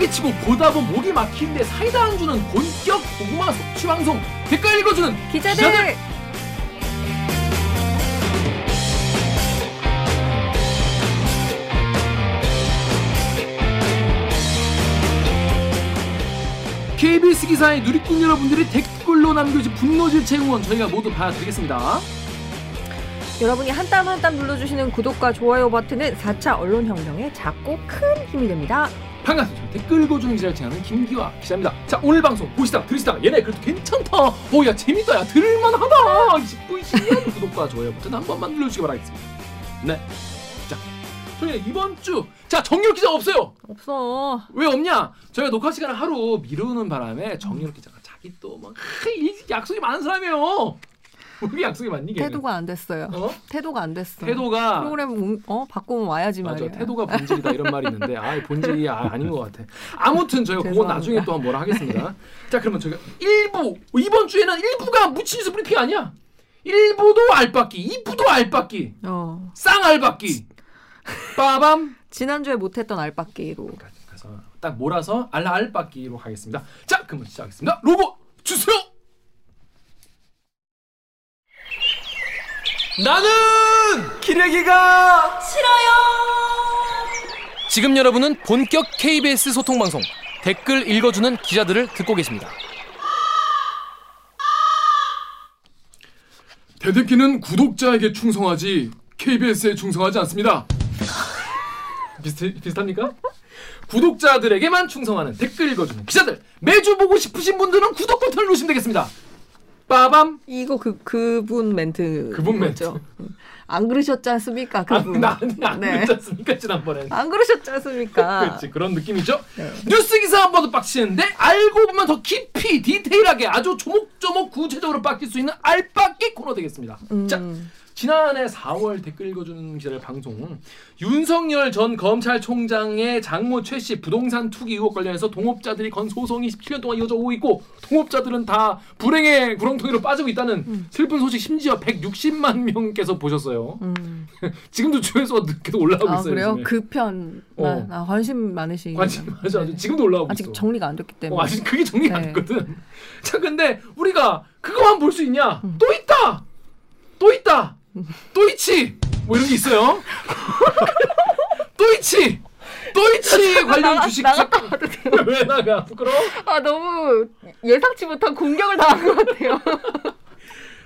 짜기치고 보다 보면 목이 막히는데 사이다 안주는 본격 고구마 섭취 방송 댓글 읽어주는 기자들. 기자들. KBS 기사의 누리꾼 여러분들이 댓글로 남겨주신 분노질체 응원 저희가 모두 봐드리겠습니다. 여러분이 한 땀 한 땀 눌러주시는 구독과 좋아요 버튼은 4차 언론혁명에 작고 큰 힘이 됩니다. 반갑습니다. 댓글 읽어주는 기자를 진행하는 김기화 기자입니다. 자 오늘 방송 보시다가 들으시다가 얘네 그래도 괜찮다. 오야 재밌다. 야 들을만하다. 싶으시면 구독과 좋아요 버튼 한 번만 눌러주시기 바라겠습니다. 네. 자 저희 이번 주자 정렬 기자 없어요. 없어. 왜 없냐? 저희가 녹화 시간을 하루 미루는 바람에 정렬 기자가 자기 또막 약속이 많은 사람이에요. 우리 약속이 많니? 걔는? 태도가 안 됐어요. 어? 태도가 안 됐어. 태도가 프로그램 음, 어 바꾸면 와야지 맞아 말이야. 태도가 본질이다 이런 말이 있는데 아 본질이 아, 아닌 것 같아 아무튼 그건 죄송합니다. 나중에 또 한번 뭐라 하겠습니다 자 그러면 저희가 1부 이번 주에는 1부가 무치뉴스 브리핑 아니야 1부도 알바끼 2부도 알바끼 어 쌍알바끼 빠밤 지난주에 못했던 알바끼로. 그래서 딱 몰아서 알라 알바끼로 가겠습니다 자 그러면 시작하겠습니다 로고 주세요 나는 기레기가 지금 여러분은 본격 KBS 소통 방송 댓글 읽어주는 기자들을 듣고 계십니다. 대댓기는 구독자에게 충성하지 KBS에 충성하지 않습니다. 비슷 비슷합니까? 구독자들에게만 충성하는 댓글 읽어주는 기자들 매주 보고 싶으신 분들은 구독 버튼을 누르시면 되겠습니다. 빠밤 이거 그 그분 멘트. 그분 멘트. 거죠? 안 그러셨지 않습니까? 아, 그분. 나, 안 네. 그랬지 않습니까 지난번엔 안 그러셨지 않습니까? 그렇지 그런 느낌이죠 네. 뉴스 기사 한 번도 빡치는데 알고 보면 더 깊이 디테일하게 아주 조목조목 구체적으로 빡칠 수 있는 알빡기 코너 되겠습니다 음. 자 지난해 4월 댓글 읽어주는 기자들 방송 윤석열 전 검찰총장의 장모 최 씨 부동산 투기 의혹 관련해서 동업자들이 건 소송이 17년 동안 이어져 오고 있고 동업자들은 다 불행의 구렁텅이로 빠지고 있다는 슬픈 소식 심지어 160만 명께서 보셨어요. 음. 지금도 조회수가 계속 올라오고 아 있어요. 그래요? 요즘에. 그 편. 어. 나, 나 관심 많으시. 관심 맞아 아주 지금도 올라오고 아직 있어. 정리가 안 됐기 때문에. 어, 아직 그게 정리가 안 네. 됐거든. 자, 근데 우리가 그거만 볼 수 있냐? 음. 또 있다. 또 있다. 또 있지. 뭐 이런 게 있어요. 또 있지. 또 있지 관련 주식 나갔다 와도 돼요? 왜 나가? 부끄러워? 아 너무 예상치 못한 공격을 당한 것 같아요.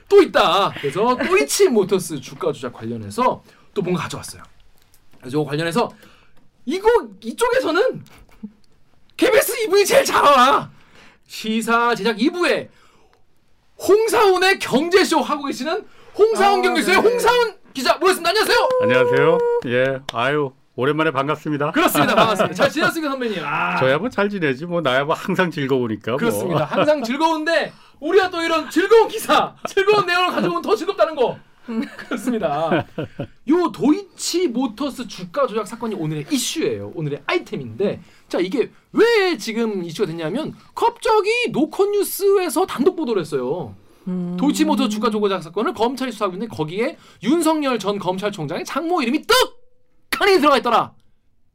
또 있다. 그래서 또이치 모터스 주가 조작 관련해서 또 뭔가 가져왔어요. 그래서 이거 관련해서 이거 이쪽에서는 KBS 2부이 제일 잘 알아. 시사 제작 2부에 홍사운의 경제쇼 하고 계시는 홍사운 아, 경제쇼의 네. 홍사운 기자 모셨습니다. 안녕하세요. 안녕하세요. 예, 아유 오랜만에 반갑습니다. 그렇습니다. 반갑습니다. 잘 지냈습니까 선배님? 아, 저야 뭐 잘 지내지 뭐 나야 뭐 항상 즐거우니까. 뭐. 그렇습니다. 항상 즐거운데 우리가 또 이런 즐거운 기사, 즐거운 내용을 가져오면 더 즐겁다는 거. 그렇습니다. 요 도이치 모터스 주가 조작 사건이 오늘의 이슈예요. 오늘의 아이템인데, 자 이게 왜 지금 이슈가 됐냐면 갑자기 노컷뉴스에서 단독 보도를 했어요. 음. 도이치모터 주가 조작 사건을 검찰이 수사하고 있는데 거기에 윤석열 전 검찰총장의 장모 이름이 떡하니 들어가 있더라.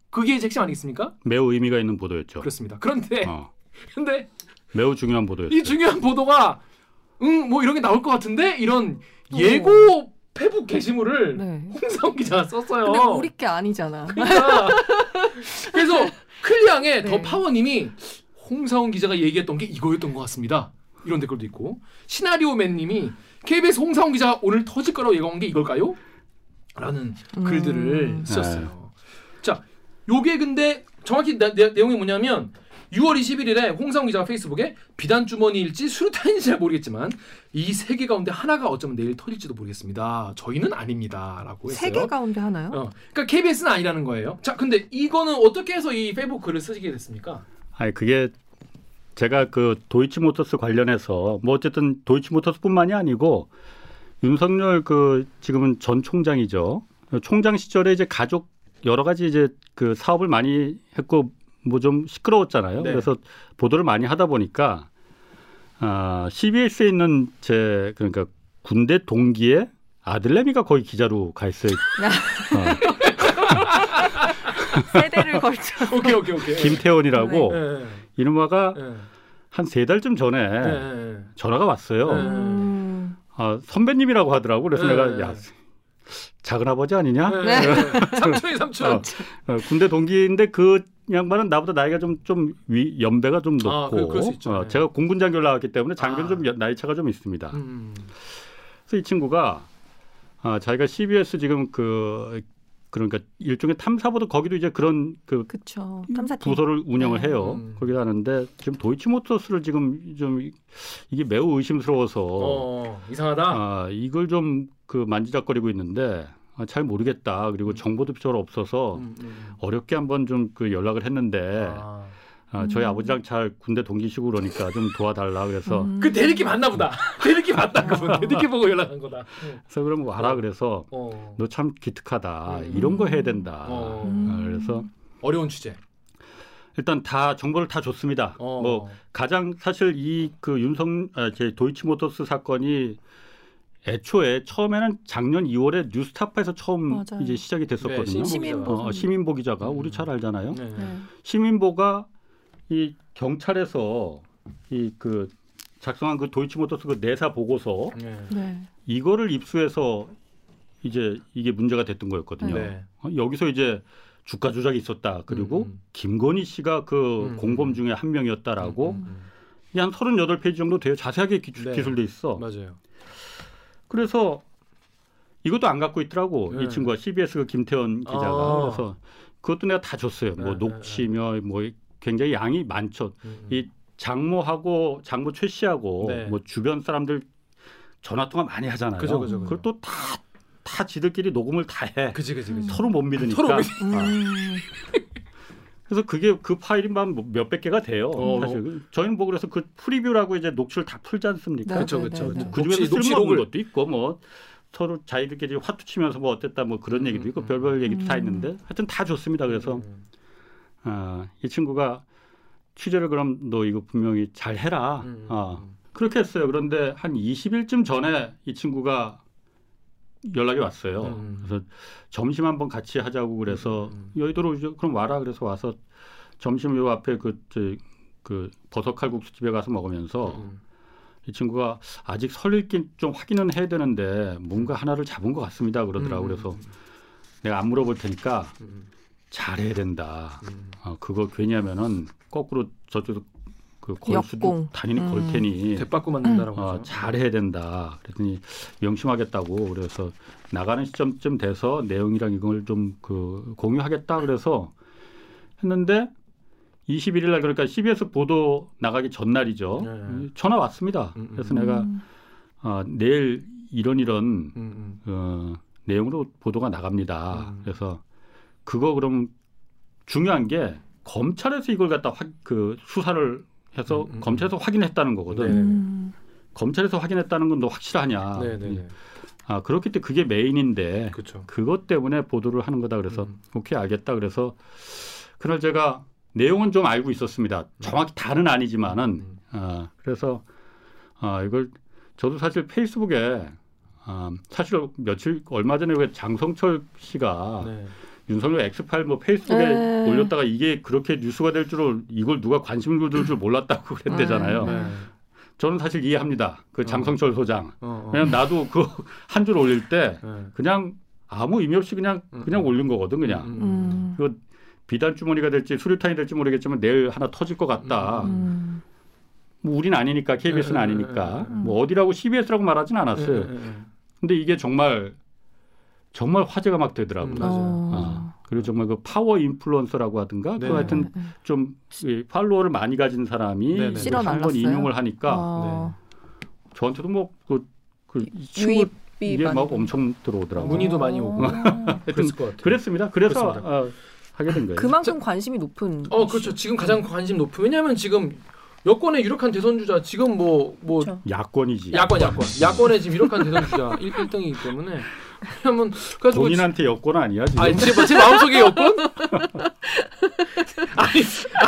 그게 핵심 아니겠습니까? 매우 의미가 있는 보도였죠. 그렇습니다. 그런데 어, 근데 매우 중요한 보도였어요. 이 중요한 보도가 응뭐 이런 게 나올 것 같은데 이런 예고 페북 게시물을 네. 홍사원 기자가 썼어요. 근데 우리 게 아니잖아. 그러니까 그래서 클리앙의 네. 더 파워님이 홍사원 기자가 얘기했던 게 이거였던 것 같습니다. 이런 댓글도 있고 시나리오맨님이 KBS 홍사원 기자가 오늘 터질 거라고 예고한 게 이걸까요? 라는 음. 글들을 쓰셨어요. 자, 요게 근데 정확히 내, 내, 내용이 뭐냐면 6월 21일에 홍사원 기자가 페이스북에 비단 주머니일지 수류탄인지 잘 모르겠지만 이 세 개 가운데 하나가 어쩌면 내일 터질지도 모르겠습니다. 저희는 아닙니다라고 했어요. 세 개 가운데 하나요? 어, 그러니까 KBS는 아니라는 거예요. 자, 근데 이거는 어떻게 해서 이 페이북 글을 쓰시게 됐습니까? 아니 그게 제가 그 도이치모터스 관련해서 뭐 어쨌든 도이치모터스뿐만이 아니고 윤석열 그 지금은 전 총장이죠. 총장 시절에 이제 가족 여러 가지 이제 그 사업을 많이 했고 뭐 좀 시끄러웠잖아요. 네. 그래서 보도를 많이 하다 보니까 아, CBS에 있는 제 그러니까 군대 동기의 아들내미가 거기 기자로 가 있어요. 어. 세대를 걸쳐. 오케이 오케이 오케이. 김태원이라고 예, 이놈아가 예, 한세 달쯤 전에 예, 예. 전화가 왔어요. 네. 음. 아, 선배님이라고 하더라고. 그래서 네. 내가 야 작은 아버지 아니냐? 예, 네. 예. 삼촌이 삼촌. 어, 어, 군대 동기인데 그 양반은 나보다 나이가 좀좀위 연배가 좀 높고 아, 그- 그럴 수 있죠. 어, 네. 제가 공군 장교를 나왔기 때문에 장교는 아. 좀 여- 나이 차가 좀 있습니다. 음. 그래서 이 친구가 아, 자기가 CBS 지금 그 그러니까 일종의 탐사보도 거기도 이제 그런 그 그쵸. 탐사팀. 부서를 운영을 네. 해요. 음. 거기다 하는데 지금 도이치모터스를 지금 좀 이게 매우 의심스러워서 어, 이상하다. 아, 이걸 좀 그 만지작거리고 있는데 아, 잘 모르겠다. 그리고 정보도 별로 없어서 음, 음. 어렵게 한번 좀 그 연락을 했는데 아. 아, 저희 음. 아버지랑 잘 군대 동기시고 그러니까 좀 도와달라 그래서 음. 그 대리기 맞나 보다. 대리기 맞다 그분. 대리기 보고 연락한 거다. 그래서 그럼 와라 어. 그래서 어. 너참 기특하다 음. 이런 거 해야 된다. 어. 아, 그래서 어려운 주제. 일단 다 정보를 다 줬습니다. 어. 뭐 가장 사실 이 그 윤성 아, 제 도이치모터스 사건이 애초에 처음에는 작년 2월에 뉴스타파에서 처음 맞아요. 이제 시작이 됐었거든요. 네, 시민보. 어, 어, 시민보 기자가 음. 우리 잘 알잖아요. 네. 네. 시민보가 이 경찰에서 이 그 작성한 그 도이치모터스 그 내사 보고서 네. 네. 이거를 입수해서 이제 이게 문제가 됐던 거였거든요. 네. 어, 여기서 이제 주가 조작이 있었다. 그리고 음, 음. 김건희 씨가 그 음, 공범 음. 중에 한 명이었다라고 음, 음. 이게 한 38페이지 정도 돼요. 자세하게 기, 네. 기술돼 있어. 맞아요. 그래서 이것도 안 갖고 있더라고. 네. 이 친구가 CBS 그 김태원 기자가. 아. 그래서 그것도 내가 다 줬어요. 네, 뭐 네, 녹취며 뭐 굉장히 양이 많죠. 음, 음. 이 장모하고 장모 최 씨하고 네. 뭐 주변 사람들 전화 통화 많이 하잖아요. 그죠, 그죠, 그죠. 그걸 또 다 다 지들끼리 녹음을 다 해. 그지 그지 그지. 서로 못 믿으니까. 서로 못 아, 음. 그래서 그게 그 파일이 막 몇백 개가 돼요. 어. 사실 저희는 뭐 그래서 그 프리뷰라고 이제 녹취를 다 풀지 않습니까? 네, 그렇죠 네, 그렇죠. 그 중에서 녹취- 쓸모없는 것도 있고 뭐 서로 자기들끼리 화투 치면서 뭐 어땠다 뭐 그런 음, 얘기도 있고 음, 별별 얘기도 다 음. 있는데 하여튼 다 좋습니다. 그래서 음, 아, 이 친구가 취재를 그럼 너 이거 분명히 잘 해라. 음, 아, 음. 그렇게 했어요. 그런데 한 20일쯤 전에 이 친구가 연락이 왔어요. 음. 그래서 점심 한번 같이 하자고 그래서 음, 여의도로 이제 그럼 와라 그래서 와서 점심 요 앞에 그, 저, 그 버섯 칼국수 집에 가서 먹으면서 음. 이 친구가 아직 설익긴 좀 확인은 해야 되는데 뭔가 하나를 잡은 것 같습니다 그러더라고 음, 그래서 내가 안 물어볼 테니까 음, 잘해야 된다. 음. 어, 그거 괜히 하면은 거꾸로 저쪽에서 그걸 수도 역공. 당연히 걸 음. 테니 대받고 만든다라고 어. 잘해야 된다. 그랬더니 명심하겠다고 그래서 나가는 시점쯤 돼서 내용이랑 이걸 좀 그 공유하겠다 그래서 했는데 21일 날 그러니까 CBS 보도 나가기 전날이죠. 네. 음, 전화 왔습니다. 음, 음. 그래서 내가 음. 아, 내일 이런 이런 음, 음. 어, 내용으로 보도가 나갑니다. 음. 그래서 그거 그럼 중요한 게 검찰에서 이걸 갖다 확, 그 수사를 해서 음, 음, 검찰에서 확인했다는 거거든. 네. 음. 검찰에서 확인했다는 건 너 확실하냐? 네네네. 아 그렇기 때문에 그게 메인인데 그렇죠. 그것 때문에 보도를 하는 거다 그래서 음. 오케이 알겠다 그래서 그날 제가 내용은 좀 알고 있었습니다. 정확히 다는 아니지만은 음. 아 그래서 아 이걸 저도 사실 페이스북에 아, 사실 며칠 얼마 전에 왜 장성철 씨가 네. 윤석열 엑스파일 뭐 페이스북에 네. 올렸다가 이게 그렇게 뉴스가 될 줄을 이걸 누가 관심을 둘 줄 몰랐다고 그랬대잖아요. 네. 네. 저는 사실 이해합니다. 그 장성철 소장. 어, 어. 그냥 나도 그 한 줄 올릴 때 네. 그냥 아무 의미 없이 그냥 음, 그냥 음. 올린 거거든 그냥. 음, 음. 그 비단 주머니가 될지 수류탄이 될지 모르겠지만 내일 하나 터질 것 같다. 음. 뭐 우리는 아니니까 KBS는 음, 아니니까. 뭐 어디라고 CBS라고 말하진 않았어요. 근데 이게 정말 정말 화제가 막 되더라고요. 음, 맞아요. 어. 아, 그리고 정말 그 파워 인플루언서라고 하든가 네. 그 하여튼 네. 좀이 팔로워를 많이 가진 사람이 네, 네. 뭐 실어 한번? 인용을 하니까 어. 저한테도 뭐그 그 친구 유입이 이게 많이 막 엄청 들어오더라고요. 문의도 많이 오고. 어. 그랬을 것 같아요. 그랬습니다. 그래서. 어, 하게 된 거예요. 그만큼 관심이 높은. 어 그렇죠. 지금 가장 관심 높은 왜냐하면 지금 여권의 유력한 대선 주자 지금 뭐뭐 그렇죠. 야권이지. 야권 야권 야권의 지금 유력한 대선 주자 1, 1등이기 때문에 왜냐면 그래가지고 본인한테 여권 아니야 지금? 아니 제, 제 마음속에 여권? 아니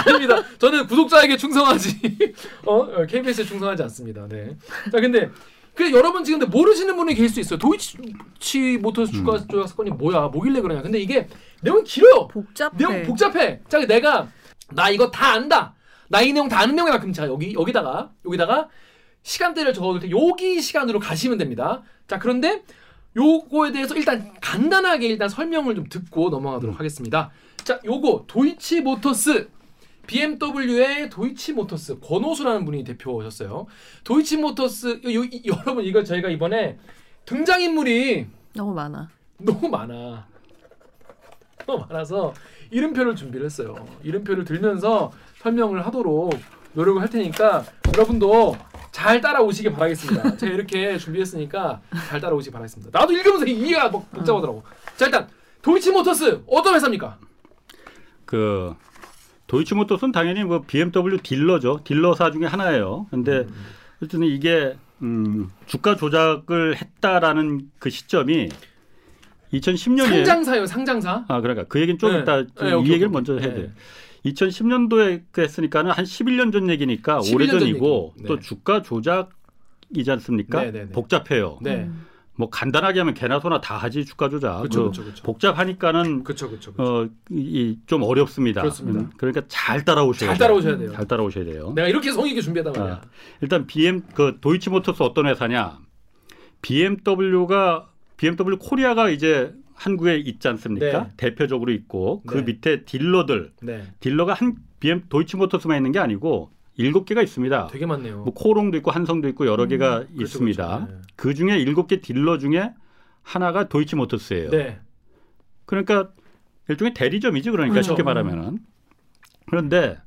아닙니다. 저는 구독자에게 충성하지 어 어, KBS에 충성하지 않습니다. 네. 자 근데 그 여러분 지금 근데 모르시는 분이 계실 수 있어요. 도이치 모터스 주가 음. 조작 사건이 뭐야? 뭐길래 그러냐? 근데 이게 내용이 길어요. 복잡해. 내용 복잡해. 자, 내가 나 이거 다 안다. 나 이 내용 다 아는 내용이다. 그럼 자 여기 여기다가 여기다가 시간대를 적어둘 때 여기 시간으로 가시면 됩니다. 자, 그런데 요거에 대해서 일단 간단하게 일단 설명을 좀 듣고 넘어가도록 하겠습니다. 자, 요거 도이치 모터스 BMW의 도이치 모터스 권호수라는 분이 대표셨어요. 도이치 모터스 요, 요- 이- 여러분 이거 저희가 이번에 등장 인물이 너무 많아. 너무 많아. 너무 많아서 이름표를 준비를 했어요. 이름표를 들면서 설명을 하도록 노력을 할 테니까 여러분도 잘 따라오시기 바라겠습니다. 제가 이렇게 준비했으니까 잘 따라오시기 바라겠습니다. 나도 읽으면서 이해가 막 복잡하더라고. 자 일단 도이치 모터스 어떤 회사입니까? 그 도이치모터스는 당연히 뭐 BMW 딜러죠. 딜러사 중에 하나예요. 근데 어쨌든 이게 음, 주가 조작을 했다라는 그 시점이 2010년이에요. 상장사요, 상장사. 아 그러니까 그 얘기는 좀 네. 이따 네, 이 오케이, 얘기를 오케이. 먼저 네. 해야 돼. 2010년도에 그 했으니까는 한 11년 전 얘기니까 11년 오래전이고 전 얘기. 또 네. 주가 조작이지 않습니까? 네, 네, 네. 복잡해요. 네, 음. 뭐 간단하게 하면 개나 소나 다 하지 주가 조작. 그렇죠, 뭐 그렇죠, 그렇죠. 복잡하니까는 그렇죠, 그렇죠. 어, 이, 좀 어렵습니다. 그렇습니다. 음, 그러니까 잘 따라오셔야 잘 돼요. 따라오셔야 돼요. 잘 따라오셔야 돼요. 내가 이렇게 성의 있게 준비했단 말이야. 아, 일단 BM 그 도이치모터스 어떤 회사냐? BMW가 BMW 코리아가 이제 한국에 있지 않습니까? 네. 대표적으로 있고 그 네. 밑에 딜러들 네, 딜러가 한 BM 도이치모터스만 있는 게 아니고 일곱 개가 있습니다. 되게 많네요. 뭐 코롱도 있고 한성도 있고 여러 개가 그렇죠, 있습니다. 그렇죠. 네. 그 중에 일곱 개 딜러 중에 하나가 도이치모터스예요. 네. 그러니까 일종의 대리점이지 그러니까 그렇죠. 쉽게 말하면은 그런데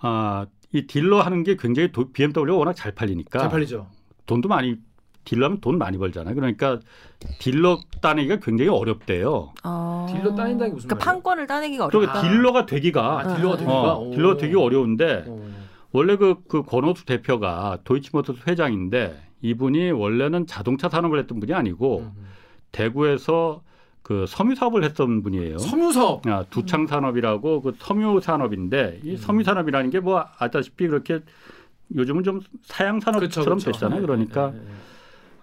아, 이 딜러 하는 게 굉장히 도, BMW가 워낙 잘 팔리니까 잘 팔리죠. 돈도 많이 딜러 하면 돈 많이 벌잖아요. 그러니까 딜러 따내기가 굉장히 어렵대요. 어. 딜러 따낸다는 게 무슨 그러니까 말이에요? 판권을 따내기가 그러니까 어렵다. 딜러가 되기가 아, 딜러가 되기가 어, 오. 딜러가 되기 어려운데 어. 원래 그, 그 권호수 대표가 도이치모터스 회장인데 이분이 원래는 자동차 산업을 했던 분이 아니고 음. 대구에서 그 섬유 사업을 했던 분이에요. 섬유 사업. 아, 두창 산업이라고 그 섬유 산업인데 이 음. 섬유 산업이라는 게 뭐 아다시피 그렇게 요즘은 좀 사양 산업처럼 됐잖아요. 그러니까 네, 네, 네.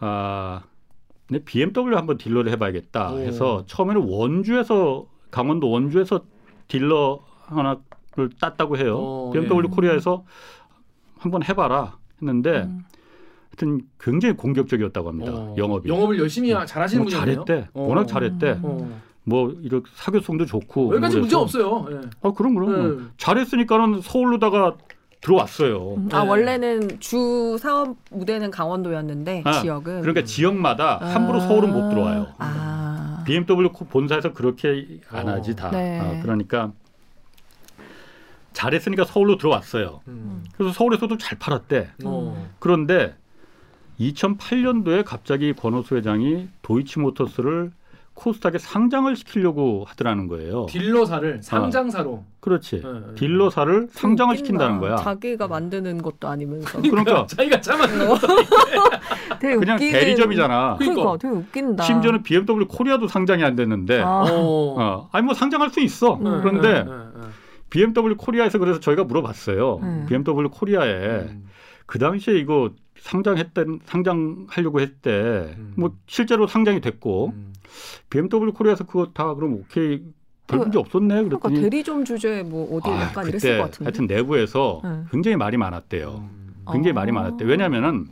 아, 근데 BMW 한번 딜러를 해봐야겠다 오. 해서 처음에는 원주에서 강원도 원주에서 딜러 하나를 땄다고 해요. 어, BMW 네. 코리아에서 한번 해봐라 했는데 음. 하여튼 굉장히 공격적이었다고 합니다. 어. 영업이. 영업을 열심히 하- 잘하시는 뭐 분이네요. 잘했대. 어. 워낙 잘했대. 어. 뭐 이렇게 사교성도 좋고. 여기까지 문제 없어요. 예. 아 그럼 그럼 네. 잘했으니까는 서울로다가 들어왔어요. 음. 아 네. 원래는 주 사업 무대는 강원도였는데 아, 지역은 그러니까 지역마다 함부로 아. 서울은 못 들어와요. 아. BMW 본사에서 그렇게 안 어. 하지 다. 네. 아, 그러니까 잘했으니까 서울로 들어왔어요. 음. 그래서 서울에서도 잘 팔았대. 어. 그런데 2008년도에 갑자기 권호수 회장이 도이치모터스를 코스닥에 상장을 시키려고 하더라는 거예요. 딜러사를 상장사로. 그렇지. 예, 예. 딜러사를 상장을 웃긴다. 시킨다는 거야. 자기가 만드는 것도 아니면서. 그러니까 자기가 참아. 되게 그냥 웃기는- 대리점이잖아. 그러니까 그러니까. 되게 웃긴다. 심지어는 BMW 코리아도 상장이 안 됐는데, 아. 어. 어, 아니 뭐 상장할 수 있어. 음. 그런데 예, 예, 예. BMW 코리아에서 그래서 저희가 물어봤어요. 음. BMW 코리아에 음. 그 당시에 이거 상장했던 상장하려고 했대. 음. 뭐 실제로 상장이 됐고 음. BMW 코리아에서 그거 다 그럼 오케이 별 그- 문제 없었네. 그러니까 그랬더니 대리점 주제 뭐 어디 아, 약간 그때 이랬을 것 같은데. 하여튼 내부에서 음. 굉장히 말이 많았대요. 음. 굉장히 아. 말이 많았대. 왜냐하면은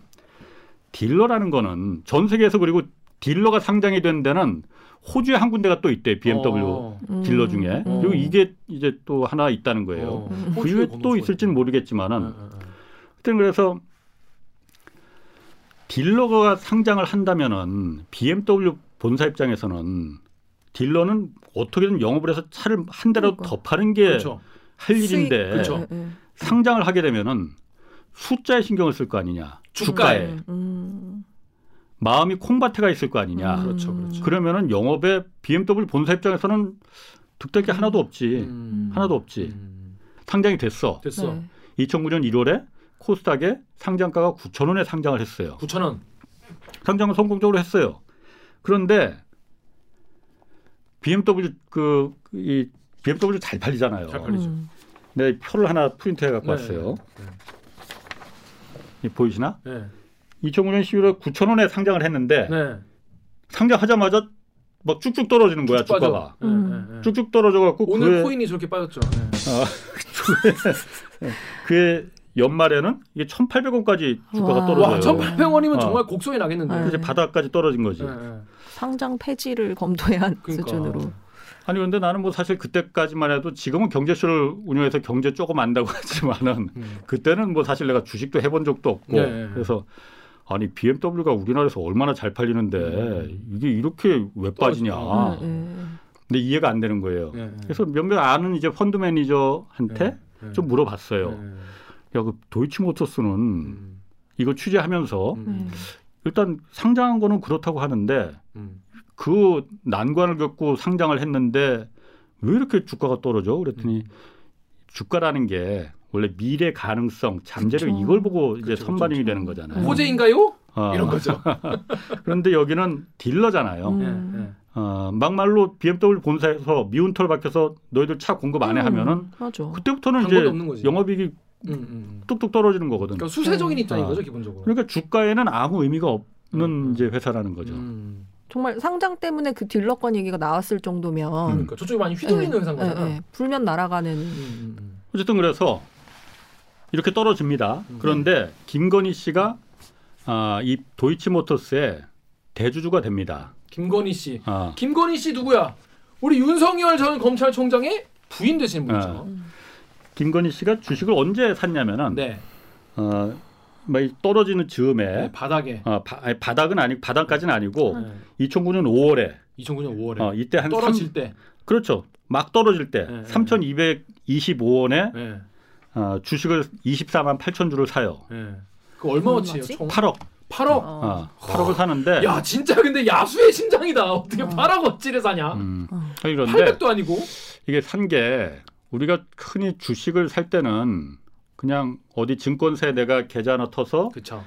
딜러라는 거는 전 세계에서 그리고 딜러가 상장이 된 데는 호주에 한 군데가 또 있대. BMW 어. 음. 딜러 중에. 음. 그리고 이게 이제 또 하나 있다는 거예요. 어. 음. 그 호주에 이후에 또 있을지는. 모르겠지만은 예, 예, 예. 하여튼 그래서 딜러가 상장을 한다면은 BMW 본사 입장에서는 딜러는 어떻게든 영업을 해서 차를 한 대라도 그러니까. 더 파는 게할 그렇죠. 일인데 그렇죠. 예, 예. 상장을 하게 되면은 숫자에 신경을 쓸 거 아니냐 주가에. 주가에 음. 마음이 콩밭에가 있을 거 아니냐 음. 그렇죠, 그렇죠. 그러면은 영업에 BMW 본사 입장에서는 득될 게 하나도 없지 음. 하나도 없지 음. 상장이 됐어 됐어. 네. 2009년 1월에 코스닥에 상장가가 9천 원에 상장을 했어요 9천 원. 상장을 성공적으로 했어요. 그런데 BMW 그이 BMW 잘 팔리잖아요. 잘 팔리죠. 음. 내 표를 하나 프린트해 갖고 네, 왔어요. 네, 이 보이시나? 네. 2009년 11월 9천 원에 상장을 했는데 네. 상장하자마자 막 쭉쭉 떨어지는 거야 쭉. 주가가. 네, 음. 네, 네. 쭉쭉 떨어져 갖고 오늘 그해, 코인이 저렇게 빠졌죠. 네. 그해 연말에는 이게 1,800원까지 주가가 와. 떨어져요. 와, 1,800원이면 어. 정말 곡소리 나겠는데. 네. 이제 바닥까지 떨어진 거지. 네, 네. 상장 폐지를 검토해야 한 그러니까. 수준으로. 아니 그런데 나는 뭐 사실 그때까지만 해도 지금은 경제쇼를 운영해서 경제 조금 안다고 하지만은 음. 그때는 뭐 사실 내가 주식도 해본 적도 없고 네. 그래서 아니 BMW가 우리나라에서 얼마나 잘 팔리는데 음. 이게 이렇게 왜 빠지냐. 네, 네. 근데 이해가 안 되는 거예요. 네, 네. 그래서 몇몇 아는 이제 펀드 매니저한테 네, 네. 좀 물어봤어요. 네. 야, 그 도이치모터스는 음. 이거 취재하면서 음. 일단 상장한 거는 그렇다고 하는데 음. 그 난관을 겪고 상장을 했는데 왜 이렇게 주가가 떨어져? 그랬더니 음. 주가라는 게 원래 미래 가능성, 잠재력 그쵸. 이걸 보고 이제 그쵸, 선반영이 그쵸. 되는 거잖아요. 호재인가요? 어. 이런 거죠. 그런데 여기는 딜러잖아요. 음. 네, 네. 어, 막말로 BMW 본사에서 미운 털 박혀서 너희들 차 공급 안해 음, 하면은 맞아. 그때부터는 이제. 영업이익이 음, 음, 음. 뚝뚝 떨어지는 거거든. 그러니까 수세적인 네. 입장인 아. 거죠 기본적으로. 그러니까 주가에는 아무 의미가 없는 음, 음. 이제 회사라는 거죠. 음. 정말 상장 때문에 그 딜러권 얘기가 나왔을 정도면 그러니까 저쪽이 많이 휘둘리는 네, 회사인 거잖아. 네, 네. 불면 날아가는. 음, 음, 음. 어쨌든 그래서 이렇게 떨어집니다. 음. 그런데 김건희 씨가 아, 이 도이치모터스의 대주주가 됩니다. 김건희 씨. 아, 김건희 씨 누구야? 우리 윤석열 전 검찰총장의 부인 되시는 분이죠. 김건희 씨가 주식을 언제 샀냐면은 네. 어, 막이 떨어지는 즈음에 네, 바닥에. 어, 바, 아니, 바닥은 아니고 바닥까지는 아니고 네. 2009년 5월에 2009년 5월에 어, 이때 한 떨어질 3, 때. 그렇죠. 막 떨어질 때 네, 네. 3,225원에 네. 어, 주식을 24만 8천 주를 사요. 네. 그 얼마어치예요? 얼마지? 총 8억. 8억. 어, 8억을 사는데 야 진짜 근데 야수의 심장이다. 어떻게 어. 8억 어치를 사냐? 음, 어. 아니, 그런데 800도 아니고. 이게 산게 우리가 흔히 주식을 살 때는 그냥 어디 증권사에 내가 계좌 하나 터서 그렇죠.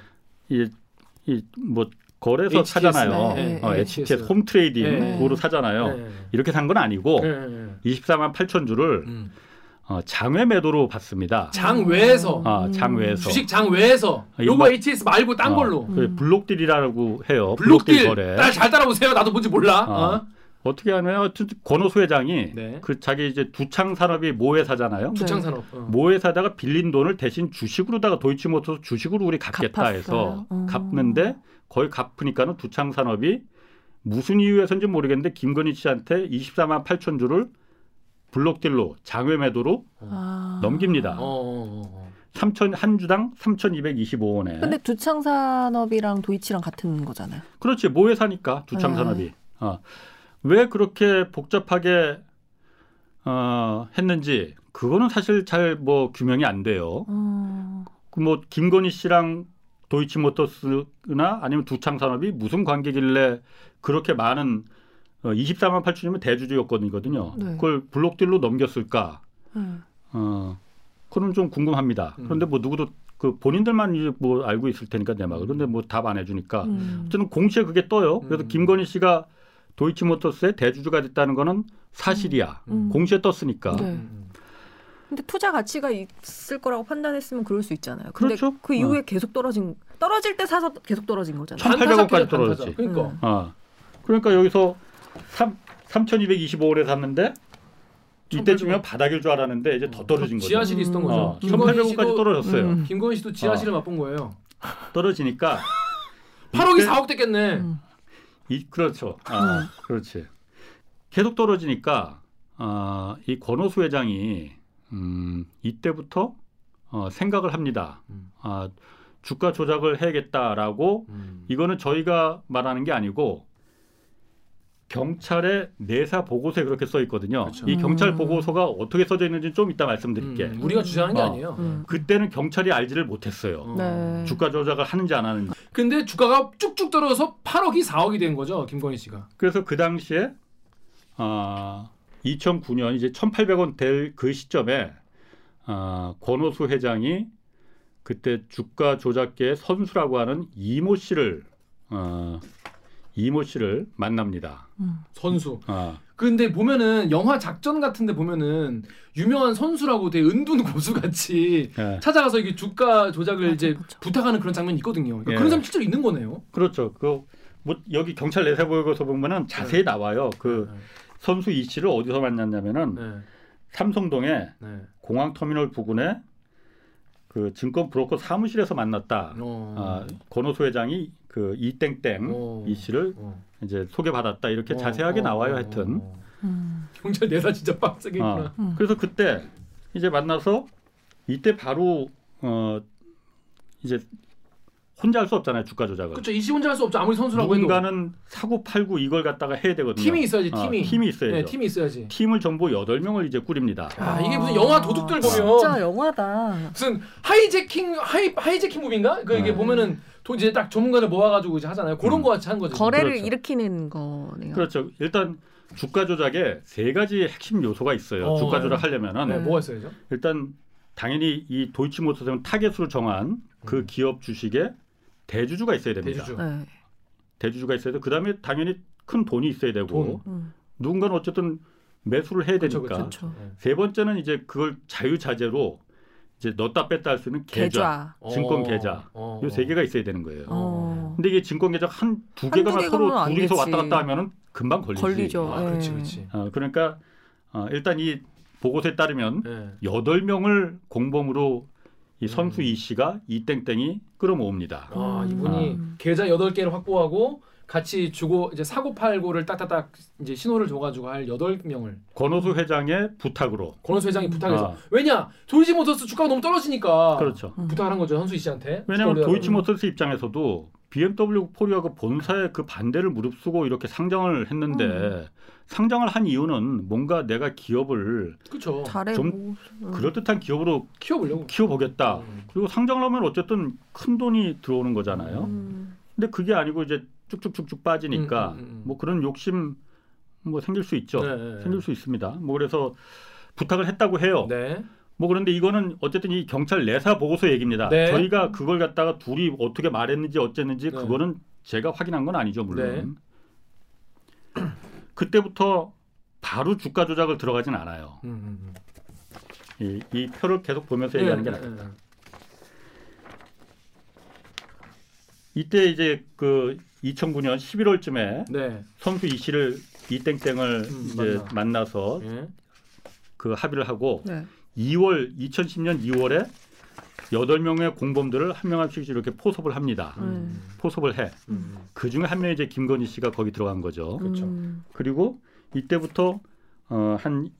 이뭐 거래소 HTS, 사잖아요. 네, 어, 네, HTS HTS. home trading 네. 사잖아요. 네. 이렇게 산 건 아니고 네, 네. 24만 8천 주를 음. 어, 장외 매도로 받습니다. 장 외에서 아, 장외에서. 주식 장 외에서 아, 요거 HTS 말고 딴 어, 걸로 그 음. 블록딜이라고 해요. 블록딜 거래. 딸잘 따라보세요. 나도 뭔지 몰라. 어. 어? 어떻게 하면 하여튼 권오수 회장이 네. 그 자기 이제 두창 산업이 모회사잖아요. 네. 주창산업. 어. 모회사다가 빌린 돈을 대신 주식으로다가 도이치모터스 주식으로 우리 갚겠다 갚았어요. 해서 어. 갚는데 거의 갚으니까는 두창 산업이 무슨 이유에서인지 모르겠는데 김건희 씨한테 24만 8천 주를 블록딜로 장외 매도로 아. 넘깁니다. 어, 어, 어. 3천 한 주당 3,225원에. 근데 두창 산업이랑 도이치랑 같은 거잖아요. 그렇지 모회사니까 두창 네. 산업이. 어. 왜 그렇게 복잡하게 어, 했는지 그거는 사실 잘 뭐 규명이 안 돼요. 어. 그뭐 김건희 씨랑 도이치모터스나 아니면 두창 산업이 무슨 관계길래 그렇게 많은 어, 24만 8천이면 대주주 요건이거든요. 네. 그걸 블록딜로 넘겼을까? 네. 어, 그건 좀 궁금합니다. 음. 그런데 뭐 누구도 그 본인들만 이제 뭐 알고 있을 테니까 내막을. 그런데 뭐 답 안 해주니까 음. 어쨌든 공시에 그게 떠요. 그래서 음. 김건희 씨가 도이치모터스의 대주주가 됐다는 거는 사실이야. 음. 공시에 떴으니까. 네. 음. 근데 투자 가치가 있을 거라고 판단했으면 그럴 수 있잖아요. 근데 그렇죠. 그 이후에 계속 떨어진 떨어질 때 사서 계속 떨어진 거잖아요. 천- 1800 반타작 원까지 피자, 떨어졌지. 반타작. 그러니까 음. 어. 그러니까 여기서 3 3,225원에 샀는데 이때쯤이면 바닥일 줄 알았는데 이제 더 떨어진 거죠. 지하실이 있었던 거죠. 어, 김건희 1,800원까지 씨도- 떨어졌어요. 음. 김건희 씨도 지하실을 맛본 거예요. 떨어지니까 8억이 이때- 4억 됐겠네. 음. 이, 그렇죠. 아, 그렇지. 계속 떨어지니까 어, 이 권오수 회장이 음, 이때부터 어, 생각을 합니다. 음. 아, 주가 조작을 해야겠다라고 음. 이거는 저희가 말하는 게 아니고 경찰의 내사 보고서에 그렇게 써 있거든요. 그렇죠. 이 경찰 음. 보고서가 어떻게 써져 있는지 좀 이따 말씀드릴게. 음, 우리가 주장하는 게 어. 아니에요. 음. 그때는 경찰이 알지를 못했어요. 어. 네. 주가 조작을 하는지 안 하는지. 근데 주가가 쭉쭉 떨어져서 8억이 4억이 된 거죠. 김건희 씨가. 그래서 그 당시에 아 2009년 이제 1,800원 될 그 시점에 아, 권오수 회장이 그때 주가 조작계의 선수라고 하는 이모 씨를 어, 이모 씨를 만납니다. 음. 선수. 아, 근데 보면은 영화 작전 같은데 보면은 유명한 선수라고 되게 은둔 고수 같이 예. 찾아가서 이게 주가 조작을 맞아, 이제 맞아. 부탁하는 그런 장면이 있거든요. 그러니까 예. 그런 사람 실제로 있는 거네요. 그렇죠. 그 뭐 여기 경찰 내사 보고서 보면은 자세히 나와요. 그 선수 이 씨를 어디서 만났냐면은 네. 삼성동에 네. 공항 터미널 부근에 그 증권 브로커 사무실에서 만났다. 어. 아, 권호수 회장이 그 이땡땡 어. 이 씨를 어. 이제 소개받았다 이렇게 어, 자세하게 어, 나와요. 어, 하여튼. 어. 음. 경찰 내사 진짜 빡세게 어. 있구나. 음. 그래서 그때 이제 만나서 이때 바로 어 이제 혼자 할 수 없잖아요 주가 조작을. 그렇죠. 이씨 혼자 할 수 없죠. 아무리 선수라고 해도 누군가는 사고 팔고 이걸 갖다가 해야 되거든요. 팀이 있어야지. 어, 팀이. 팀이 있어야죠. 네, 팀이 있어야지. 팀을 전부 8명을 이제 꾸립니다. 아, 이게 무슨 영화 도둑들 보면 진짜 영화다. 무슨 hijacking hi hijacking movie인가? 그 이게 네. 보면은 또 이제 딱 전문가들 모아가지고 이제 하잖아요. 그런 음. 거 같이 한 거죠. 거래를 그렇죠. 일으키는 거네요. 그렇죠. 일단 주가 조작에 세 가지 핵심 요소가 있어요. 어, 주가 네. 조작하려면은 네, 음. 뭐가 있어야죠? 일단 당연히 이 도이치모터스는 타겟으로 정한 그 음. 기업 주식에 대주주가 있어야 됩니다. 대주주. 네. 대주주가 있어야 되고 그다음에 당연히 큰 돈이 있어야 되고 돈. 음. 누군가는 어쨌든 매수를 해야 되니까. 그렇죠. 네. 세 번째는 이제 그걸 자유자재로 이제 넣었다 뺐다 할 수 있는 계좌, 계좌. 증권 어, 계좌. 어, 요세 개가 있어야 되는 거예요. 어. 근데 이게 증권 계좌 한 두 개가 서로 안 둘이서 되지. 왔다 갔다 하면은 금방 걸리지. 걸리죠. 아, 그렇지, 예. 그렇지. 어, 그러니까 어, 일단 이 보고서에 따르면 네. 여덟 명을 공범으로 이 선수 음. 이 씨가 이 땡땡이 끌어모읍니다. 아, 음. 이분이 아. 계좌 8개를 확보하고 같이 주고 이제 사고 팔고를 딱딱딱 이제 신호를 줘가지고 할 8명을 권호수 회장의 부탁으로. 권호수 회장이 부탁해서 아. 왜냐 도이치 모터스 주가가 너무 떨어지니까 그렇죠. 음. 부탁을 한 거죠 선수 씨한테 왜냐하면 도이치모터스 입장에서도 BMW 코리아 그 본사의 그 반대를 무릅쓰고 이렇게 상장을 했는데 음. 상장을 한 이유는 뭔가 내가 기업을 그렇죠 잘해. 좀 뭐, 음. 그럴듯한 기업으로 키워보려고 키워보겠다. 음. 그리고 상장을 하면 어쨌든 큰 돈이 들어오는 거잖아요. 음. 근데 그게 아니고 이제 쭉쭉쭉쭉 빠지니까 음, 음, 음, 음. 뭐 그런 욕심 뭐 생길 수 있죠. 네, 네, 네. 생길 수 있습니다. 뭐 그래서 부탁을 했다고 해요. 네 뭐 그런데 이거는 어쨌든 이 경찰 내사 보고서 얘기입니다. 네. 저희가 그걸 갖다가 둘이 어떻게 말했는지 어쨌는지 네. 그거는 제가 확인한 건 아니죠, 물론. 네. 그때부터 바로 주가 조작을 들어가진 않아요. 음, 음, 음. 이, 이 표를 계속 보면서 네, 얘기하는 게 네, 낫겠다. 네. 이때 이제 그 2009년 11월쯤에 네. 선수 이 씨를 이땡땡을 음, 이제 만나. 만나서 예. 그 합의를 하고 네. 2월 2010년 2월에 여덟 명의 공범들을 한 명한 명씩 이렇게 포섭을 합니다. 음. 포섭을 해. 음. 그 중에 한 명이 이제 김건희 씨가 거기 들어간 거죠. 그렇죠. 음. 그리고 이때부터 어, 한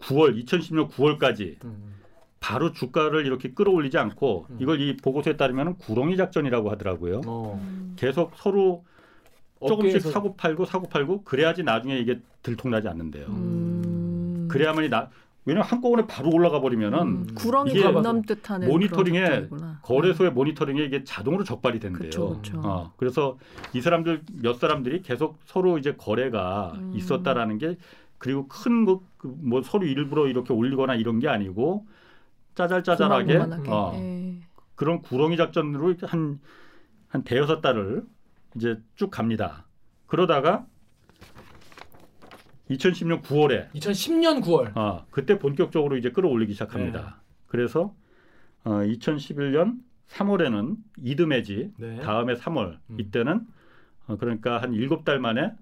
9월 2010년 9월까지 음. 바로 주가를 이렇게 끌어올리지 않고 음. 이걸 이 보고서에 따르면 구렁이 작전이라고 하더라고요. 어. 음. 계속 서로 조금씩 사고 팔고 사고 팔고 그래야지 나중에 이게 들통나지 않는데요. 음. 그래야만이 나 왜냐면 한꺼번에 바로 올라가 버리면은 음. 구렁이 이게 건넘듯하는 모니터링에 거래소의 모니터링에 이게 자동으로 적발이 된대요. 그쵸, 그쵸. 어, 그래서 이 사람들 몇 사람들이 계속 서로 이제 거래가 음. 있었다라는 게 그리고 큰뭐 뭐 서로 일부러 이렇게 올리거나 이런 게 아니고 짜잘짜잘하게. 어, 예. 그런 구렁이 작전으로 한 한 대여섯 달을 이제 쭉 갑니다. 그러다가 2010년 9월에 2010년 9월. 어, 그때 본격적으로 이제 끌어올리기 시작합니다. 네. 그래서 어, 2011년 3월에는 이듬해지 네. 다음에 3월 음. 이때는 어, 그러니까 한 7달 만에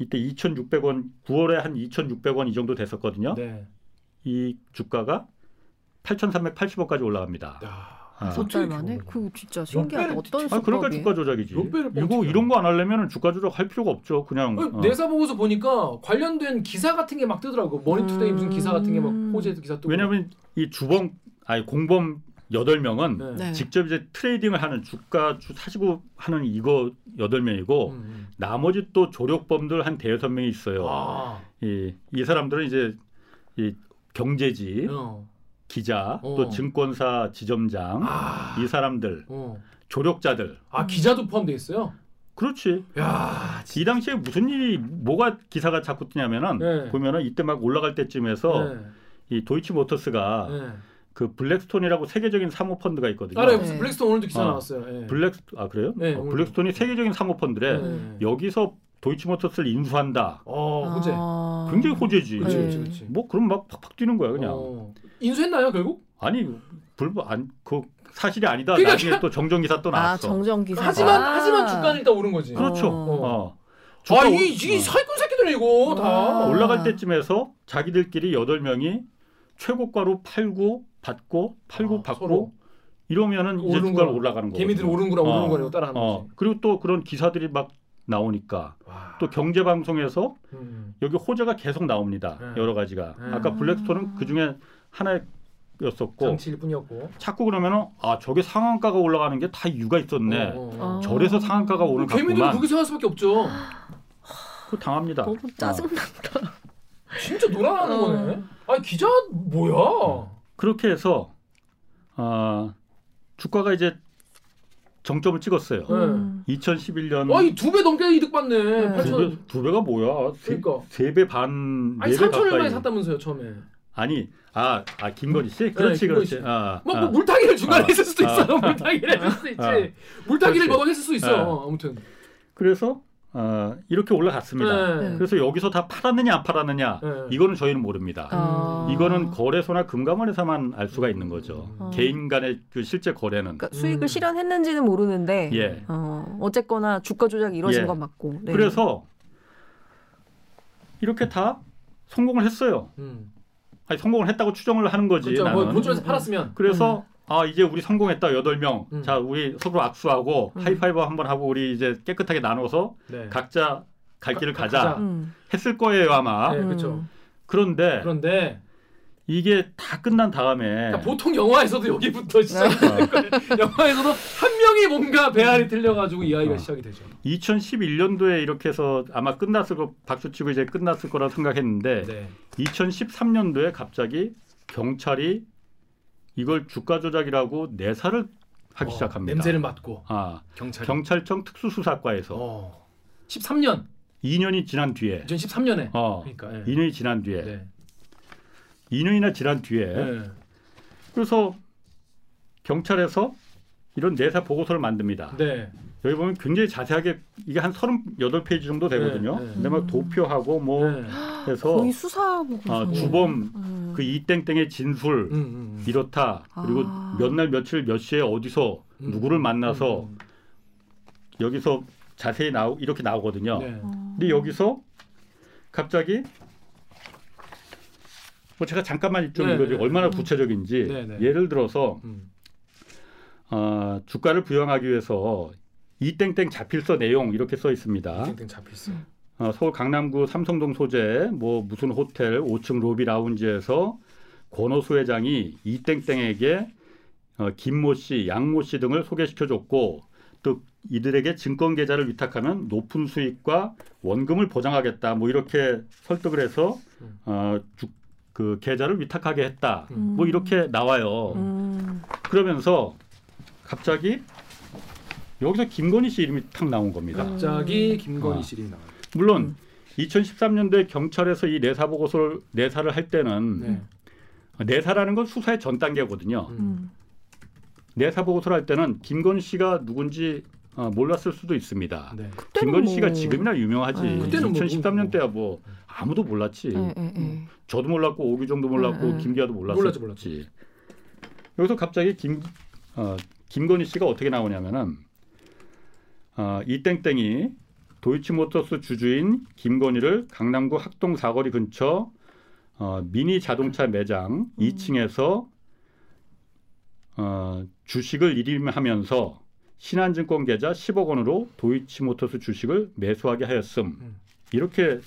이때 2,600원 9월에 한 2,600원 이 정도 됐었거든요. 네. 이 주가가 8,380원까지 올라갑니다. 야. 아. 석달 만에? 그 진짜 신기하다. 어떤 아, 그러니까 수법이? 주가 조작이지. 이거. 이런 거 안 하려면 주가 조작 할 필요가 없죠. 그냥 어. 내사 보고서 보니까 관련된 기사 같은 게 막 뜨더라고. 머니투데이 무슨 기사 같은 게막 음. 호재 기사 뜨고. 왜냐하면 이 주범 아니 공범 8명은 네. 네. 직접 이제 트레이딩을 하는 주가 주 사시고 하는 이거 여덟 명이고 음, 음. 나머지 또 조력범들 한 대여섯 명이 있어요. 아. 이, 이 사람들은 이제 이 경제지 어. 기자 어. 또 증권사 지점장 아. 이 사람들 어. 조력자들 아 기자도 포함돼 있어요. 그렇지. 야. 이 당시에 무슨 일이 뭐가 기사가 자꾸 뜨냐면은 네. 보면은 이때 막 올라갈 때쯤에서 네. 이 도이치모터스가 네. 그 블랙스톤이라고 세계적인 사모 펀드가 있거든요. 알아요. 네. 무슨 블랙스톤 오늘도 기사 어. 나왔어요. 예. 블랙 아 그래요? 네, 어. 블랙스톤이 세계적인 사모 펀드래. 네. 여기서 도이치모터스를 인수한다. 어, 호재. 아. 굉장히 호재지. 그렇지, 네. 그렇지, 그렇지. 뭐 그럼 막 팍팍 뛰는 거야 그냥. 어. 인수했나요 결국? 아니 불법 안그 사실이 아니다. 그러니까 나중에 또 정정 기사 또아 나왔어. 정정 기사. 하지만 하지만 주가는 일단 오른 거지. 그렇죠. 어. 어. 아, 주가 이, 올- 이 어. 사기꾼 새끼들 이거 다. 아. 올라갈 때쯤에서 자기들끼리 여덟 명이 최고가로 팔고 받고 팔고 아, 받고 서로. 이러면은 이제 오르는 주가가 거야. 올라가는 거고. 개미들이 오른구나 오르는 거라고 따라하는 어. 거지. 그리고 또 그런 기사들이 막 나오니까 와. 또 경제 방송에서 음. 여기 호재가 계속 나옵니다. 네. 여러 가지가. 네. 아까 블랙스톤은 그 중에 하나였었고 장치일 뿐이었고. 자꾸 그러면은 아 저게 상한가가 올라가는 게 다 이유가 있었네. 어, 어. 아. 저래서 상한가가 오는 개미들은 같구만. 그렇게 생각할 수밖에 없죠. 그 당합니다. 너무 짜증나. 진짜 놀아나는 어. 거네. 아니 기자 뭐야? 그렇게 해서 아 주가가 이제 정점을 찍었어요. 네. 음. 2011년 아니 두배 넘게 이득 받네. 네. 두, 8천. 배, 두 배가 뭐야? 세, 그러니까. 세배 반, 아니 네배 3천 얼마에 가까이. 샀다면서요 처음에. 아니, 아, 아 김건희 씨, 그렇지, 김건희 그렇지. 씨. 아, 뭐, 아. 뭐 물타기를 중간에 아. 했을 수도 아. 있어요. 물타기를 했을 수도 있지. 아. 물타기를 그렇지. 너도 했을 수 있어. 아. 아무튼. 그래서 아, 이렇게 올라갔습니다. 네. 그래서 여기서 다 팔았느냐 안 팔았느냐 네. 이거는 저희는 모릅니다. 아. 이거는 거래소나 금감원에서만 알 수가 있는 거죠. 음. 개인 간의 그 실제 거래는. 그러니까 수익을 음. 실현했는지는 모르는데 예. 어, 어쨌거나 주가 조작이 이루어진 예. 건 맞고. 네. 그래서 이렇게 다 성공을 했어요. 음. 아니 성공을 했다고 추정을 하는 거지 그렇죠. 뭐 나는. 본점에서 팔았으면. 그래서 아 이제 우리 성공했다 여덟 명. 음. 자 우리 서로 악수하고 음. 하이파이브 한번 하고 우리 이제 깨끗하게 나눠서 네. 각자 갈 길을 가- 가자 가자. 음. 했을 거예요 아마. 네, 음. 그렇죠. 그런데 그런데 이게 다 끝난 다음에 그러니까 보통 영화에서도 여기부터 시작이 어, 영화에서도 한 명이 뭔가 배알이 틀려가지고 이야기가 어. 시작이 되죠. 2011년도에 이렇게 해서 아마 끝났을 거 박수 치고 이제 끝났을 거라 생각했는데 네. 2013년도에 갑자기 경찰이 이걸 주가 조작이라고 내사를 하기 어, 시작합니다. 냄새를 맡고 아, 경찰. 경찰청 특수수사과에서 어. 13년. 2년이 지난 뒤에 2013년에. 어, 그러니까. 예. 2년이 지난 뒤에 네. 2년이나 지난 뒤에 네. 그래서 경찰에서 이런 내사 보고서를 만듭니다. 네. 여기 보면 굉장히 자세하게 이게 한 38페이지 정도 되거든요. 네, 네. 근데 막 도표하고 뭐 네. 해서 거의 수사 보고서. 어, 주범 음. 그 이땡땡의 진술 음, 음, 음. 이렇다. 그리고 아. 몇날 며칠 몇 시에 어디서 음. 누구를 만나서 음, 여기서 자세히 나오 이렇게 나오거든요. 음. 네. 어. 근데 여기서 갑자기 뭐 제가 잠깐만 좀 네, 이거 네. 얼마나 음. 구체적인지 네, 네. 예를 들어서 음. 어, 주가를 부여하기 위해서 이 땡땡 자필서 내용 이렇게 써 있습니다. 땡땡 잡혔어. 어, 서울 강남구 삼성동 소재 뭐 무슨 호텔 5층 로비 라운지에서 권오수 회장이 이 땡땡에게 어, 김모 씨, 양모 씨 등을 소개시켜 줬고 또 이들에게 증권 계좌를 위탁하면 높은 수익과 원금을 보장하겠다. 뭐 이렇게 설득을 해서 음. 어, 주, 그 계좌를 위탁하게 했다. 음. 뭐 이렇게 나와요. 음. 그러면서 갑자기 여기서 김건희 씨 이름이 탁 나온 겁니다. 음. 갑자기 김건희 아. 씨이 나와요. 물론 음. 2013년도에 경찰에서 이 내사 보고서를 내사를 할 때는 네. 내사라는 건 수사의 전 단계거든요. 음. 음. 내사 보고서를 할 때는 김건희 씨가 누군지 어, 몰랐을 수도 있습니다. 네. 김건희 뭐- 씨가 지금이나 유명하지. 네. 그때는 뭐 2013년 때야 뭐 아무도 몰랐지. 예, 예, 예. 저도 몰랐고 오규정도 몰랐고 네, 네. 김기아도 몰랐지. 몰랐지, 몰랐지. 여기서 갑자기 김 어, 김건희 씨가 어떻게 나오냐면은 어, 이 땡땡이 도이치모터스 주주인 김건희를 강남구 학동 사거리 근처 어, 미니 자동차 매장 2층에서 어, 주식을 일임하면서 신한증권 계좌 10억 원으로 도이치모터스 주식을 매수하게 하였음. 음. 이렇게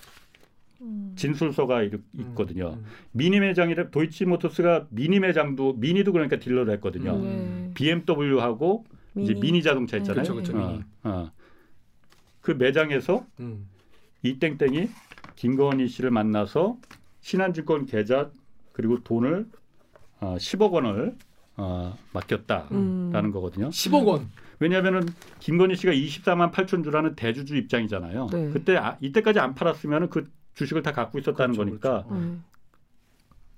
음. 진술서가 있거든요. 음. 미니 매장이라 도이치모터스가 미니 매장도 미니도 그러니까 딜러를 했거든요. 음. 네. BMW하고 이제 미니 자동차 있잖아요. 그쵸, 그쵸, 어, 미니. 어. 그 매장에서 음. 이 땡땡이 김건희 씨를 만나서 신한증권 계좌 그리고 돈을 어, 10억 원을 어, 맡겼다라는 음. 거거든요. 10억 원. 왜냐하면은 김건희 씨가 24만 8천 주라는 대주주 입장이잖아요. 네. 그때 아, 이때까지 안 팔았으면 그 주식을 다 갖고 있었다는 그렇죠, 거니까 그렇죠. 어. 네.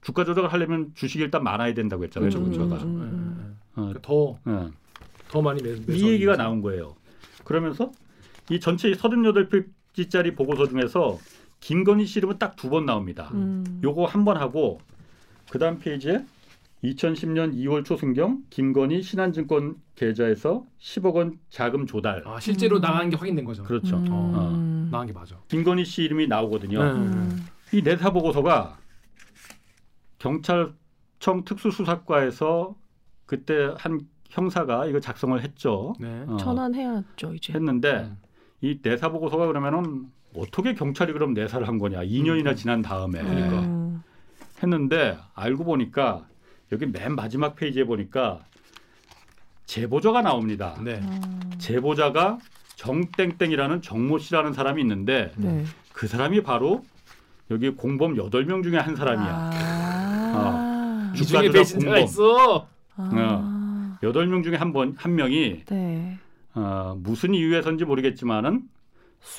주가 조작을 하려면 주식이 일단 많아야 된다고 했잖아요. 음, 저주가. 음, 음. 예, 예. 어, 그러니까 더, 어. 더 많이 매, 이 얘기가 나온 거예요. 그러면서 이 전체 38페이지 페이지짜리 보고서 중에서 김건희 씨 이름은 딱 두 번 나옵니다. 음. 요거 한 번 하고 그 다음 페이지에 2010년 2월 초순경 김건희 신한증권 계좌에서 10억 원 자금 조달. 아, 실제로 음. 나간 게 확인된 거죠. 그렇죠. 음. 어. 나간 게 맞아. 김건희 씨 이름이 나오거든요. 네. 음. 이 내사 보고서가 경찰청 특수수사과에서 그때 한 형사가 이거 작성을 했죠. 네. 어, 전환해야죠 이제. 했는데 음. 이 내사 보고서가 그러면은 어떻게 경찰이 그럼 내사를 한 거냐? 2년이나 지난 다음에 그러니까. 음. 했는데 알고 보니까 여기 맨 마지막 페이지에 보니까 제보자가 나옵니다. 네. 음. 제보자가 정땡땡이라는 정모 씨라는 사람이 있는데 네. 그 사람이 바로 여기 공범 8명 중에 한 사람이야. 아. 이 중에 주가 배신자가 공범. 있어. 아. 여덟 명 중에 한 번 한 명이 네. 어, 무슨 이유에서인지 모르겠지만은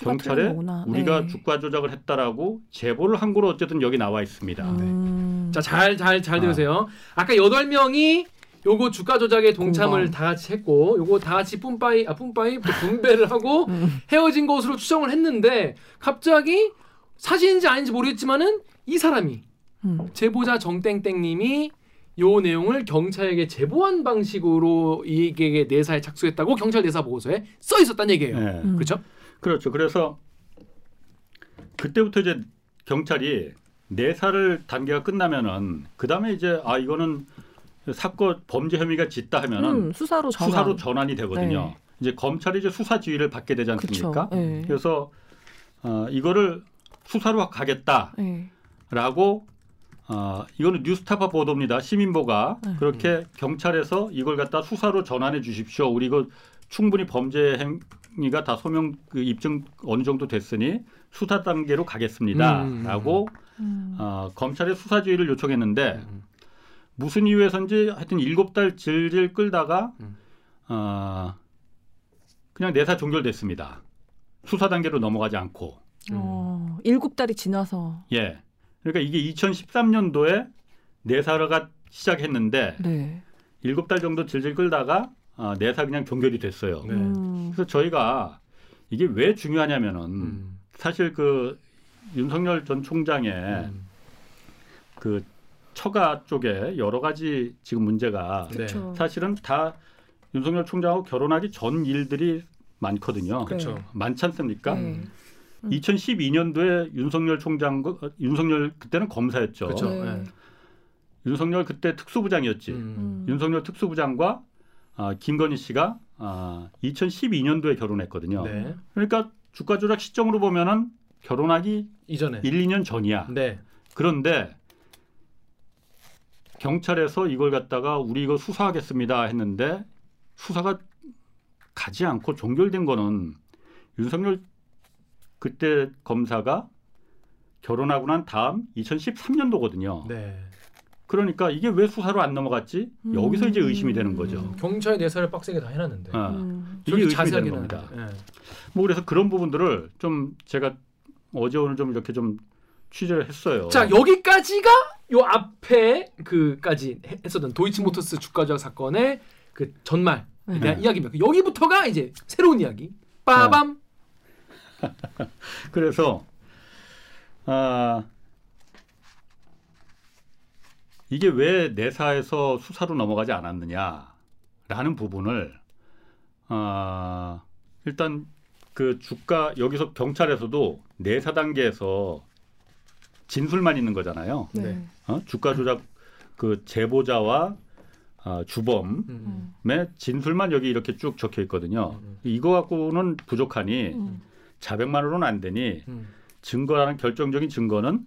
경찰에. 우리가 네. 주가 조작을 했다라고 제보를 한 거로 어쨌든 여기 나와 있습니다. 음. 자, 잘 잘잘 아. 들으세요. 아 까 여덟 명이 요거 주가 조작에 동참을 공범. 다 같이 했고 요거 다 같이 뿜빠이 아 뿜빠이 뭐 분배를 하고 음. 헤어진 것으로 추정을 했는데 갑자기 사실인지 아닌지 모르겠지만은 이 사람이 음. 제보자 정땡땡님이 요 내용을 경찰에게 제보한 방식으로 이게 내사에 착수했다고 경찰 내사 보고서에 써 있었단 얘기예요. 네. 음. 그렇죠? 그렇죠. 그래서 그때부터 이제 경찰이 내사를 단계가 끝나면은 그 다음에 이제 아 이거는 사건 범죄 혐의가 짙다 하면은 음, 수사로 전환. 수사로 전환이 되거든요. 네. 이제 검찰이 이제 수사 지휘를 받게 되지 않습니까? 네. 그래서 어, 이거를 수사로 가겠다라고 네. 어, 이거는 뉴스타파 보도입니다. 시민보가 네. 그렇게 경찰에서 이걸 갖다 수사로 전환해 주십시오. 우리 이거 충분히 범죄 행위가 다 소명 그 입증 어느 정도 됐으니 수사 단계로 음. 가겠습니다라고 음. 어, 검찰의 수사 지휘를 요청했는데 음. 무슨 이유에선지 하여튼 일곱 달 질질 끌다가 음. 어, 그냥 내사 종결됐습니다. 수사 단계로 넘어가지 않고 어, 일곱 달이 지나서. 예. 그러니까 이게 2013년도에 내사가 시작했는데 네. 일곱 달 정도 질질 끌다가 어, 내사 그냥 종결이 됐어요. 네. 음. 그래서 저희가 이게 왜 중요하냐면은 음. 사실 그 윤석열 전 총장의 음. 그 처가 쪽에 여러 가지 지금 문제가 네. 그렇죠. 사실은 다 윤석열 총장하고 결혼하기 전 일들이 많거든요. 그렇죠. 네. 많지 않습니까? 네. 음. 2012년도에 윤석열 총장 어, 윤석열 그때는 검사였죠. 그렇죠. 네. 네. 윤석열 그때 특수부장이었지. 음. 음. 윤석열 특수부장과 아, 김건희 씨가 아, 2012년도에 결혼했거든요. 네. 그러니까 주가 조작 시점으로 보면은 결혼하기 이전에. 1, 2년 전이야. 네. 그런데 경찰에서 이걸 갖다가 우리 이거 수사하겠습니다 했는데 수사가 가지 않고 종결된 거는 윤석열 그때 검사가 결혼하고 난 다음 2013년도거든요. 네. 그러니까 이게 왜 수사로 안 넘어갔지? 음. 여기서 이제 의심이 되는 거죠. 음, 경찰 내사를 빡세게 다 해놨는데. 어. 음. 이게 의심이 되는 겁니다. 네. 뭐 그래서 그런 부분들을 좀 제가 어제 오늘 좀 이렇게 좀 취재를 했어요. 자 여기까지가 요 앞에 그까지 해- 했었던 도이치모터스 주가 조작 사건의 그 전말에 네. 대한 이야기입니다. 여기부터가 이제 새로운 이야기. 빠밤. 그래서 아 이게 왜 내사에서 수사로 넘어가지 않았느냐라는 부분을 아 일단 그 주가 여기서 경찰에서도 내사 단계에서 진술만 있는 거잖아요. 네. 네. 어? 주가 조작 그 제보자와 아, 주범의 음. 진술만 여기 이렇게 쭉 적혀 있거든요. 음. 이거 갖고는 부족하니 음. 자백만으로는 안 되니 음. 증거라는 결정적인 증거는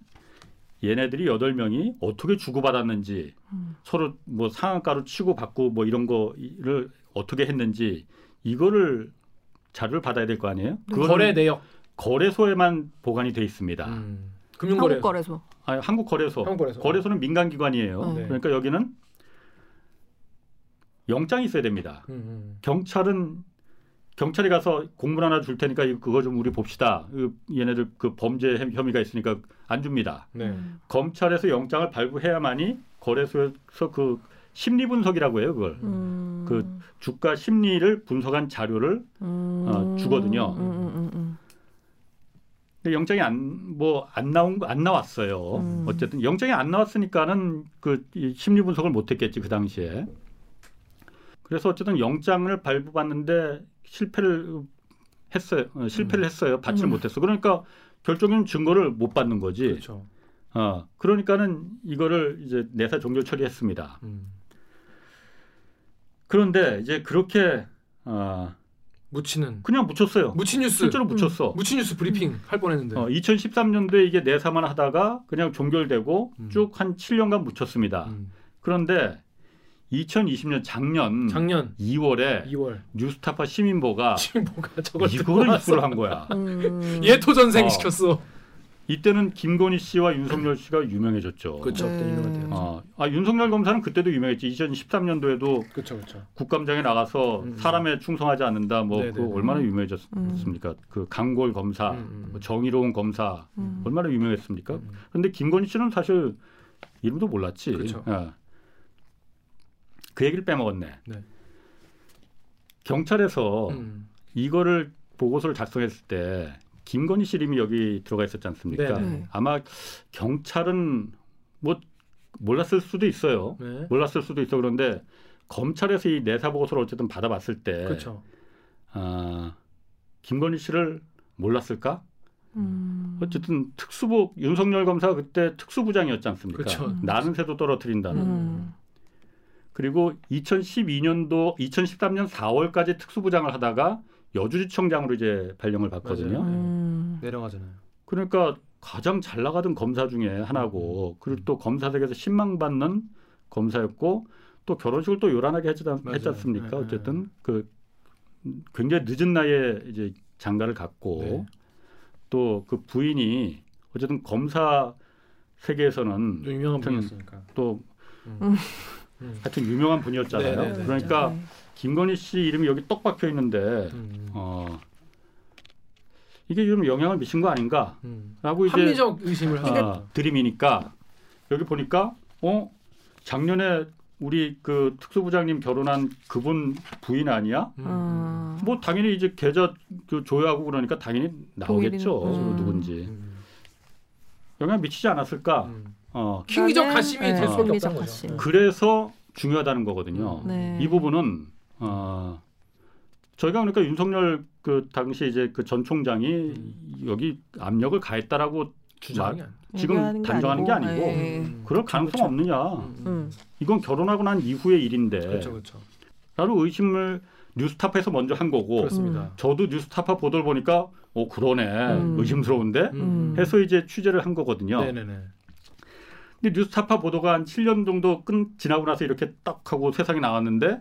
얘네들이 여덟 명이 어떻게 주고받았는지 음. 서로 뭐 상한가로 치고 받고 뭐 이런 거를 어떻게 했는지 이거를 자료를 받아야 될 거 아니에요? 거래 내역. 거래소에만 보관이 돼 있습니다. 음. 금융거래. 한국거래소. 아니, 한국 거래소. 한국거래소. 거래소는 민간 기관이에요. 네. 그러니까 여기는 영장이 있어야 됩니다. 음, 음. 경찰은 경찰이 가서 공문 하나 줄 테니까 이거 그거 좀 우리 봅시다. 그 얘네들 그 범죄 혐- 혐의가 있으니까 안 줍니다. 네. 음. 검찰에서 영장을 발부해야만이 거래소에서 그 심리 분석이라고 해요. 그걸 음. 그 주가 심리를 분석한 자료를 음. 어, 주거든요. 음, 음, 음, 음. 근데 영장이 안 뭐 안 나온 거- 안 나왔어요. 음. 어쨌든 영장이 안 나왔으니까는 그이 심리 분석을 못 했겠지 그 당시에. 그래서 어쨌든 영장을 발부받는데 실패를 했어요. 어, 실패를 했어요. 받지를 음. 못했어. 그러니까 결정적인 증거를 못 받는 거지. 그렇죠. 어, 그러니까는 이거를 이제 내사 종결 처리했습니다. 음. 그런데 이제 그렇게 어, 묻히는 그냥 묻혔어요. 묻힌 뉴스. 실제로 묻혔어. 묻힌 뉴스 브리핑 할 뻔했는데. 어, 2013년도에 이게 내사만 하다가 그냥 종결되고 음. 쭉한 7년간 묻혔습니다. 음. 그런데 2020년 작년, 작년 2월에 2월 뉴스타파 시민보가 뭐가 저걸 이거를 입수를 한 거야. 음. 예토 전생 어. 시켰어. 이때는 김건희 씨와 윤석열 씨가 유명해졌죠. 그렇죠. 네. 그때 유명한데요. 어, 아, 윤석열 검사는 그때도 유명했지. 2013년도에도 그렇죠, 그렇죠. 국감장에 나가서 음. 사람에 충성하지 않는다. 뭐 네네네. 그 얼마나 유명해졌습니까? 그 강골 검사, 음, 음. 뭐 정의로운 검사 음. 얼마나 유명했습니까? 음. 근데 김건희 씨는 사실 이름도 몰랐지. 그렇죠. 어. 그 얘기를 빼먹었네. 네. 경찰에서 음. 이거를 보고서를 작성했을 때 김건희 씨 이름이 여기 들어가 있었지 않습니까? 네네. 아마 경찰은 뭐 몰랐을 수도 있어요. 네. 몰랐을 수도 있어 그런데 검찰에서 이 내사 보고서를 어쨌든 받아봤을 때 그렇죠. 아, 김건희 씨를 몰랐을까? 음. 어쨌든 특수부 윤석열 검사가 그때 특수부장이었지 않습니까? 그렇죠. 나는 새도 떨어뜨린다는. 음. 그리고 2012년도 2013년 4월까지 특수부장을 하다가 여주지청장으로 이제 발령을 받거든요. 맞아요. 음. 내려가잖아요. 그러니까 가장 잘 나가던 검사 중에 하나고 그리고 또 검사들에게서 신망받는 검사였고 또 결혼식을 또 요란하게 했지. 했지 않습니까? 네, 어쨌든 그 굉장히 늦은 나이에 이제 장가를 갔고 네. 또그 부인이 어쨌든 검사 세계에서는 유명한 하여튼 분이었으니까. 또 음. 음. 하여튼 유명한 분이었잖아요. 네, 네, 네. 그러니까 네. 김건희 씨 이름이 여기 떡 박혀 있는데 음. 어 이게 좀 영향을 미친 거 아닌가라고 음. 이제 합리적 의심을. 어, 드림이니까 여기 보니까 어 작년에 우리 그 특수부장님 결혼한 그분 부인 아니야? 음. 음. 뭐 당연히 이제 계좌 그 조회하고 그러니까 당연히 나오겠죠. 음. 누군지 음. 영향 미치지 않았을까? 음. 어 킹리적 나는, 가심이 네, 될 수밖에 킹리적 없다는 가심. 거죠. 그래서 중요하다는 거거든요. 음. 네. 이 부분은 어 저희가 그러니까 윤석열 그 당시 이제 그 전 총장이 음. 여기 압력을 가했다라고 아니야. 지금 얘기하는 게 단정하는 게 아니고, 아니고 네. 음. 그럴 가능성 그렇죠. 없느냐? 음. 음. 이건 결혼하고 난 이후의 일인데 그렇죠, 그렇죠. 라는 의심을 뉴스타파에서 먼저 한 거고 그렇습니다. 저도 뉴스타파 보도를 보니까 어 그러네 음. 의심스러운데 음. 해서 이제 취재를 한 거거든요. 네네네. 근데 뉴스타파 보도가 한 7년 정도 끝 지나고 나서 이렇게 딱 하고 세상에 나왔는데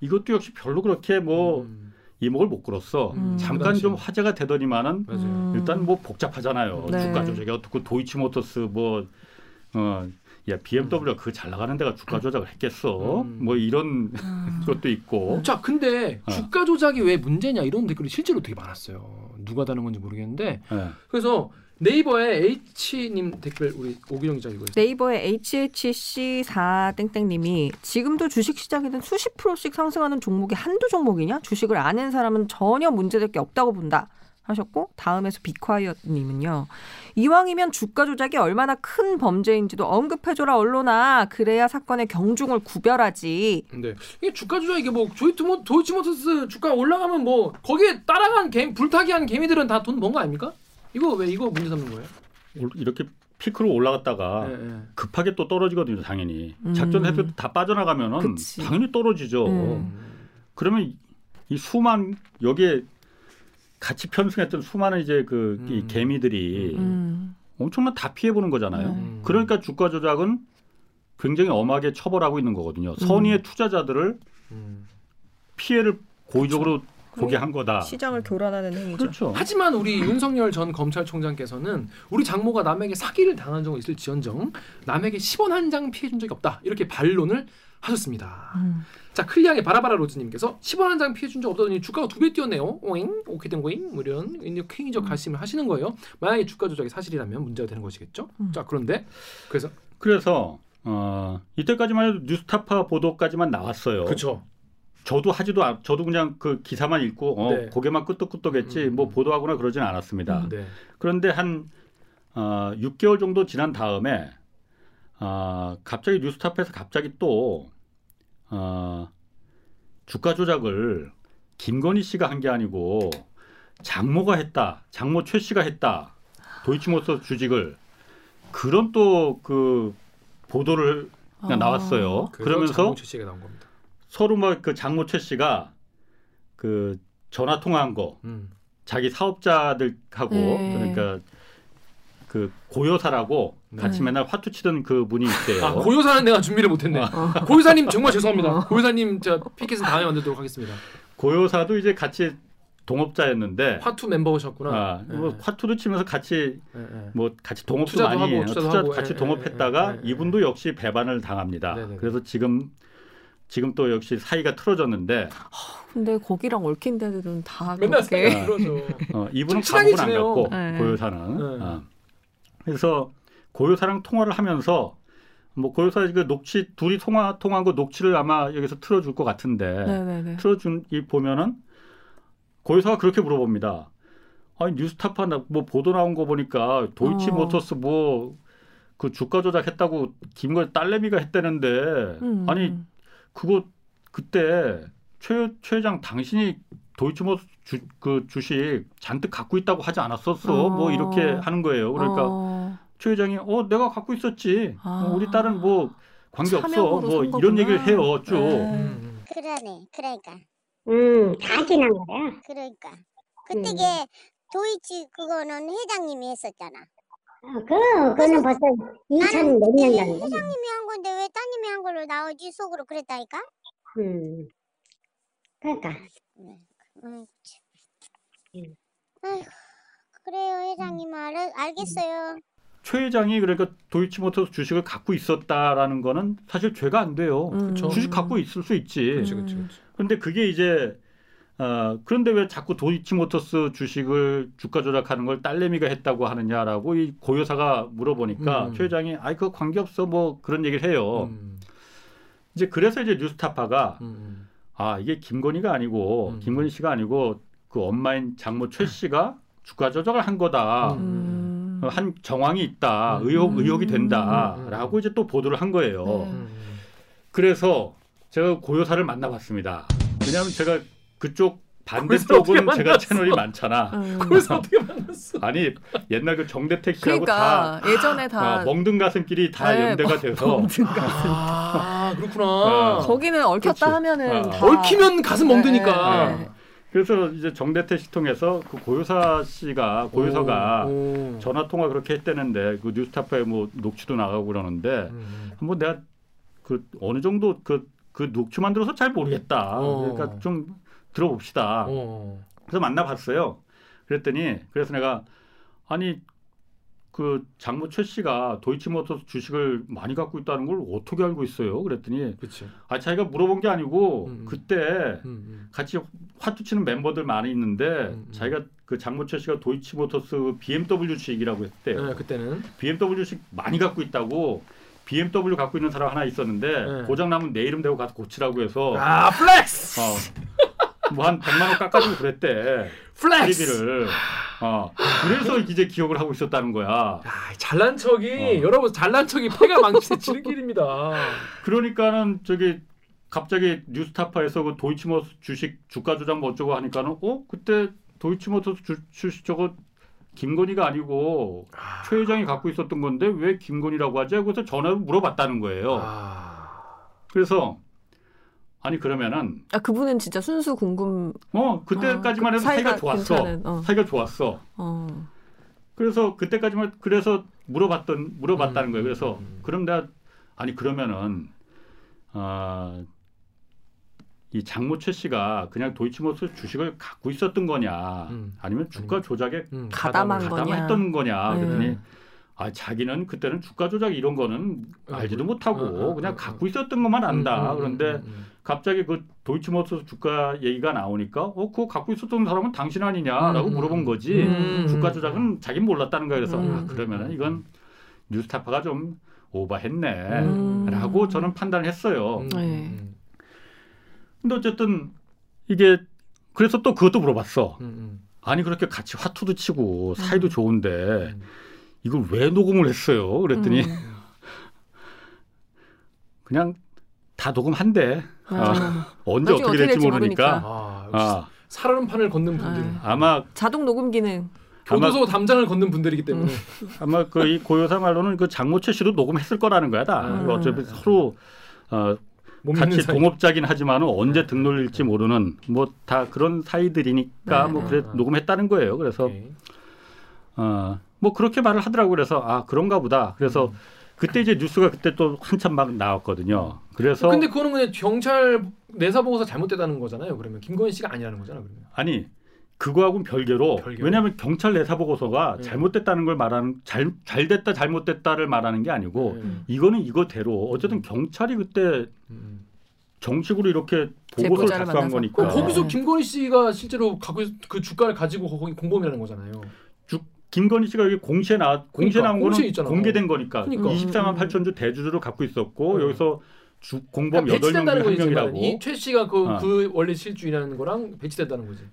이것도 역시 별로 그렇게 뭐 음. 이목을 못 끌었어. 음. 잠깐 당시에. 좀 화제가 되더니만은 맞아요. 음. 일단 뭐 복잡하잖아요. 네. 주가 조작이 어떻고 도이치모터스 뭐 어. 야 BMW가 그잘 나가는 데가 주가 조작을 했겠어? 음. 뭐 이런 음. 것도 있고. 자, 근데 어. 주가 조작이 왜 문제냐 이런 댓글이 실제로 되게 많았어요. 누가 다는 건지 모르겠는데 예. 그래서 네이버에 H님 댓글 우리 오기정 기자 이거 네이버의 HHC4 땡땡님이 지금도 주식 시장에는 수십 프로씩 상승하는 종목이 한두 종목이냐? 주식을 아는 사람은 전혀 문제될 게 없다고 본다. 하셨고 다음에서 비콰이어님은요. 이왕이면 주가 조작이 얼마나 큰 범죄인지도 언급해줘라 언론아. 그래야 사건의 경중을 구별하지. 근데 이게 주가 조작 이게 뭐 조이트모 도이치모터스 주가 올라가면 뭐 거기에 따라간 개 불타기한 개미들은 다 돈 번 거 아닙니까? 이거 왜 이거 문제 삼는 거예요? 올- 이렇게 피크로 올라갔다가 예, 예. 급하게 또 떨어지거든요, 당연히. 음. 작전해서 다 빠져나가면은 그치. 당연히 떨어지죠. 음. 그러면 이- 이 수만 여기에 같이 편승했던 수많은 이제 그이 음. 개미들이 음. 엄청난 다 피해 보는 거잖아요. 음. 그러니까 주가 조작은 굉장히 엄하게 처벌하고 있는 거거든요. 선의의 투자자들을 음. 피해를 고의적으로 보게 한 거다. 시장을 교란하는 행위죠. 그렇죠. 하지만 우리 윤석열 전 검찰총장께서는 우리 장모가 남에게 사기를 당한 적은 있을지언정 남에게 10원 한 장 피해 준 적이 없다 이렇게 반론을 하셨습니다. 음. 자 클리앙의 바라바라 로즈님께서 10원 한 장 피해 준 적 없더니 주가가 두 배 뛰었네요. 오잉 오케이 된 거잉 뭐 이런 킹이적 가심을 하시는 거예요. 만약에 주가 조작이 사실이라면 문제가 되는 것이겠죠. 음. 자 그런데 그래서 그래서 어, 이때까지만 해도 뉴스타파 보도까지만 나왔어요. 그렇죠. 저도 하지도 않, 저도 그냥 그 기사만 읽고 어, 네. 고개만 끄덕끄덕했지 음. 뭐 보도하거나 그러진 않았습니다. 네. 그런데 한 어, 6개월 정도 지난 다음에 어, 갑자기 뉴스타파에서 갑자기 또 어, 주가 조작을 김건희 씨가 한 게 아니고 장모가 했다. 장모 최 씨가 했다. 도이치모터 주직을 그런 또 그 보도를 아. 나왔어요. 그러면서 장봉철 씨가 나온 겁니다. 서로 막 그 장모 최 씨가 그 전화 통화한 거 음. 자기 사업자들하고 네. 그러니까 그 고요사라고 같이 네. 맨날 화투 치던 그 분이 있대요. 아 고요사는 내가 준비를 못했네. 어. 고요사님 정말 죄송합니다. 고요사님 저 피켓은 다음에 만들도록 하겠습니다. 고요사도 이제 같이 동업자였는데 화투 멤버셨구나. 아, 뭐 예, 화투도 치면서 같이 예, 예. 뭐 같이 동업도 투자도 많이 하고. 투자도 투자 하고, 같이 예, 동업했다가 예, 예, 예. 이분도 역시 배반을 당합니다. 네네네. 그래서 지금 지금 또 역시 사이가 틀어졌는데 근데 거기랑 얽힌 데들은 다 맨날 그렇게 사이 그러죠. 어, 이분은 감옥은 안. 갔고 네. 고요사는 네. 어. 그래서 고요사랑 통화를 하면서 뭐 고요사 그 녹취 둘이 통화 통화한 거 녹취를 아마 여기서 틀어줄 것 같은데 네네네. 틀어준 이 보면은 고유사가 그렇게 물어봅니다. 아니 뉴스타파 나- 뭐 보도 나온 거 보니까 도이치 어. 모터스 뭐 그 주가 조작했다고 김건 딸내미가 했다는데 음. 아니 그거 그때 최, 최 회장 당신이 도이치모터 주, 그 주식 잔뜩 갖고 있다고 하지 않았었어 어. 뭐 이렇게 하는 거예요. 그러니까 어. 최 회장이 어 내가 갖고 있었지. 아. 어, 우리 딸은 뭐 관계 없어. 뭐산 이런 거구나. 얘기를 해요 쭉. 네. 음. 그러네. 그러니까. 음, 다 지난 거야. 그러니까. 그때 음. 게 도이치 그거는 회장님이 했었잖아. 어, 그, 그거는 벌써 2000 몇년 전에. 회장님이 한 건데 왜 따님이 한 걸로 나오지? 속으로 그랬다니까? 음. 그러니까. 네. 음, 참. 음. 아이고, 그래요, 회장님. 알, 알겠어요. 최 회장이 그러니까 도이치모터스 주식을 갖고 있었다라는 거는 사실 죄가 안 돼요. 음. 주식 갖고 있을 수 있지. 그런데 그게 이제 어, 그런데 왜 자꾸 도이치모터스 주식을 주가 조작하는 걸 딸내미가 했다고 하느냐라고 이 고요사가 물어보니까 음. 최 회장이 아이 그거 관계 없어 뭐 그런 얘기를 해요. 음. 이제 그래서 이제 뉴스타파가 음. 아 이게 김건희가 아니고 음. 김건희 씨가 아니고 그 엄마인 장모 최 씨가 주가 조작을 한 거다. 음. 어, 한 정황이 있다. 음. 의혹 의혹이 음. 된다라고 이제 또 보도를 한 거예요. 네. 음. 그래서 제가 고요사를 만나봤습니다. 왜냐하면 제가 그쪽 반대쪽은 제가? 채널이 많잖아. 음. 그래서 어떻게 만났어? 아니 옛날 그 정대택 씨하고 그러니까 예전에 다다 아, 멍든 가슴끼리 다 네, 연대가 돼서 멍든 가슴. 아 그렇구나. 어. 거기는 얽혔다 그렇지. 하면은 어. 다 얽히면 가슴 멍드니까. 네, 네. 그래서 이제 정대택 씨 통해서 그 고요사 씨가 고요사가 오, 오. 전화 통화 그렇게 했다는데 그 뉴스타파에 뭐 녹취도 나가고 그러는데 음. 뭐 내가 그 어느 정도 그, 그 녹취 만 들어서 잘 모르겠다. 어. 그러니까 좀 들어봅시다. 어. 그래서 만나봤어요. 그랬더니 그래서 내가 아니 그 장모 최 씨가 도이치모터스 주식을 많이 갖고 있다는 걸 어떻게 알고 있어요? 그랬더니 그렇지. 아 자기가 물어본 게 아니고 음. 그때 음, 음. 같이 화투 치는 멤버들 많이 있는데 음, 음. 자기가 그 장모 최 씨가 도이치모터스 BMW 주식이라고 했대요. 네, 그때는 BMW 주식 많이 갖고 있다고 BMW 갖고 있는 사람 하나 있었는데 네. 고장 나면 내 이름 대고 가서 고치라고 해서 아 flex. 어, 뭐 한 100만 원 깎아주고 그랬대. flex. 수리비를. 어, 그래서 이제 기억을 하고 있었다는 거야. 아, 잘난 척이 어. 여러분 잘난 척이 패가 망치는 길입니다. 그러니까는 저기 갑자기 뉴스타파에서 그 도이치모터 주식 주가 조작 뭐 어쩌고 하니까는 어 그때 도이치모터 주, 주식 저거 김건희가 아니고 아. 최 회장이 갖고 있었던 건데 왜 김건희라고 하지? 그래서 전화로 물어봤다는 거예요. 아. 그래서 아니 그러면은 아 그분은 진짜 순수 궁금 어 그때까지만 아, 해도 그 사이가 사이가 좋았어. 괜찮은, 어. 사이가 좋았어. 어. 그래서 그때까지만 그래서 물어봤던 물어봤다는 음, 거예요. 그래서 음, 음. 그럼 내가 아니 그러면은 아, 이 장모 최 씨가 그냥 도이치모터 주식을 갖고 있었던 거냐, 음. 아니면 주가 조작에 음, 가담한 거냐. 가담했던 거냐 네. 그랬더니 아 자기는 그때는 주가 조작 이런 거는 어, 알지도 뭐, 못하고 어, 어, 그냥 어, 갖고 있었던 것만 안다. 음, 음, 그런데 음, 음. 갑자기 그 도이치모터 주가 얘기가 나오니까 어 그거 갖고 있었던 사람은 당신 아니냐라고 음, 물어본 거지. 음, 주가 음, 조작은 자기는 몰랐다는 거예요. 그래서 음, 아, 그러면은 이건 뉴스타파가 좀 오버했네. 음. 라고 저는 판단을 했어요. 음, 네. 음. 근데 어쨌든 이게 그래서 또 그것도 물어봤어. 음, 음. 아니 그렇게 같이 화투도 치고 사이도 좋은데 음. 이걸 왜 녹음을 했어요? 그랬더니 음. 그냥 다 녹음한대. 아. 언제 나중에 어떻게 될지 될지 모르니까. 아, 역시 아, 걷는 분들. 아. 아마 자동 녹음 기능. 교도소 담장을 걷는 분들이기 때문에. 아마 그 이 고요사 말로는 그 장모철 씨도 녹음했을 거라는 거야 다. 음. 어차피 서로 어, 같이. 동업자긴 하지만은 언제 등 놀릴지 모르는 뭐 다 그런 사이들이니까 네, 뭐 네. 그래 녹음했다는 거예요. 그래서 오케이. 어, 뭐 그렇게 말을 하더라고 그래서 아 그런가 보다. 그래서 음. 그때 이제 뉴스가 그때 또 한참 막 나왔거든요. 그래서 근데 그거는 그냥 경찰 내사 보고서 잘못됐다는 거잖아요. 그러면 김건희 씨가 아니라는 거잖아. 그러면. 아니 그거하고는 별개로, 별개로? 왜냐하면 경찰 내사 보고서가 네. 잘못됐다는 걸 말하는 잘 잘됐다 잘못됐다를 말하는 게 아니고 음. 이거는 이거대로 어쨌든 경찰이 그때 음. 정식으로 이렇게 보고서를 작성한 만나서. 거니까 네. 거기서 김건희 씨가 실제로 갖고 있- 그 주가를 가지고 거기 공범이라는 거잖아요. 김건희 씨가 여기 공시에 나 공시에 그러니까, 나온 거는 있잖아. 공개된 거니까 그러니까. 24만 음, 8천 주 대주주를 갖고 있었고 음. 여기서 주, 공범 그러니까 여덟 명 배치된다는 중에 한 거지만 명이라고 이최 씨가 그, 어. 그 원래 실주인하는 거랑 배치된다는 거지.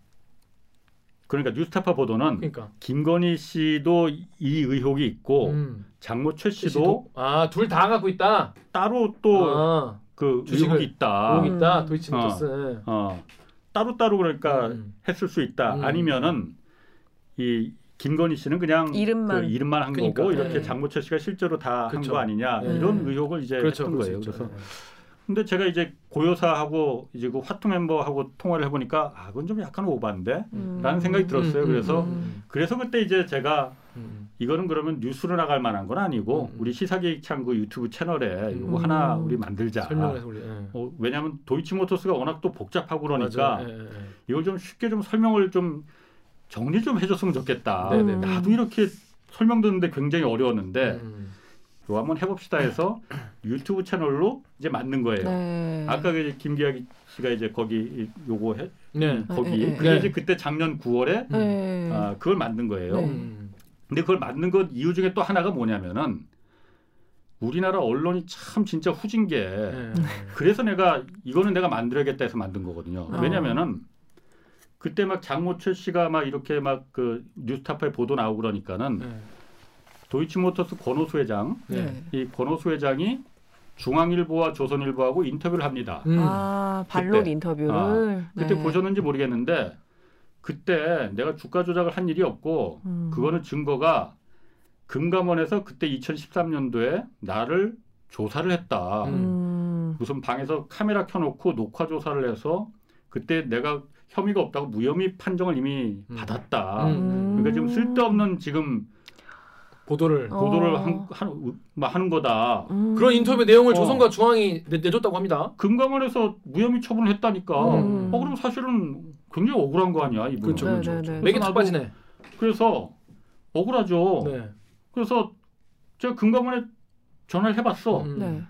그러니까 뉴스타파 보도는 그러니까. 김건희 씨도 이 의혹이 있고 음. 장모 최최 씨도 아둘 다 갖고 있다. 따로 또 아, 그 의혹이 있다. 의혹 있다. 음. 도이치 모터스. 어, 따로 따로 그러니까 음. 했을 수 있다. 음. 아니면은 이 김건희 씨는 그냥 이름만. 그 이름만 한 그러니까. 거고 이렇게 네. 장모철 씨가 실제로 다 한. 거 아니냐 네. 이런 의혹을 이제 그렇죠. 했던 거예요. 있죠. 그래서 네. 근데 제가 이제 고요사하고 이제 그 화투 멤버하고 통화를 해보니까 아 그건 좀 약간 오반데 음. 라는 생각이 들었어요. 음, 그래서 음, 그래서 그때 이제 제가 음, 이거는 그러면 뉴스로 나갈 만한 건 아니고 음. 우리 시사기획창 그 유튜브 채널에 이거 음. 하나 우리 만들자. 설명을 해서 우리. 예. 어, 왜냐하면 도이치모터스가 워낙 또 복잡하고 그러니까. 예, 예, 예. 이걸 좀 쉽게 좀 설명을 좀 정리 좀 해줬으면 좋겠다. 네, 네, 네. 나도 이렇게 설명 듣는데 굉장히 어려웠는데 음. 이거 한번 해봅시다 해서 유튜브 채널로 이제 만든 거예요. 네. 아까 그 김기학 씨가 이제 거기 이- 요거 해 네. 거기 네, 네, 그게 네. 이제 그때 작년 9월에 네. 아, 그걸 만든 거예요. 네. 음. 근데 그걸 만든 것 이유 중에 또 하나가 뭐냐면은 우리나라 언론이 참 진짜 후진 게 예. 그래서 내가 이거는 내가 만들어야겠다 해서 만든 거거든요. 어. 왜냐면은 그때 막 장모철 씨가 막 이렇게 막 그 뉴스타파에 보도 나오고 그러니까는 예. 도이치모터스 권오수 회장 네. 이 권오수 회장이 중앙일보와 조선일보하고 인터뷰를 합니다. 음. 아 반론 그때. 인터뷰를 아, 그때 네. 보셨는지 모르겠는데 그때 내가 주가 조작을 한 일이 없고 음. 그거는 증거가 금감원에서 그때 2013년도에 나를 조사를 했다. 음. 음. 무슨 방에서 카메라 켜놓고 녹화 조사를 해서 그때 내가 혐의가 없다고 무혐의 판정을 이미 음. 받았다. 음. 그러니까 지금 쓸데없는 지금 보도를 어. 보도를 한, 한, 뭐 하는 거다. 음. 그런 인터뷰 내용을 어. 조선과 중앙이 내, 내줬다고 합니다. 금감원에서 무혐의 처분을 했다니까. 음. 어 그럼 사실은 굉장히 억울한 거 아니야 이분. 그렇죠, 네, 그렇죠. 네, 그렇죠. 네. 맥이 나도- 탁 빠지네. 그래서 억울하죠. 네. 그래서 제가 금감원에 전화를 해봤어. 음. 네.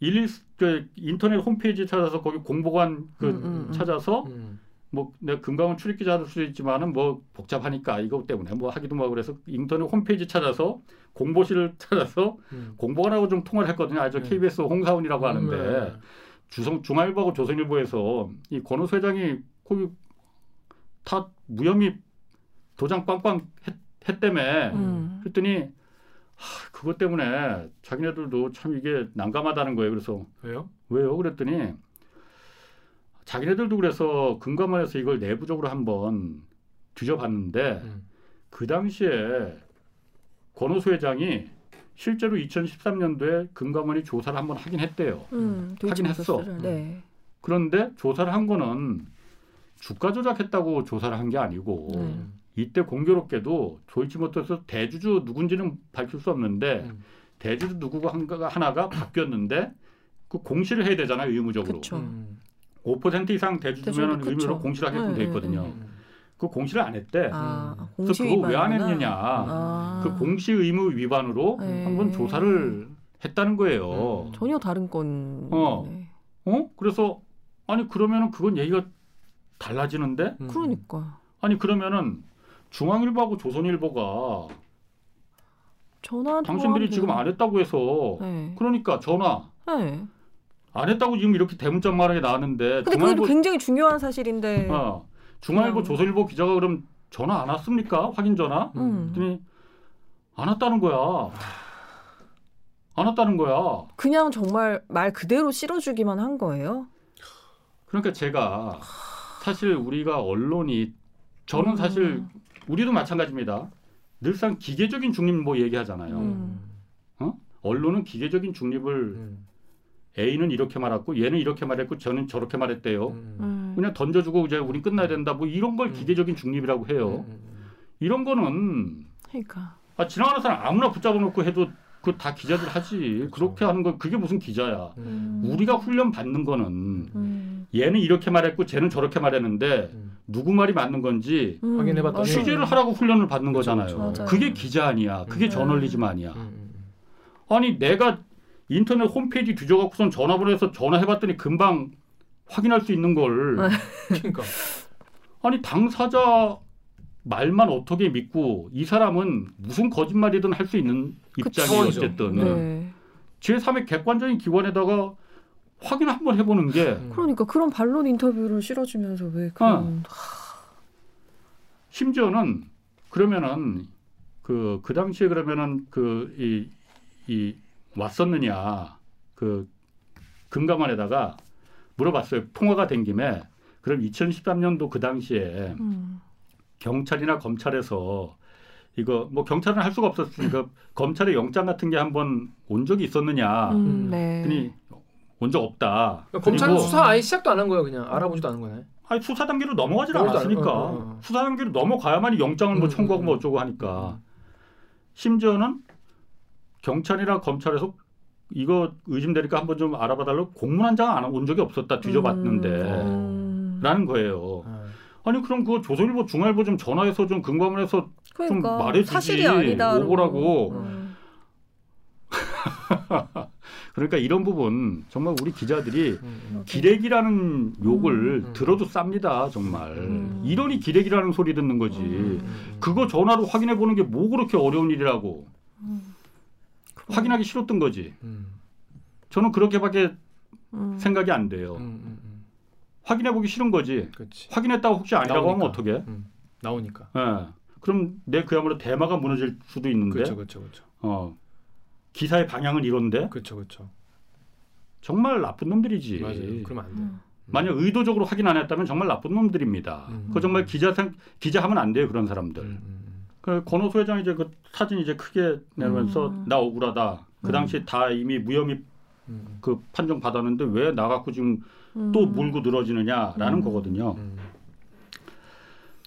일일 그 인터넷 홈페이지 찾아서 거기 공보관 그 음, 음, 음. 찾아서 음. 뭐 내가 금감원 출입 기자일 수도 있지만은 뭐 복잡하니까 이거 때문에 뭐 하기도 하고 그래서 인터넷 홈페이지 찾아서 공보실을 찾아서 음. 공보관하고 좀 통화를 했거든요. 아저 네. KBS 홍사원이라고 하는데 네. 주성 중앙일보하고 조선일보에서 이 권오수 회장이 거기 다 무혐의 도장 빵빵 했, 했다며 음. 그랬더니 하, 그것 때문에 자기네들도 참 이게 난감하다는 거예요. 그래서 왜요? 왜요? 그랬더니 자기네들도 그래서 금감원에서 이걸 내부적으로 한번 뒤져봤는데 음. 그 당시에 권오수 회장이 실제로 2013년도에 금감원이 조사를 한번 하긴 했대요. 음. 하긴 했어. 네. 그런데 조사를 한 거는 주가 조작했다고 조사를 한 게 아니고 음. 이때 공교롭게도 도이치모터스 대주주 누군지는 밝힐 수 없는데 음. 대주주 누구가 한가 하나가 바뀌었는데 그 공시를 해야 되잖아요 의무적으로 그쵸. 음. 5% 이상 대주주면 대주주, 의무로. 공시를 하게끔 돼 네, 있거든요. 네, 음. 그 공시를 안 했대. 아, 음. 공시 그래서 그거 왜 안. 했느냐. 아. 그 공시 의무 위반으로 네. 한번 조사를 했다는 거예요. 음. 전혀 다른 건. 어. 네. 어? 그래서 아니 그러면은 그건 얘기가 달라지는데 음. 그러니까 아니 그러면은 중앙일보하고 조선일보가 전화 당신들이 지금 안 했다고 해서 네. 그러니까 전화 네. 안 했다고 지금 이렇게 대문짝만하게 나왔는데 근데 그것도 중앙일보 굉장히 중요한 사실인데. 어, 중앙일보 음. 조선일보 기자가 그럼 전화 안 왔습니까? 확인 전화? 음. 그랬더니 안 왔다는 거야. 안 왔다는 거야. 그냥 정말 말 그대로 실어주기만 한 거예요. 그러니까 제가 사실 우리가 언론이 저는 사실 음. 우리도 마찬가지입니다. 늘상 기계적인 중립 뭐 얘기하잖아요. 음. 어? 언론은 기계적인 중립을 음. A는 이렇게 말했고 얘는 이렇게 말했고 저는 저렇게 말했대요. 음. 음. 그냥 던져주고 이제 우린 끝나야 된다. 뭐 이런 걸 음. 기계적인 중립이라고 해요. 음, 음, 이런 거는 그러니까. 아, 지나가는 사람 아무나 붙잡아 놓고 해도 그 다 기자들 하지. 그렇게 하는 건 그게 무슨 기자야. 음. 우리가 훈련 받는 거는 음. 얘는 이렇게 말했고 쟤는 저렇게 말했는데 음. 누구 말이 맞는 건지 음. 확인해봤더니. 취재를 하라고 훈련을 받는 그렇죠, 거잖아요. 그렇죠. 그게 기자 아니야. 그게 음. 저널리즘 아니야. 음, 음, 아니 내가 인터넷 홈페이지 뒤져갖고선 전화번호에서 전화해봤더니 금방 확인할 수 있는 걸 네. 음. 그러니까 아니 당사자 말만 어떻게 믿고 이 사람은 무슨 거짓말이든 할 수 있는. 입장이 어쨌든 네. 제3의 객관적인 기관에다가 확인 한번 해보는 게 음. 그러니까 그런 반론 인터뷰를 실어주면서 왜 그런 심지어는 그러면은 그, 그 당시에 그러면은 그, 이, 이, 왔었느냐, 그, 금감원에다가 물어봤어요. 통화가 된 김에, 그럼 2013년도 그 당시에 음. 경찰이나 검찰에서 이거 뭐 경찰은 할 수가 없었으니까 검찰의 영장 같은 게 한 번 온 적이 있었느냐. 음, 음. 네. 그랬더니 온 적 없다. 그러니까 검찰은 수사 아예 시작도 안 한 거예요. 그냥 알아보지도 않은 거네. 아니 수사 단계로 넘어가질 않았으니까 않- 어, 어, 어. 수사 단계로 넘어가야만이 영장을 뭐 음, 청구하고 음, 뭐 음. 어쩌고 하니까 심지어는 경찰이나 검찰에서 이거 의심되니까 한번 좀 알아봐달라고 공문 한 장 안 온 적이 없었다 뒤져봤는데 음. 라는 거예요. 아. 아니 그럼 그거 조선일보 중앙일보 좀 전화해서 좀 근거문해서 그러니까 말해주지. 사실이 아니다. 오보라고. 음. 그러니까 이런 부분 정말 우리 기자들이 음, 음. 기레기라는 욕을 음. 들어도 쌉니다 정말 음. 이러니 기레기라는 소리 듣는 거지 음, 음. 그거 전화로 확인해 보는 게 뭐 그렇게 어려운 일이라고 음. 확인하기 싫었던 거지 음, 저는 그렇게밖에 음. 생각이 안 돼요 음, 음, 음. 확인해 보기 싫은 거지 그렇지. 확인했다고 혹시 아니라고 하면 나오니까. 어떡해 음, 나오니까. 예. 그럼 내 그야말로 대마가 무너질 수도 있는데 그렇죠, 그렇죠, 그렇죠, 어, 기사의 방향은 이런데 그렇죠, 그렇죠. 정말 나쁜 놈들이지 맞아요. 그러면 안 돼. 음. 만약 의도적으로 확인 안 했다면 정말 나쁜 놈들입니다. 음. 그거 정말 기자 생 기자 하면 안 돼요 그런 사람들. 음, 음, 그 권호수 회장 이제 그 사진 이제 크게 내면서 음. 나 억울하다. 그 음. 당시 다 이미 무혐의 음, 그 판정 받았는데 왜 나 갖고 지금 음. 또 물고 늘어지느냐라는 음. 거거든요. 음,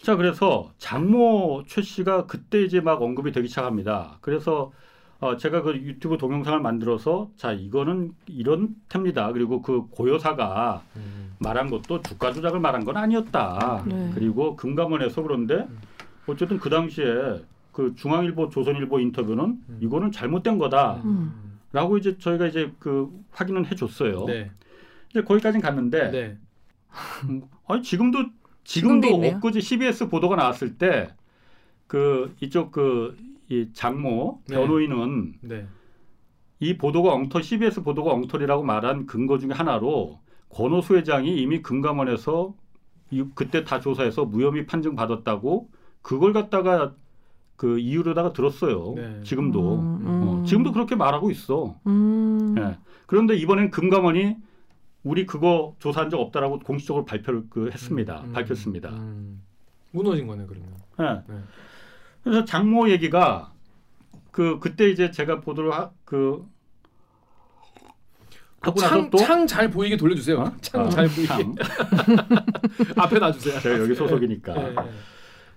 자 그래서 장모 최 씨가 그때 이제 막 언급이 되기 시작합니다. 그래서 어, 제가 그 유튜브 동영상을 만들어서 자 이거는 이런 탭니다. 그리고 그 고여사가 음, 말한 것도 주가 조작을 말한 건 아니었다. 네. 그리고 금감원에서 그런데 어쨌든 그 당시에 그 중앙일보, 조선일보 인터뷰는 음. 이거는 잘못된 거다라고 음. 이제 저희가 이제 그 확인은 해줬어요. 네, 이제 거기까지 갔는데 네, 음, 아니 지금도 지금도. 엊그제 CBS 보도가 나왔을 때 그 이쪽 그 이 장모 네. 변호인은 네, 이 보도가 엉터 CBS 보도가 엉터리라고 말한 근거 중에 하나로 권오수 회장이 이미 금감원에서 이, 그때 다 조사해서 무혐의 판정 받았다고 그걸 갖다가 그 이유로다가 들었어요. 네. 지금도 음, 어, 음. 지금도 그렇게 말하고 있어. 음. 예. 그런데 이번엔 금감원이 우리 그거 조사한 적 없다라고 공식적으로 발표를 그 했습니다. 음, 밝혔습니다. 음. 무너진 거네 그러면. 예. 네. 그래서 장모 얘기가 그 그때 이제 제가 보도를 하, 그 하고 나서 또창잘 보이게 돌려주세요. 어? 창 아, 잘 보이게 창. 앞에 놔주세요. 제가 여기 소속이니까. 네, 네.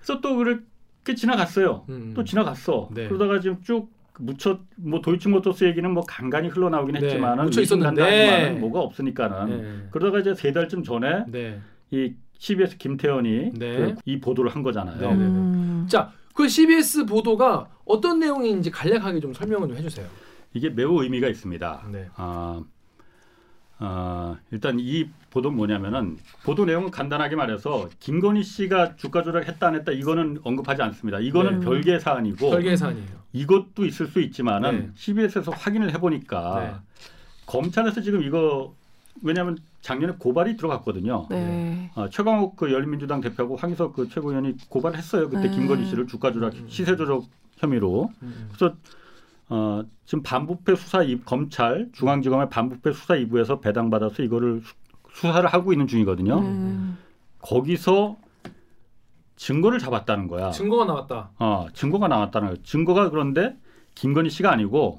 그래서 또 그렇게 지나갔어요. 음, 또 지나갔어. 네. 그러다가 지금 쭉 묻혀 뭐 도이치모터스 얘기는 뭐 간간히 흘러나오긴 네, 했지만은 묻혀 있었는데. 뭐가 없으니까는. 네. 그러다가 이제 세 달쯤 전에 네. 이 CBS 김태현이 네. 그이 보도를 한 거잖아요. 네. 음. 자, 그 CBS 보도가 어떤 내용인지 간략하게 좀 설명을 좀 해주세요. 이게 매우 의미가 있습니다. 네. 아, 아, 일단 이 보도는 뭐냐면은 보도 내용은 간단하게 말해서 김건희 씨가 주가 조작했다 안 했다 이거는 언급하지 않습니다. 이거는 네. 별개의 사안이고 별개의 사안이에요. 이것도 있을 수 있지만은 네. CBS에서 확인을 해보니까 네. 검찰에서 지금 이거 왜냐하면 작년에 고발이 들어갔거든요. 네. 어, 최강욱 그 열린민주당 대표하고 황희석 그 최고위원이 고발했어요. 그때 네. 김건희 씨를 주가 조작, 음. 시세 조작 혐의로. 음. 그래서 어, 지금 반부패 수사 이 검찰 중앙지검의 반부패 수사 2부에서 배당받아서 이거를 수- 수사를 하고 있는 중이거든요. 음. 거기서 증거를 잡았다는 거야. 증거가 나왔다. 어, 증거가 나왔다는 거예요. 증거가 그런데 김건희 씨가 아니고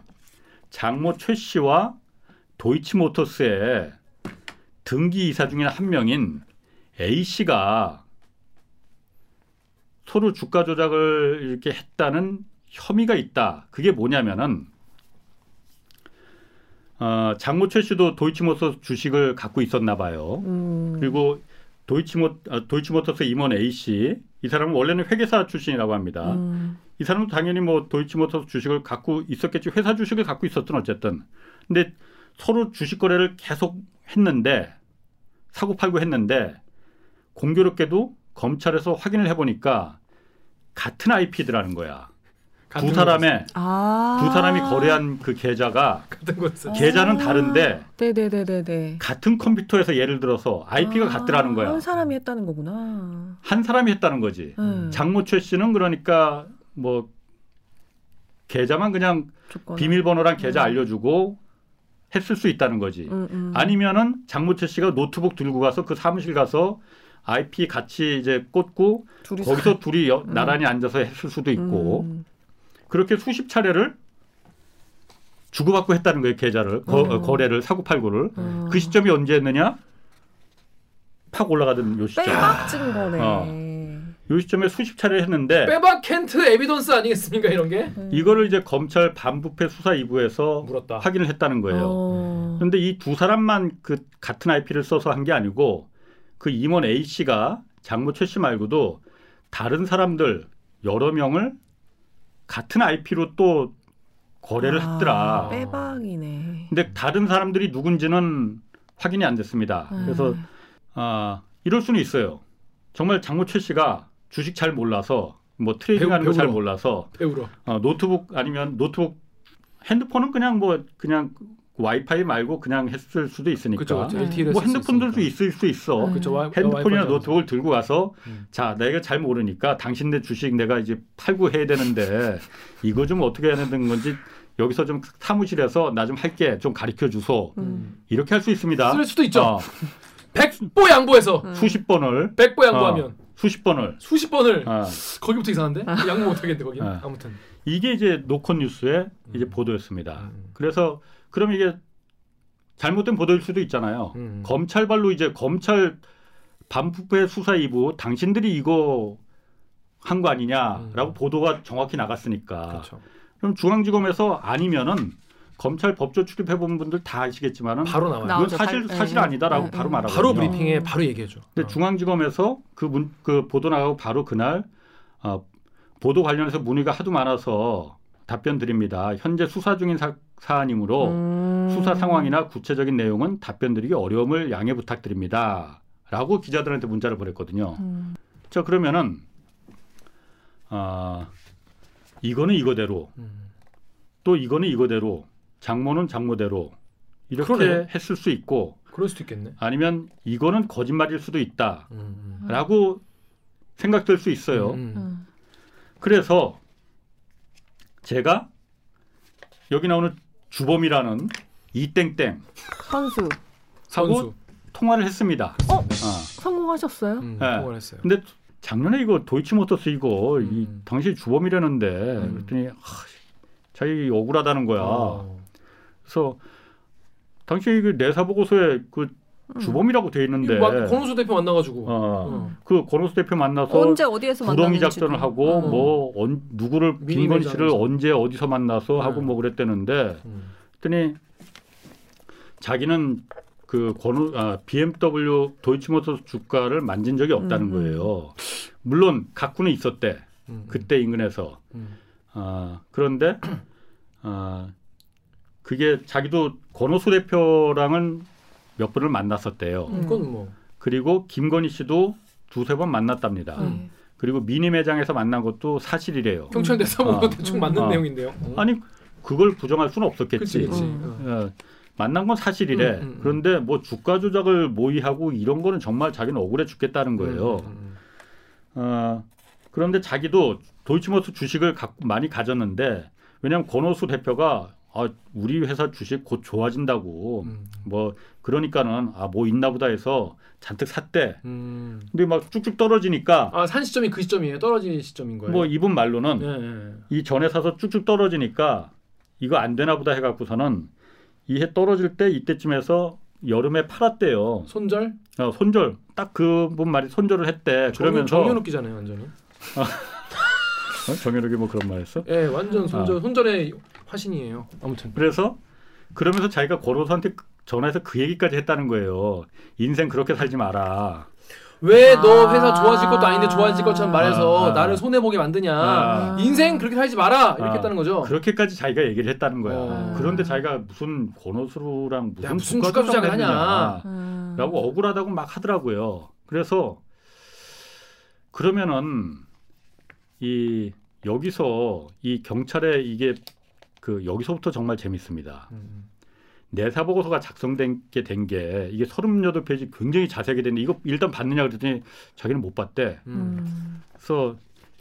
장모 최 씨와 도이치모터스의 등기 이사 중에 한 명인 A 씨가 서로 주가 조작을 이렇게 했다는 혐의가 있다. 그게 뭐냐면은 어, 장모 최 씨도 도이치모터스 주식을 갖고 있었나 봐요. 음. 그리고 도이치모 아, 도이치모터스 임원 A 씨, 이 사람은 원래는 회계사 출신이라고 합니다. 음. 이 사람은 당연히 뭐 도이치모터스 주식을 갖고 있었겠지, 회사 주식을 갖고 있었든 어쨌든. 근데 서로 주식 거래를 계속 했는데 사고 팔고 했는데 공교롭게도 검찰에서 확인을 해보니까 같은 IP더라는 거야. 두 사람의 아. 두 사람이 거래한 그 계좌가. 계좌는 다른데 네네네네네. 같은 컴퓨터에서 예를 들어서 IP가 아, 같더라는 거야. 한 사람이 했다는 거구나. 한 사람이 했다는 거지. 음. 장모철 씨는 그러니까 뭐 계좌만 그냥 조건. 비밀번호랑 계좌 음. 알려주고 했을 수 있다는 거지. 음, 음. 아니면은 장모 최 씨가 노트북 들고 가서 그 사무실 가서 IP 같이 이제 꽂고 둘이 거기서 둘이 여- 음. 나란히 앉아서 했을 수도 있고 음. 그렇게 수십 차례를 주고받고 했다는 거예요 계좌를 거, 음. 거래를 사고 팔고를 음. 그 시점이 언제 했느냐 팍 올라가던 요 시점 빼박 증거네. 어. 요 시점에 수십 차례 했는데 빼박 켄트 에비던스 아니겠습니까 이런 게? 음. 이거를 이제 검찰 반부패 수사 2부에서 물었다. 확인을 했다는 거예요. 어. 그런데 이 두 사람만 그 같은 IP를 써서 한 게 아니고 그 임원 A 씨가 장모 최 씨 말고도 다른 사람들 여러 명을 같은 IP로 또 거래를 아, 했더라. 빼박이네. 근데 다른 사람들이 누군지는 확인이 안 됐습니다. 음. 그래서 아 이럴 수는 있어요. 정말 장모 최 씨가 주식 잘 몰라서 뭐 trading하는 거 잘. 몰라서 배우러. 어, 노트북 아니면 노트북 핸드폰은 그냥 뭐 그냥 와이파이 말고 그냥 했을 수도 있으니까. 네. LTE를 뭐 핸드폰들도 있을 수 있어. 음. 그렇죠. 와이- 핸드폰이나 노트북을 들고 가서 음. 자 내가 잘 모르니까 당신네 주식 내가 이제 팔고 해야 되는데 이거 좀 어떻게 해야 되는 건지 여기서 좀 사무실에서 나 좀 할게 좀 가르쳐 주소 음. 이렇게 할 수 있습니다. 쓸 수도 있죠. 어, 백보 양보해서 음. 수십 번을 백보 양보하면 수십 번을 수십 번을 어, 거기부터 이상한데 양보 못 하겠는데 거기 아. 아무튼 이게 이제 노컷 뉴스의 이제 음. 보도였습니다. 음. 그래서 그럼 이게 잘못된 보도일 수도 있잖아요. 음. 검찰발로 이제 검찰 반부패 수사 2부 당신들이 이거 한 거 아니냐라고 음. 보도가 정확히 나갔으니까. 그렇죠. 그럼 중앙지검에서 아니면은 검찰 법조 출입해 본 분들 다 아시겠지만은 바로 나와요. 나와. 이건 나오죠. 사실 발- 사실 예, 아니다라고 예, 바로 예. 말하거든요. 바로 브리핑에 바로 얘기해줘. 근데 어. 중앙지검에서 그, 문, 그 보도 나가고 바로 그날 어, 보도 관련해서 문의가 하도 많아서 답변 드립니다. 현재 수사 중인 사, 사안이므로 음. 수사 상황이나 구체적인 내용은 답변 드리기 어려움을 양해 부탁드립니다. 라고 기자들한테 문자를 보냈거든요. 음. 자, 그러면은, 아, 이거는 이거대로, 음. 또 이거는 이거대로, 장모는 장모대로, 이렇게 그러네. 했을 수 있고, 그럴 수도 있겠네. 아니면 이거는 거짓말일 수도 있다. 음, 라고 생각될 수 있어요. 음. 음. 그래서 제가 여기 나오는 주범이라는 이땡땡 선수 선수. 통화를 했습니다. 어? 어. 성공하셨어요? 음, 네. 통화를 했어요. 근데 작년에 이거 도이치모터스 이거 이 음. 당시 주범이라는데 음. 그랬더니 하, 자기 억울하다는 거야. 어. 그래서 당시 그 내사 보고서에 그 음. 주범이라고 돼 있는데 막 권호수 대표 만나가지고. 어, 어. 그 권오수 대표 만나서 언제 어디에서 구덩이. 작전을 하고 어. 뭐 언, 누구를 김건희 씨를. 언제 어디서 만나서 하고 네. 뭐 그랬대는데 음. 그랬더니 자기는 그 권우 아, BMW 도이치모터스 주가를 만진 적이 없다는 음, 음. 거예요. 물론 갖고는 있었대 음. 그때 인근에서. 음. 아, 그런데 아, 그게 자기도 권오수 대표랑은 몇 번을 만났었대요. 음. 그건 뭐. 그리고 김건희 씨도 두세 번 만났답니다. 네. 그리고 미니 매장에서 만난 것도 사실이래요. 경찰 대사 보고 어. 대충 맞는 음. 어. 내용인데요. 어. 아니 그걸 부정할 수는 없었겠지. 그치 그치. 음. 어. 어, 만난 건 사실이래. 음, 음, 음. 그런데 뭐 주가 조작을 모의하고 이런 거는 정말 자기는 억울해 죽겠다는 거예요. 음, 음, 어, 그런데 자기도 도이치모터 주식을 갖고 많이 가졌는데 왜냐하면 권오수 대표가 아, 우리 회사 주식 곧 좋아진다고 음, 뭐 그러니까는 아 뭐 있나 보다 해서 잔뜩 샀대. 음. 근데 막 쭉쭉 떨어지니까 아, 산 시점이 그 시점이에요. 떨어진 시점인 거예요. 뭐 이분 말로는 예, 예. 이 전에 사서 쭉쭉 떨어지니까 이거 안 되나 보다 해갖고서는 이 해 떨어질 때 이때쯤에서 여름에 팔았대요. 손절? 어, 손절 딱 그분 말이 손절을 했대. 정현, 그러면서 정현욱 기자네요, 완전히. 어? 정현욱이 뭐 그런 말했어? 예, 완전 손절 아. 손절의 화신이에요. 아무튼. 그래서 그러면서 자기가 고로수한테 전화해서 그 얘기까지 했다는 거예요. 인생 그렇게 살지 마라. 왜너 아. 회사 좋아질 것도 아닌데 좋아질 것처럼 말해서 아, 아. 나를 손해 보게 만드냐? 아. 인생 그렇게 살지 마라 이렇게 아. 했다는 거죠. 그렇게까지 자기가 얘기를 했다는 거야. 어. 그런데 자기가 무슨 권오수랑 무슨, 야, 무슨 주가 조작을 조작을 하냐. 음. 라고 억울하다고 막 하더라고요. 그래서 그러면은 이 여기서 이 경찰에 이게 그 여기서부터 정말 재밌습니다. 음. 내사 보고서가 작성된 게된게 이게 38페이지 굉장히 자세하게 되는데 이거 일단 봤느냐 그랬더니 자기는 못 봤대. 음. 음. 그래서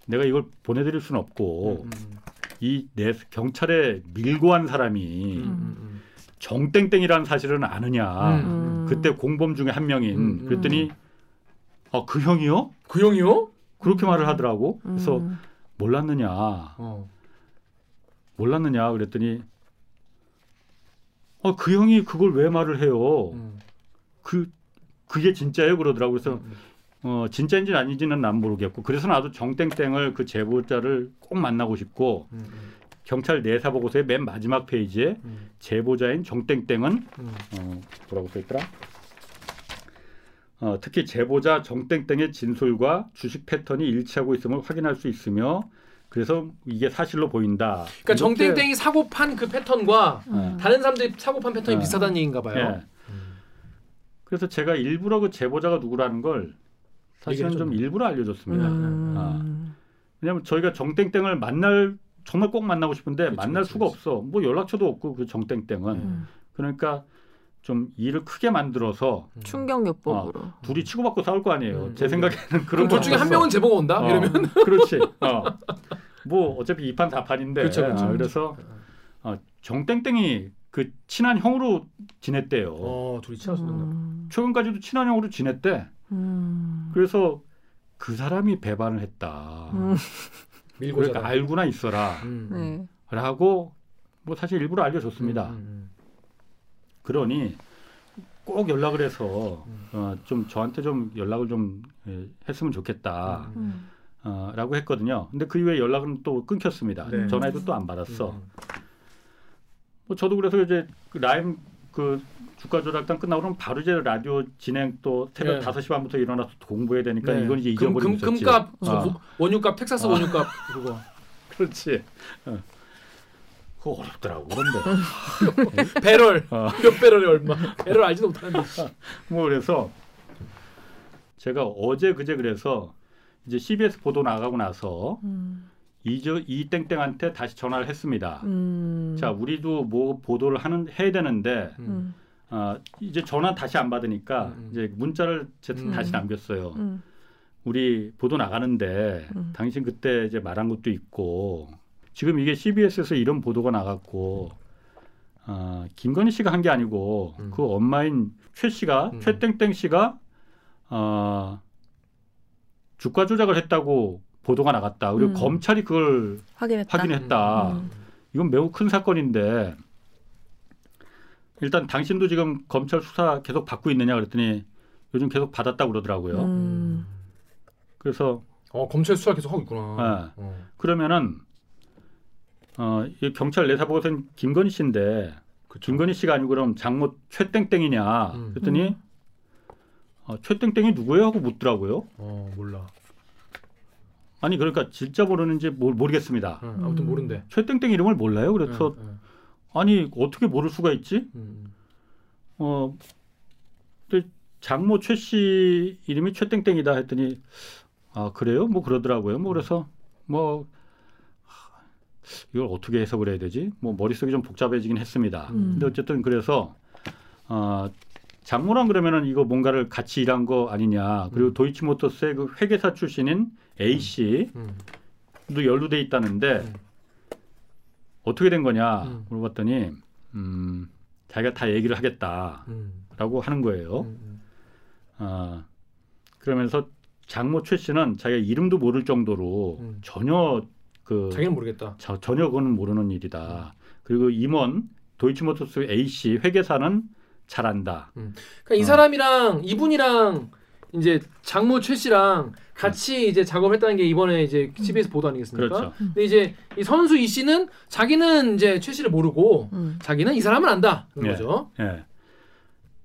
내가 이걸 보내드릴 수는 없고 음, 음, 이내 경찰에 밀고 한 사람이 음, 음, 정땡땡이라는 사실은 아느냐. 음. 그때 공범 중에 한 명인 음, 음. 그랬더니 아 그 형이요? 그 형이요? 그렇게 말을 하더라고. 그래서 음. 몰랐느냐, 어. 몰랐느냐 그랬더니 어 그 형이 그걸 왜 말을 해요? 음, 그 그게 진짜예요 그러더라고. 그래서 음, 어 진짜인지 아닌지는 난 모르겠고 그래서 나도 정땡땡을 그 제보자를 꼭 만나고 싶고 음, 음, 경찰 내사 보고서의 맨 마지막 페이지에 음, 제보자인 정땡땡은 음. 어, 뭐라고 써 있더라? 어, 특히 제보자 정땡땡의 진술과 주식 패턴이 일치하고 있음을 확인할 수 있으며 그래서 이게 사실로 보인다. 그러니까 정땡땡이 사고 판 그 패턴과 어, 다른 사람들이 사고 판 패턴이 네. 비슷하다는 얘기인가 봐요. 예. 음. 그래서 제가 일부러 그 제보자가 누구라는 걸 사실은 좀. 일부러 알려줬습니다. 음. 아. 왜냐하면 저희가 정땡땡을 만날 정말 꼭 만나고 싶은데 그치, 만날 그치, 수가 그치. 없어. 뭐 연락처도 없고 그 정땡땡은 음. 그러니까 좀 일을 크게 만들어서 음. 충격요법으로. 둘이 치고받고 싸울 거 아니에요. 음, 제 음. 생각에는 그런 그럼 둘 중에 한. 명은 제보가 온다? 어, 이러면 그렇지. 어. 뭐 어차피 2판 4판인데 그렇죠, 그렇죠. 어, 그래서 어, 정땡땡이 그 친한 형으로 지냈대요. 어 둘이 친하셨나? 음. 최근까지도 친한 형으로 지냈대. 음. 그래서 그 사람이 배반을 했다. 음. 그러니까. 알고나 있어라. 음. 네. 라고 뭐 사실 일부러 알려줬습니다. 음, 음, 그러니 꼭 연락을 해서 음. 어, 좀 저한테 좀 연락을 좀 예, 했으면 좋겠다. 음. 음. 어, 라고 했거든요. 근데 그 이후에 연락은 또 끊겼습니다. 네. 전화해도 또 안 받았어. 음. 뭐 저도 그래서 이제 그 라임 그 주가 조작단 끝나고 그러면 바로 이제 라디오 진행 또 새벽 네. 5시 반부터 일어나서 공부해야 되니까 네. 이건 이제 금, 잊어버리고 금, 있었지. 금값, 어, 저 원유값, 텍사스 아. 원유값 그거. 그렇지. 어. 그거 어렵더라고. 그런데 배럴 어. 몇 배럴이 얼마? 배럴 알지도 못하는데. 뭐 그래서 제가 어제 그제 그래서 이제 CBS 보도 나가고 나서 음. 이저 이 땡땡한테 다시 전화를 했습니다. 음. 자, 우리도 뭐 보도를 하는 해야 되는데 음. 어, 이제 전화 다시 안 받으니까 음, 음. 이제 문자를 제 음. 다시 남겼어요. 음. 우리 보도 나가는데 음. 당신 그때 이제 말한 것도 있고 지금 이게 CBS에서 이런 보도가 나갔고 어, 김건희 씨가 한 게 아니고 음. 그 엄마인 최 씨가 음. 최땡땡 씨가 어, 주가 조작을 했다고 보도가 나갔다. 그리고 음. 검찰이 그걸 확인했다. 확인했다. 음. 이건 매우 큰 사건인데 일단 당신도 지금 검찰 수사 계속 받고 있느냐 그랬더니 요즘 계속 받았다고 그러더라고요. 음. 그래서 어 검찰 수사 계속 하고 있구나. 네. 어. 그러면은 어, 이 경찰 내사 보고서는 김건희 씨인데 그쵸. 김건희 씨가 아니고 그럼 장모 최땡땡이냐 음. 그랬더니 음. 어, 최땡땡이 누구예요 하고 묻더라고요. 어 몰라. 아니 그러니까 진짜 모르는지 모르, 모르겠습니다. 어, 아무튼 음. 모른대. 최땡땡 이름을 몰라요. 그래서 응, 응, 아니 어떻게 모를 수가 있지? 응, 어, 근데 장모 최 씨 이름이 최땡땡이다 했더니 아 그래요? 뭐 그러더라고요. 뭐 그래서 뭐 하, 이걸 어떻게 해석을 해야 되지? 뭐 머릿속이 좀 복잡해지긴 했습니다. 음. 근데 어쨌든 그래서 어, 장모랑 그러면은 이거 뭔가를 같이 일한 거 아니냐. 그리고 음. 도이치모터스의 그 회계사 출신인 A 씨도 음. 연루돼 있다는데 음. 어떻게 된 거냐 음. 물어봤더니 음, 자기가 다 얘기를 하겠다라고 음. 하는 거예요. 음. 어, 그러면서 장모 최 씨는 자기가 이름도 모를 정도로 음. 전혀 그 자기는 모르겠다. 저, 전혀 그거는 모르는 일이다. 그리고 임원 도이치모터스 A 씨 회계사는 잘 안다. 그러니까 이 어. 사람이랑 이분이랑 이제 장모 최 씨랑 같이 이제 작업했다는 게 이번에 이제 CBS 보도 아니겠습니까? 그렇죠. 근데 이제 이 선수 이 씨는 자기는 이제 최 씨를 모르고 음. 자기는 이 사람은 안다. 그런 예. 거죠. 예.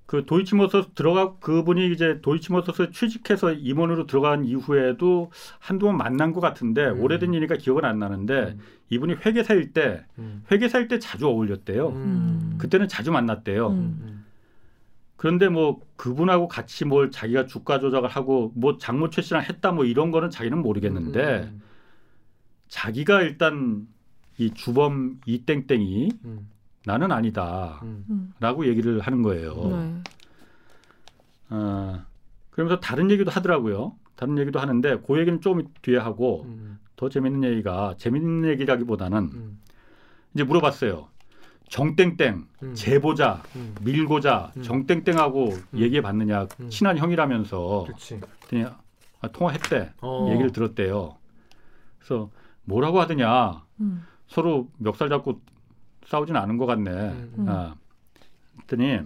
그 도이치모터스 들어가 그분이 이제 도이치모터스에 취직해서 임원으로 들어간 이후에도 한동안 만난 것 같은데 음. 오래된 일이니까 기억은 안 나는데 음. 이분이 회계사일 때 음. 회계사일 때 자주 어울렸대요. 음. 그때는 자주 만났대요. 음. 음. 그런데 뭐 그분하고 같이 뭘 자기가 주가 조작을 하고 뭐 장모 최 씨랑 했다 뭐 이런 거는 자기는 모르겠는데 음. 자기가 일단 이 주범 이 땡땡이 음. 나는 아니다라고 음. 음. 얘기를 하는 거예요. 네. 어, 그러면서 다른 얘기도 하더라고요. 다른 얘기도 하는데 그 얘기는 좀 뒤에 하고 음. 더 재밌는 얘기가 재밌는 얘기라기보다는 음. 이제 물어봤어요. 정땡땡 음. 제보자 음. 밀고자 음. 정땡땡하고 음. 얘기해 봤느냐 음. 친한 형이라면서 그렇지. 그랬더니 아, 통화했대 어. 얘기를 들었대요. 그래서 뭐라고 하더냐 음. 서로 멱살 잡고 싸우진 않은 것 같네. 아, 그랬더니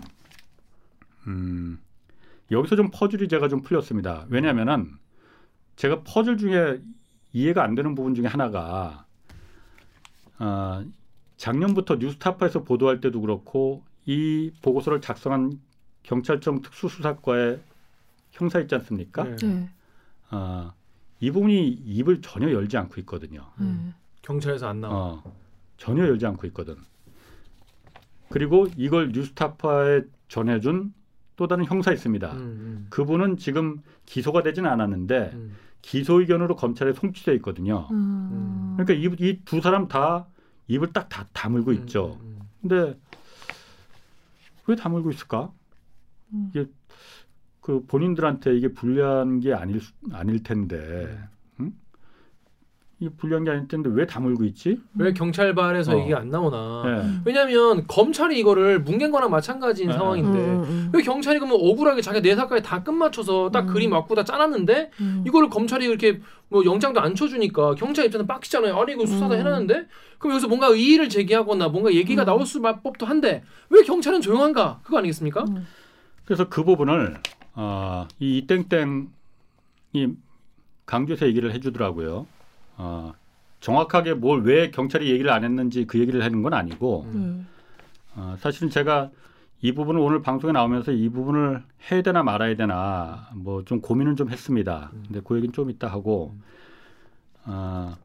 음, 여기서 좀 퍼즐이 제가 좀 풀렸습니다. 왜냐하면은 제가 퍼즐 중에 이해가 안 되는 부분 중에 하나가 아, 작년부터 뉴스타파에서 보도할 때도 그렇고 이 보고서를 작성한 경찰청 특수수사과의 형사 있지 않습니까? 네. 네. 아, 이 부분이 입을 전혀 열지 않고 있거든요. 음. 경찰에서 안 나와. 어, 전혀 열지 않고 있거든. 그리고 이걸 뉴스타파에 전해준 또 다른 형사 있습니다. 음. 음. 그분은 지금 기소가 되지는 않았는데 음. 기소 의견으로 검찰에 송치돼 있거든요. 음. 그러니까 이 두 사람 다 입을 딱 다 다물고 있죠. 음. 근데 왜 다물고 있을까? 음. 이게 그 본인들한테 이게 불리한 게 아닐 수- 아닐 텐데, 응? 이 불리한 게 아닐 텐데 왜 다물고 있지? 왜 경찰발에서 어. 얘기가 안 나오나? 예. 왜냐하면 검찰이 이거를 뭉갠 거랑 마찬가지인 네. 상황인데 음, 음, 왜 경찰이 그러면 억울하게 자기 내사까지 다 끝맞춰서 딱 음. 그림 맞고 다 짜놨는데 음. 이거를 검찰이 이렇게 뭐 영장도 안 쳐주니까 경찰 입장은 빡치잖아요. 아니 이거 수사 다 음. 해놨는데 그럼 여기서 뭔가 의의를 제기하거나 뭔가 얘기가 음. 나올 수 법도 한데 왜 경찰은 조용한가? 그거 아니겠습니까? 음. 그래서 그 부분을 어, 이 이땡땡이 강조해서 얘기를 해주더라고요. 어, 정확하게 뭘 왜 경찰이 얘기를 안 했는지 그 얘기를 하는 건 아니고 음. 어, 사실은 제가 이 부분을 오늘 방송에 나오면서 이 부분을 해야 되나 말아야 되나 뭐 좀 고민을 좀 했습니다. 음. 근데 그 얘기는 좀 이따 하고 음. 어,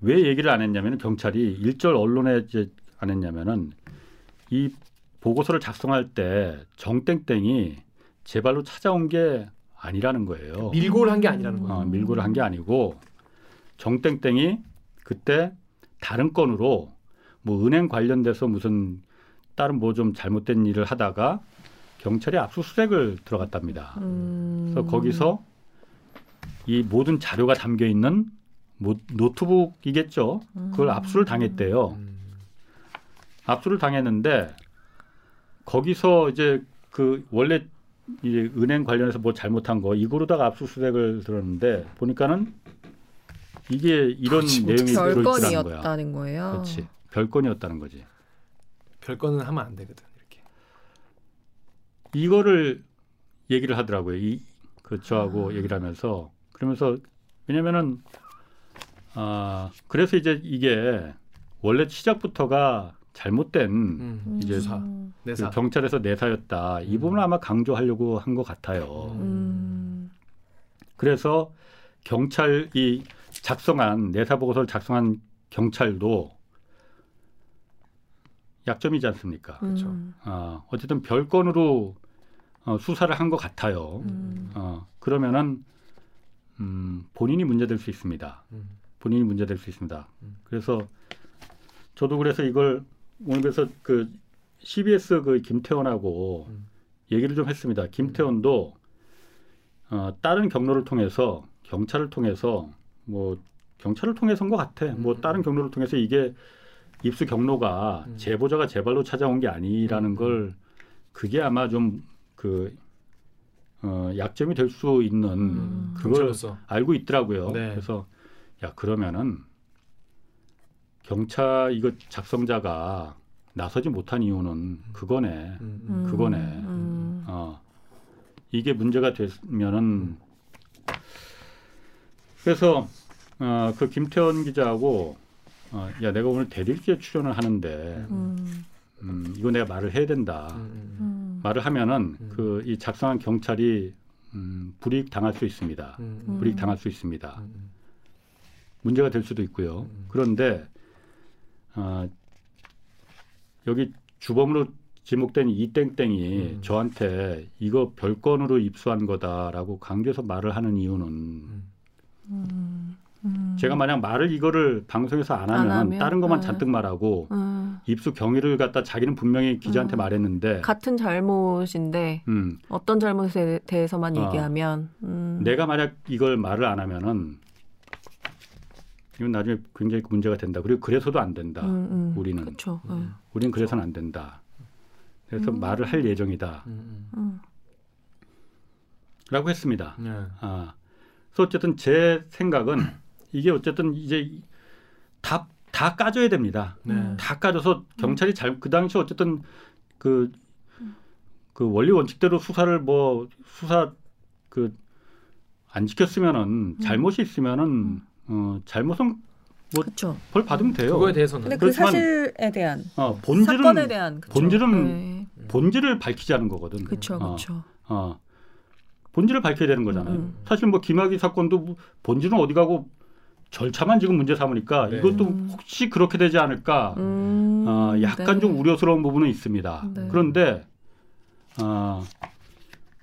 왜 얘기를 안 했냐면 경찰이 일절 언론에 이제 안 했냐면은 이 보고서를 작성할 때 정땡땡이 제 발로 찾아온 게 아니라는 거예요. 밀고를 한 게 아니라는 거예요. 어, 밀고를 한 게 아니고 정땡땡이 그때 다른 건으로 뭐 은행 관련돼서 무슨 다른 뭐 좀 잘못된 일을 하다가 경찰이 압수수색을 들어갔답니다. 음. 그래서 거기서 이 모든 자료가 담겨 있는 뭐 노트북이겠죠. 그걸 압수를 당했대요. 음. 압수를 당했는데 거기서 이제 그 원래 이제 은행 관련해서 뭐 잘못한 거 이거로다가 압수수색을 들었는데 보니까는 이게 이런 그렇지, 내용이 거야. 별건이었다는 거예요. 그렇지. 별건이었다는 거지. 별거는 하면 안 되거든 이렇게. 이거를 얘기를 하더라고요. 이 그 저하고 얘기를 하면서 그러면서 왜냐면은 아 그래서 이제 이게 원래 시작부터가 잘못된 음. 이제 수사, 음. 그 내사. 경찰에서 내사였다. 이 음. 부분을 아마 강조하려고 한 것 같아요. 음. 그래서 경찰 이 작성한 내사 보고서를 작성한 경찰도 약점이지 않습니까? 그렇죠. 음. 어, 어쨌든 별건으로 어, 수사를 한 것 같아요. 음. 어, 그러면은 음, 본인이 문제될 수 있습니다. 음. 본인이 문제될 수 있습니다. 음. 그래서 저도 그래서 이걸 오늘 그래서 그 CBS 그 김태원하고 음. 얘기를 좀 했습니다. 김태원도 어, 다른 경로를 통해서 경찰을 통해서 뭐 경찰을 통해서인 것 같아. 뭐 음. 다른 경로를 통해서 이게 입수 경로가 음. 제보자가 제발로 찾아온 게 아니라는 음. 걸 그게 아마 좀그 어, 약점이 될 수 있는 음. 그걸 경찰로서. 알고 있더라고요. 네. 그래서 야 그러면은 경찰 이거 작성자가 나서지 못한 이유는 그거네. 음, 음. 음, 그거네. 음. 어 이게 문제가 되면은 그래서 어, 그 김태원 기자하고 어, 야 내가 오늘 대리기에 출연을 하는데 음. 음, 이거 내가 말을 해야 된다. 음, 음. 음. 말을 하면은 음. 그이 작성한 경찰이 음, 불이익 당할 수 있습니다. 음, 음. 불이익 당할 수 있습니다. 음, 문제가 될 수도 있고요. 음. 그런데 어, 여기 주범으로 지목된 이 땡땡이 음. 저한테 이거 별건으로 입수한 거다라고 강조해서 말을 하는 이유는 음. 음. 음. 제가 만약 말을 이거를 방송에서 안 하면, 안 하면? 다른 것만 네. 잔뜩 말하고 음. 입수 경위를 갖다 자기는 분명히 기자한테 음. 말했는데 같은 잘못인데 음, 어떤 잘못에 대해서만 어. 얘기하면 음. 내가 만약 이걸 말을 안 하면은 이건 나중에 굉장히 문제가 된다. 그리고 그래서도 안 된다. 음, 음. 우리는. 음. 우리는 그래서는 안 된다. 그래서 음. 말을 할 예정이다. 음, 음. 라고 했습니다. 음. 네. 아, 그래서 어쨌든 제 생각은 이게 어쨌든 이제 다, 다 까줘야 됩니다. 네. 음. 다 까줘서 경찰이 잘, 그 당시 어쨌든 그, 그 원리 원칙대로 수사를 뭐 수사 그 안 지켰으면은 잘못이 있으면은 어, 잘못은 그렇죠. 벌 받으면 돼요. 그거에 대해서는 근데 그 사실에 대한 어, 본질은 사건에 대한 그쵸. 본질은 네. 본질을 밝히자는 거거든. 그렇죠, 어, 그렇죠. 어. 본질을 밝혀야 되는 거잖아요. 음. 사실 뭐 김학의 사건도 뭐 본질은 어디 가고 절차만 지금 문제 삼으니까 네. 이것도 음. 혹시 그렇게 되지 않을까 음, 어, 약간 네. 좀 우려스러운 부분은 있습니다. 네. 그런데 어,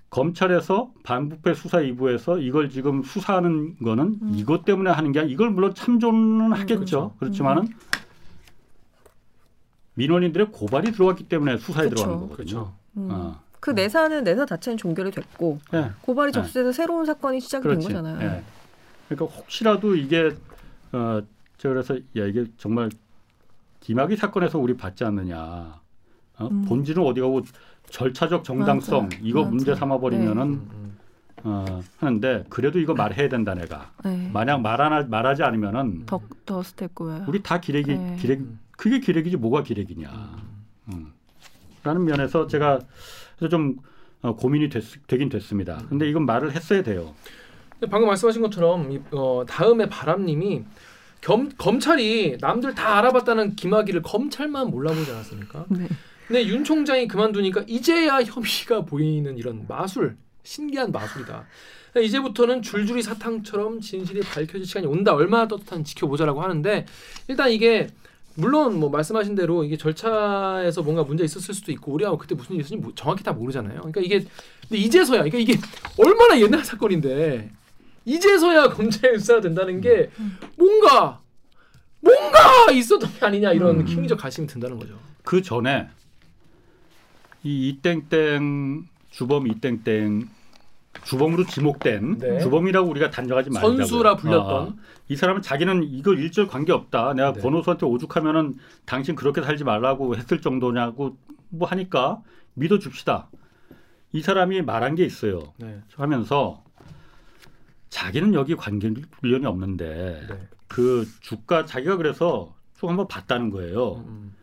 검찰에서 반부패 수사 2부에서 이걸 지금 수사하는 거는 음. 이것 때문에 하는 게 아니라 이걸 물론 참조는 하겠죠. 그렇죠. 그렇지만은 민원인들의 고발이 들어왔기 때문에 수사에 그렇죠. 들어가는 거거든요. 그렇죠. 음. 어. 그 내사는 내사 자체는 종결이 됐고 예. 고발이 네. 접수돼서 새로운 사건이 시작이 그렇지. 된 거잖아요. 예. 그러니까 혹시라도 이게 어, 제가 그래서 야 이게 정말 김학의 사건에서 우리 받지 않느냐. 어? 음. 본질은 어디 가고 절차적 정당성 맞아. 이거 맞아. 문제 삼아 버리면은 음, 음. 어, 하는데 그래도 이거 말해야 된다 내가. 네. 만약 말 안 말하지 않으면은 더, 더 스테고요. 우리 다 기레기 네. 기레기 그게 기레기지 뭐가 기레기냐. 음. 라는 면에서 제가 그래서 좀 어, 고민이 됐, 되긴 됐습니다. 근데 이건 말을 했어야 돼요. 근데 방금 말씀하신 것처럼 이, 어, 다음에 바람님이 겸, 검찰이 남들 다 알아봤다는 김학의를 검찰만 몰라보지 않았습니까? 네. 근데 윤 총장이 그만두니까 이제야 혐의가 보이는 이런 마술 신기한 마술이다. 그러니까 이제부터는 줄줄이 사탕처럼 진실이 밝혀질 시간이 온다. 얼마나 떳떳한지 지켜보자라고 하는데 일단 이게 물론 뭐 말씀하신 대로 이게 절차에서 뭔가 문제 있었을 수도 있고 우리가 그때 무슨 일이 있었는지 모- 정확히 다 모르잖아요. 그러니까 이게 근데 이제서야 그러니까 이게 얼마나 옛날 사건인데 이제서야 검찰 수사가 된다는 게 뭔가 뭔가 있었던 게 아니냐 이런 음. 킹리적 가심이 든다는 거죠. 그 전에 이 이땡땡 주범 이땡땡 주범으로 지목된 네. 주범이라고 우리가 단정하지 말자고요. 선수라 불렸던 어, 어. 이 사람은 자기는 이거 일절 관계 없다. 내가 네. 권호수한테 오죽하면은 당신 그렇게 살지 말라고 했을 정도냐고 뭐 하니까 믿어 줍시다. 이 사람이 말한 게 있어요. 네. 하면서 자기는 여기 관계 관련이 없는데 네. 그 주가 자기가 그래서 쭉 한번 봤다는 거예요. 음.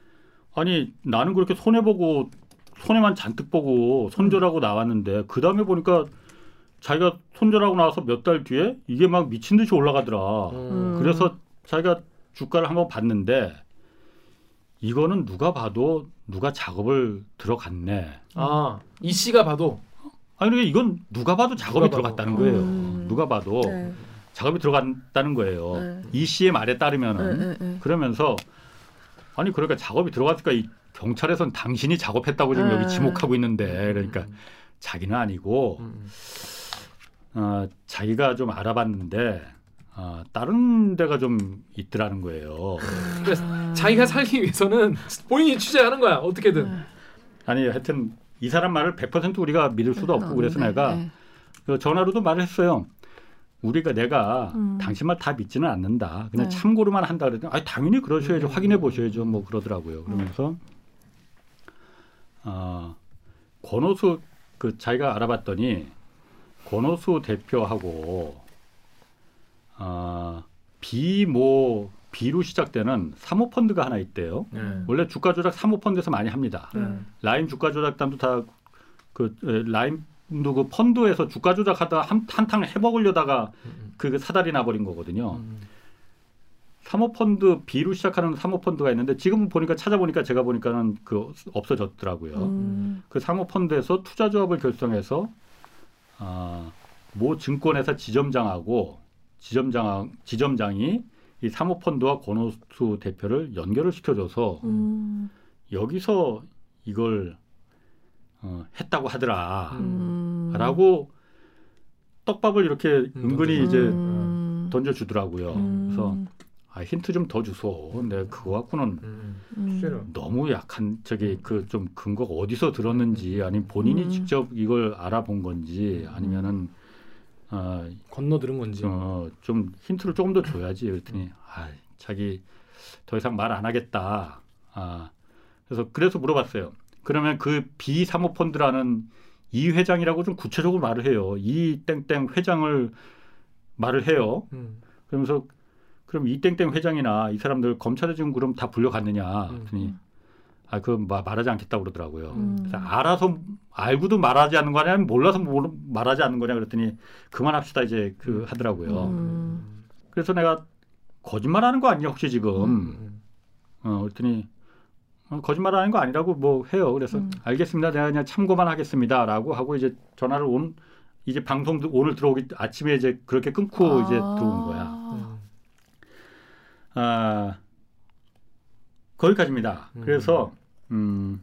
아니 나는 그렇게 손해 보고 손해만 잔뜩 보고 손절하고 나왔는데 그 다음에 보니까 자기가 손절하고 나와서 몇 달 뒤에 이게 막 미친 듯이 올라가더라. 음. 그래서 자기가 주가를 한번 봤는데 이거는 누가 봐도 누가 작업을 들어갔네. 아, 이 씨가 봐도 아니 그러니까 이건 누가 봐도 작업이 누가 봐도. 들어갔다는 거예요. 음. 누가 봐도 네. 작업이 들어갔다는 거예요. 네. 이 씨의 말에 따르면은 네, 네, 네. 그러면서 아니 그러니까 작업이 들어갔으니까 이 경찰에선 당신이 작업했다고 지금 네. 여기 지목하고 있는데 그러니까 자기는 아니고 음. 어, 자기가 좀 알아봤는데 어, 다른 데가 좀 있더라는 거예요. 그러니까 자기가 살기 위해서는 본인이 취재하는 거야 어떻게든. 아니 하여튼 이 사람 말을 100% 우리가 믿을 수도 없고 그래서 네, 내가 네. 그 전화로도 말을 했어요. 우리가 내가 음. 당신 말 다 믿지는 않는다. 그냥 네. 참고로만 한다 그랬더니 아 당연히 그러셔야죠. 음. 확인해 보셔야죠. 뭐 그러더라고요. 그러면서 아 권오수 그 자기가 알아봤더니 권오수 대표하고 아 비모 비로 시작되는 사모펀드가 하나 있대요. 네. 원래 주가 조작 사모펀드에서 많이 합니다. 네. 라임 주가 조작단도 다 그 라임도 그 펀드에서 주가 조작하다가 한, 한탕 해먹으려다가 음, 그 사달이 나버린 거거든요. 음. 사모펀드 B로 시작하는 사모펀드가 있는데 지금 보니까 찾아보니까 제가 보니까는 그 없어졌더라고요. 음. 그 사모펀드에서 투자조합을 결성해서 아, 모 증권회사 지점장하고 지점장 지점장이 이 사모펀드와 권오수 대표를 연결을 시켜줘서 음. 여기서 이걸 어, 했다고 하더라. 음. 라고 떡밥을 이렇게 은근히 이제 음. 던져주더라고요. 음. 그래서 아, 힌트 좀 더 주소. 내가 그거 갖고는 음. 음. 실제로. 너무 약한 저기 그 좀 근거가 어디서 들었는지 아니면 본인이 음. 직접 이걸 알아본 건지 아니면은 어, 건너 들은 건지. 어, 좀 힌트를 조금 더 줘야지 그랬더니 아, 자기 더 이상 말 안 하겠다. 아, 그래서 그래서 물어봤어요. 그러면 그 비사모펀드라는 이 회장이라고 좀 구체적으로 말을 해요. 이 땡땡 회장을 말을 해요. 음. 그러면서 그럼 이 땡땡 회장이나 이 사람들 검찰에 지금 그럼 다 불려갔느냐? 그랬더니 아, 그 말하지 않겠다고 그러더라고요. 음. 그래서 알아서 알고도 말하지 않는 거냐, 아니면 몰라서 모르- 말하지 않는 거냐 그랬더니 그만합시다 이제 그 하더라고요. 음. 그래서 내가 거짓말하는 거 아니냐 혹시 지금? 음. 어, 그랬더니 어, 거짓말하는 거 아니라고 뭐 해요. 그래서 음. 알겠습니다. 내가 그냥 참고만 하겠습니다라고 하고 이제 전화를 온 이제 방송 오늘 들어오기 아침에 이제 그렇게 끊고 이제 들어온 거야. 음. 아, 거기까지입니다. 음. 그래서 음,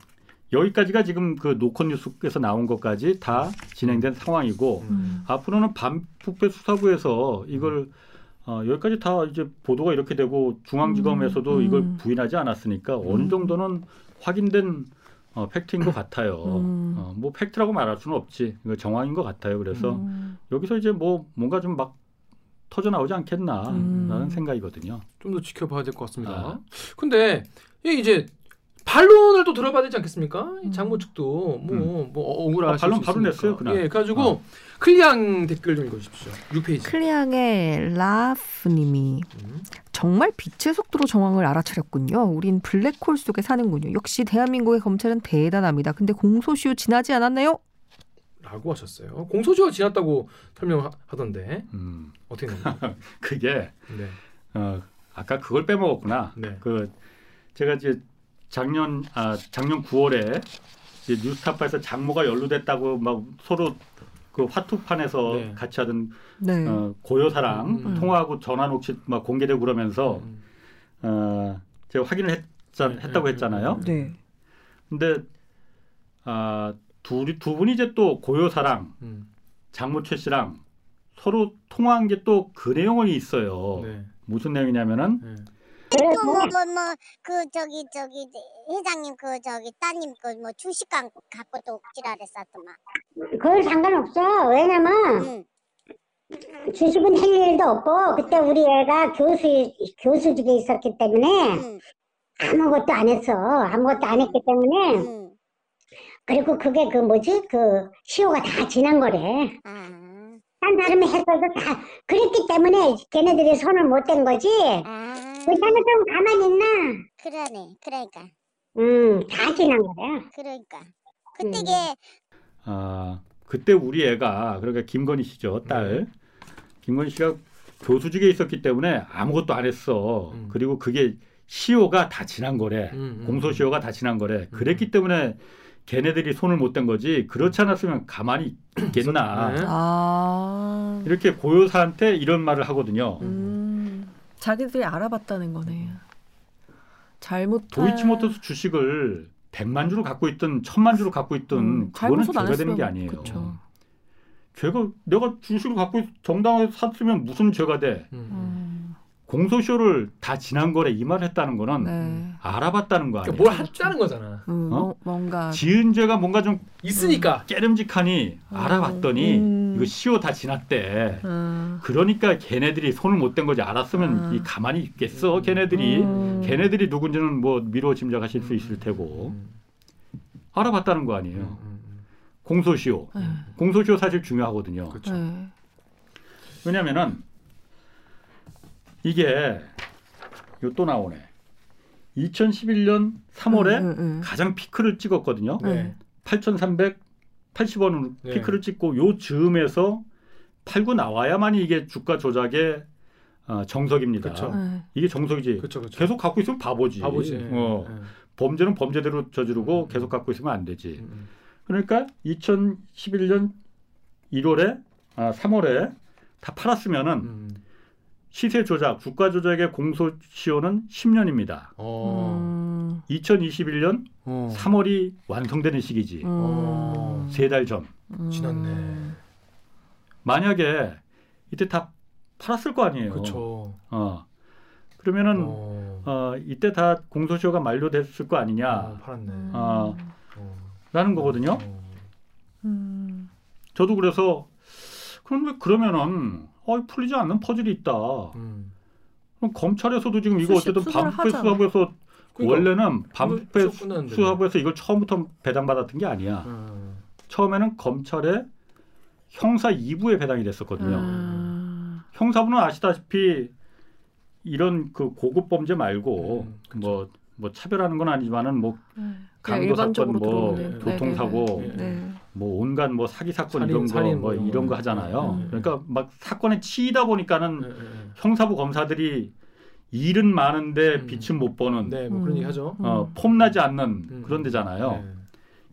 여기까지가 지금 그 노컷 뉴스에서 나온 것까지 다 진행된 상황이고 음. 앞으로는 반부패 수사부에서 이걸 어, 여기까지 다 이제 보도가 이렇게 되고 중앙지검에서도 음, 이걸 음. 부인하지 않았으니까 어느 정도는 확인된 어, 팩트인 것 같아요. 음. 어, 뭐 팩트라고 말할 수는 없지. 이거 정황인 것 같아요. 그래서 음. 여기서 이제 뭐 뭔가 좀막 터져 나오지 않겠나라는 음. 생각이거든요. 좀 더 지켜봐야 될 것 같습니다. 아. 근데 이제 반론을 또 들어봐야 되지 않겠습니까? 이 음. 장모 측도 뭐, 뭐 억울하실 아, 반론 수 바로 있으니까. 냈어요, 그날. 예, 그래가지고 어. 클리앙 댓글 좀 읽어주십시오. 6페이지. 클리앙의 라프님이 음. 정말 빛의 속도로 정황을 알아차렸군요. 우린 블랙홀 속에 사는군요. 역시 대한민국의 검찰은 대단합니다. 근데 공소시효 지나지 않았나요? 라고 하셨어요. 공소시효가 지났다고 설명하던데 음, 어떻게 됩니까? 그게 네. 어, 아까 그걸 빼먹었구나. 네. 그 제가 이제 작년 아 작년 9월에 이제 뉴스타파에서 장모가 연루됐다고 막 서로 그 화투판에서 네. 같이 하던 네. 어, 고요사랑 음. 통화하고 전화 녹취 막 공개되고 그러면서 음. 어, 제가 확인을 했자, 음, 했다고 음, 했잖아요. 네. 근데 아 둘이 두 분이 이제 또 고요사랑 음. 장모 최 씨랑 서로 통화한 게 또 그 내용이 있어요. 네. 무슨 내용이냐면은 네. 뭐그 저기 저기 회장님 그 저기 따님 그 뭐 주식 갖고 갖고 또 지랄했었더만. 그걸 상관없어. 왜냐면 응. 주식은 할 일도 없고 그때 우리 애가 교수 교수직에 있었기 때문에 응. 아무것도 안 했어. 아무것도 안 했기 때문에 응. 그리고 그게 그 뭐지 그 시효가 다 지난 거래. 아. 딴 사람이 했어도 다 그랬기 때문에 걔네들이 손을 못 댄 거지. 아. 그렇다면 좀 가만히 있나? 그러네. 그러니까. 음, 다 지난 거야. 그러니까. 음. 그때게 아 그때 우리 애가 그러니까 김건희 씨죠 딸 김건희 씨가 교수직에 있었기 때문에 아무것도 안 했어. 음. 그리고 그게 시효가 다 지난 거래. 음, 음. 공소시효가 다 지난 거래. 그랬기 때문에 걔네들이 손을 못 댄 거지. 그렇지 않았으면 가만히 있겠나. 네. 아. 이렇게 고요사한테 이런 말을 하거든요. 음. 자기들이 알아봤다는 거네. 잘못 도이치모터스 주식을 100만 주를 갖고 있든 1000만 주를 갖고 있든 음, 그거는 죄가 되는 게 아니에요. 그쵸. 죄가 내가 주식을 갖고 있- 정당하게 샀으면 무슨 죄가 돼? 음. 음. 공소시효를 다 지난 거래 이 말을 했다는 거는 네. 알아봤다는 거 아니에요. 그러니까 뭘 했다는 거잖아. 음, 어? 뭐- 뭔가 지은 죄가 뭔가 좀 있으니까. 깨름직하니 알아봤더니 음. 이거 시효 다 지났대. 음. 그러니까 걔네들이 손을 못 댄 거지 알았으면 음. 이 가만히 있겠어 걔네들이 음. 걔네들이 누군지는 뭐 미뤄 짐작하실 수 있을 테고 음, 알아봤다는 거 음, 아니에요 음, 공소시효 네. 공소시효 사실 중요하거든요 그렇죠. 네. 왜냐면은 이게 이거 또 나오네 2011년 3월에 음, 음, 음. 가장 피크를 찍었거든요 네. 8,380원으로 네. 피크를 찍고 요 즈음에서 팔고 나와야만이 이게 주가 조작의 어, 정석입니다. 그쵸. 네. 이게 정석이지. 그렇죠, 그렇죠. 계속 갖고 있으면 바보지. 바보지. 어, 예, 예. 범죄는 범죄대로 저지르고 음. 계속 갖고 있으면 안 되지. 음, 그러니까 2011년 1월에 아 3월에 다 팔았으면은 음. 시세 조작, 주가 조작의 공소시효는 10년입니다. 어. 음. 2021년 어. 3월이 완성되는 시기지. 어. 세달 전. 음. 지났네. 만약에 이때 다 팔았을 거 아니에요. 그렇죠. 어. 그러면은 어. 어, 이때 다 공소시효가 만료됐을 거 어, 아니냐. 팔았네. 어, 어. 라는 거거든요. 어. 음. 저도 그래서 왜 그러면은 어, 풀리지 않는 퍼즐이 있다. 음. 그럼 검찰에서도 지금 이거 수시- 어쨌든 반부패. 수사부에서 그러니까 원래는 반부패 수사. 수사부에서 이걸 처음부터 배당받았던 게 아니야. 음. 처음에는 검찰의 형사 2부에 배당이 됐었거든요. 음. 형사부는 아시다시피 이런 그 고급 범죄 말고 음, 그쵸. 뭐, 뭐 차별하는 건 아니지만은 뭐 네. 강도 사건, 뭐 들어오는. 교통사고, 네, 네, 네. 뭐 온갖 뭐 사기 사건 살인, 이런 거 살인 뭐뭐 이런 거. 거 하잖아요. 음. 그러니까 막 사건에 치이다 보니까는 예, 예, 예. 형사부 검사들이 일은 많은데 음. 빛은 못 보는 네, 뭐 그런 얘기 하죠. 어, 음. 폼나지 않는 음. 그런 데잖아요. 네.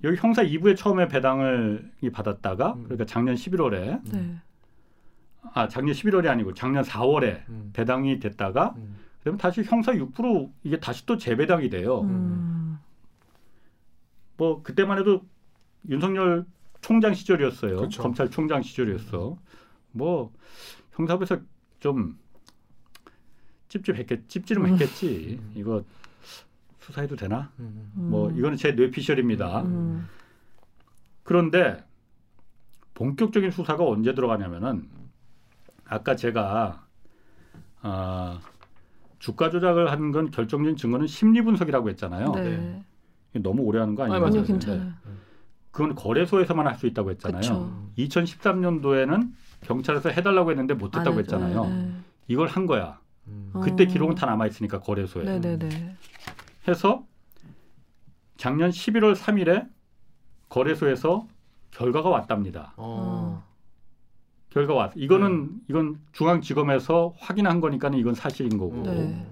여기 형사 2부에 처음에 배당을 이 받았다가 음. 그러니까 작년 11월에 네. 아 작년 11월이 아니고 작년 4월에 음. 배당이 됐다가 음. 그다음에 다시 형사 6% 이게 다시 또 재배당이 돼요. 음. 뭐 그때만 해도 윤석열 총장 시절이었어요. 그렇죠. 검찰총장 시절이었어. 뭐 형사부에서 좀 찝찝했겠 찝찝했겠지. 음. 이거 수사해도 되나? 음. 뭐 이거는 제 뇌피셜입니다. 음. 그런데 본격적인 수사가 언제 들어가냐면은 아까 제가 아, 주가 조작을 한 건 결정적인 증거는 심리 분석이라고 했잖아요. 네. 너무 오래 하는 거 아니, 아니에요? 맞아요. 아니요, 괜찮아요. 그건 거래소에서만 할 수 있다고 했잖아요. 그쵸. 2013년도에는 경찰에서 해달라고 했는데 못했다고 했잖아요. 네. 이걸 한 거야. 음. 어. 그때 기록은 다 남아 있으니까 거래소에. 네, 네, 네. 해서 작년 11월 3일에 거래소에서 결과가 왔답니다. 어. 결과 왔. 이거는 네. 이건 중앙지검에서 확인한 거니까는 이건 사실인 거고. 네.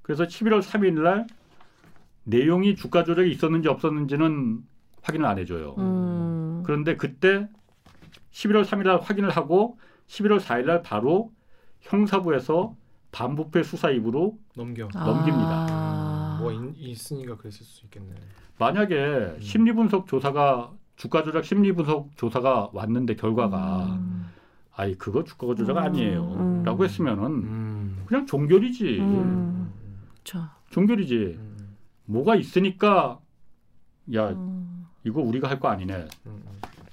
그래서 11월 3일 날 내용이 주가 조작이 있었는지 없었는지는 확인을 안 해줘요. 음. 그런데 그때 11월 3일 날 확인을 하고 11월 4일 날 바로 형사부에서 반부패 수사 입으로 넘겨. 넘깁니다. 아. 뭐 있, 있으니까 그랬을 수 있겠네. 만약에 심리 분석 조사가 주가 조작 심리 분석 조사가 왔는데 결과가 음. 아이 그거 주가 조작 음. 아니에요라고 음. 했으면은 음. 그냥 종결이지. 음. 종결이지. 음. 뭐가 있으니까 야 음. 이거 우리가 할 거 아니네. 음. 음.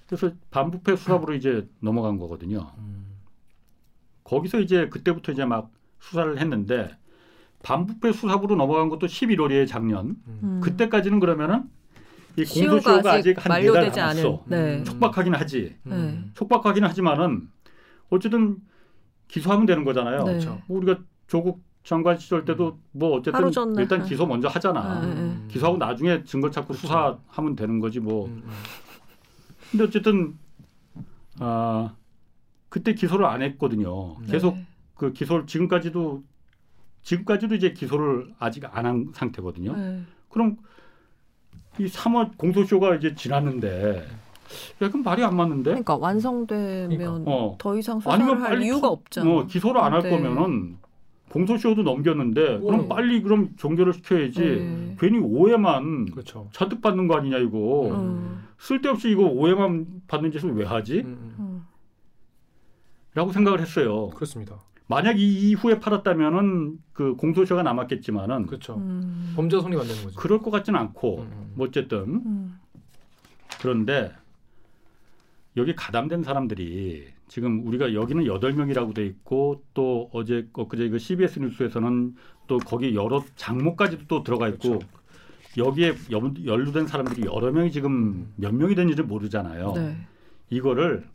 그래서 반부패 수사부로 이제 넘어간 거거든요. 음. 거기서 이제 그때부터 이제 막 수사를 했는데 반부패 수사부로 넘어간 것도 11월이에요 작년. 음. 그때까지는 그러면은 이 시효가 공소시효가 아직 아직 한네달 남았어. 네. 음. 촉박하긴 하지. 음. 촉박하긴 하지만은 어쨌든 기소하면 되는 거잖아요. 네. 그렇죠. 뭐 우리가 조국 장관 시절 때도 뭐 어쨌든. 일단 네. 기소 먼저 하잖아. 네, 네. 음. 기소하고 나중에 증거 찾고 그렇죠. 수사하면 되는 거지 뭐. 음. 음. 근데 어쨌든 아 그때 기소를 안 했거든요. 계속 네. 그 기소를 지금까지도 지금까지도 이제 기소를 아직 안 한 상태거든요. 네. 그럼 이 3월 공소시효가 이제 지났는데 야 그럼 말이 안 맞는데? 그러니까 완성되면 그러니까. 어. 더 이상 수사를 아니면 할 빨리 이유가 터- 없잖아. 어, 기소를 안할 네. 거면은 공소시효도 넘겼는데 그럼 네. 빨리 그럼 종결을 시켜야지. 네. 괜히 오해만 그렇죠. 잔뜩 받는 거 아니냐 이거. 음. 쓸데없이 이거 오해만 받는 짓을 왜 하지? 음. 음. 음. 라고 생각을 했어요. 그렇습니다. 만약 이 이후에 팔았다면은 그 공소시효가 남았겠지만은 그렇죠. 음. 범죄가 성립 안 되는 거죠. 그럴 것 같지는 않고 음, 음. 뭐 어쨌든 음. 그런데 여기 가담된 사람들이 지금 우리가 여기는 여덟 명이라고 돼 있고 또 어제 엊그제 그 CBS 뉴스에서는 또 거기 여러 장모까지도 또 들어가 있고 그렇죠. 여기에 연- 연루된 사람들이 여러 명이 지금 몇 명이 된지를 모르잖아요. 네. 이거를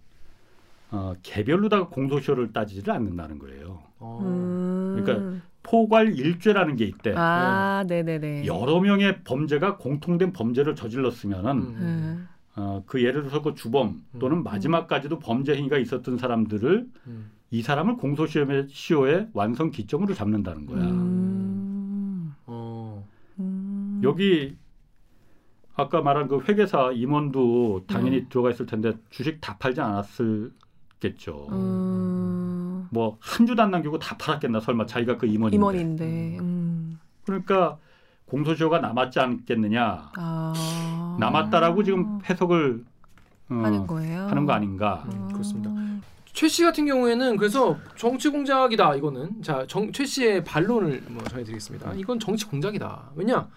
어, 개별로다가 공소시효를 따지지를 않는다는 거예요. 어. 음. 그러니까 포괄 일죄라는 게 있대. 아, 네네네. 여러 명의 범죄가 공통된 범죄를 저질렀으면은 음. 네. 어, 그 예를 들어서 그 주범 또는 음. 마지막까지도 범죄 행위가 있었던 사람들을 음. 이 사람을 공소시효의 시효의 완성 기점으로 잡는다는 거야. 음. 어. 음. 여기 아까 말한 그 회계사 임원도 당연히 음. 들어가 있을 텐데 주식 다 팔지 않았을겠죠. 음. 뭐한 주도 안 남기고 다 팔았겠나 설마 자기가 그 임원인데. 임원인데. 음. 그러니까 공소시효가 남았지 않겠느냐. 아. 남았다라고 지금 해석을 어, 하는 거예요. 하는 거 아닌가. 음, 그렇습니다. 최 씨 같은 경우에는 그래서 정치 공작이다 이거는 자최 씨의 반론을 뭐 전해드리겠습니다. 이건 정치 공작이다. 왜냐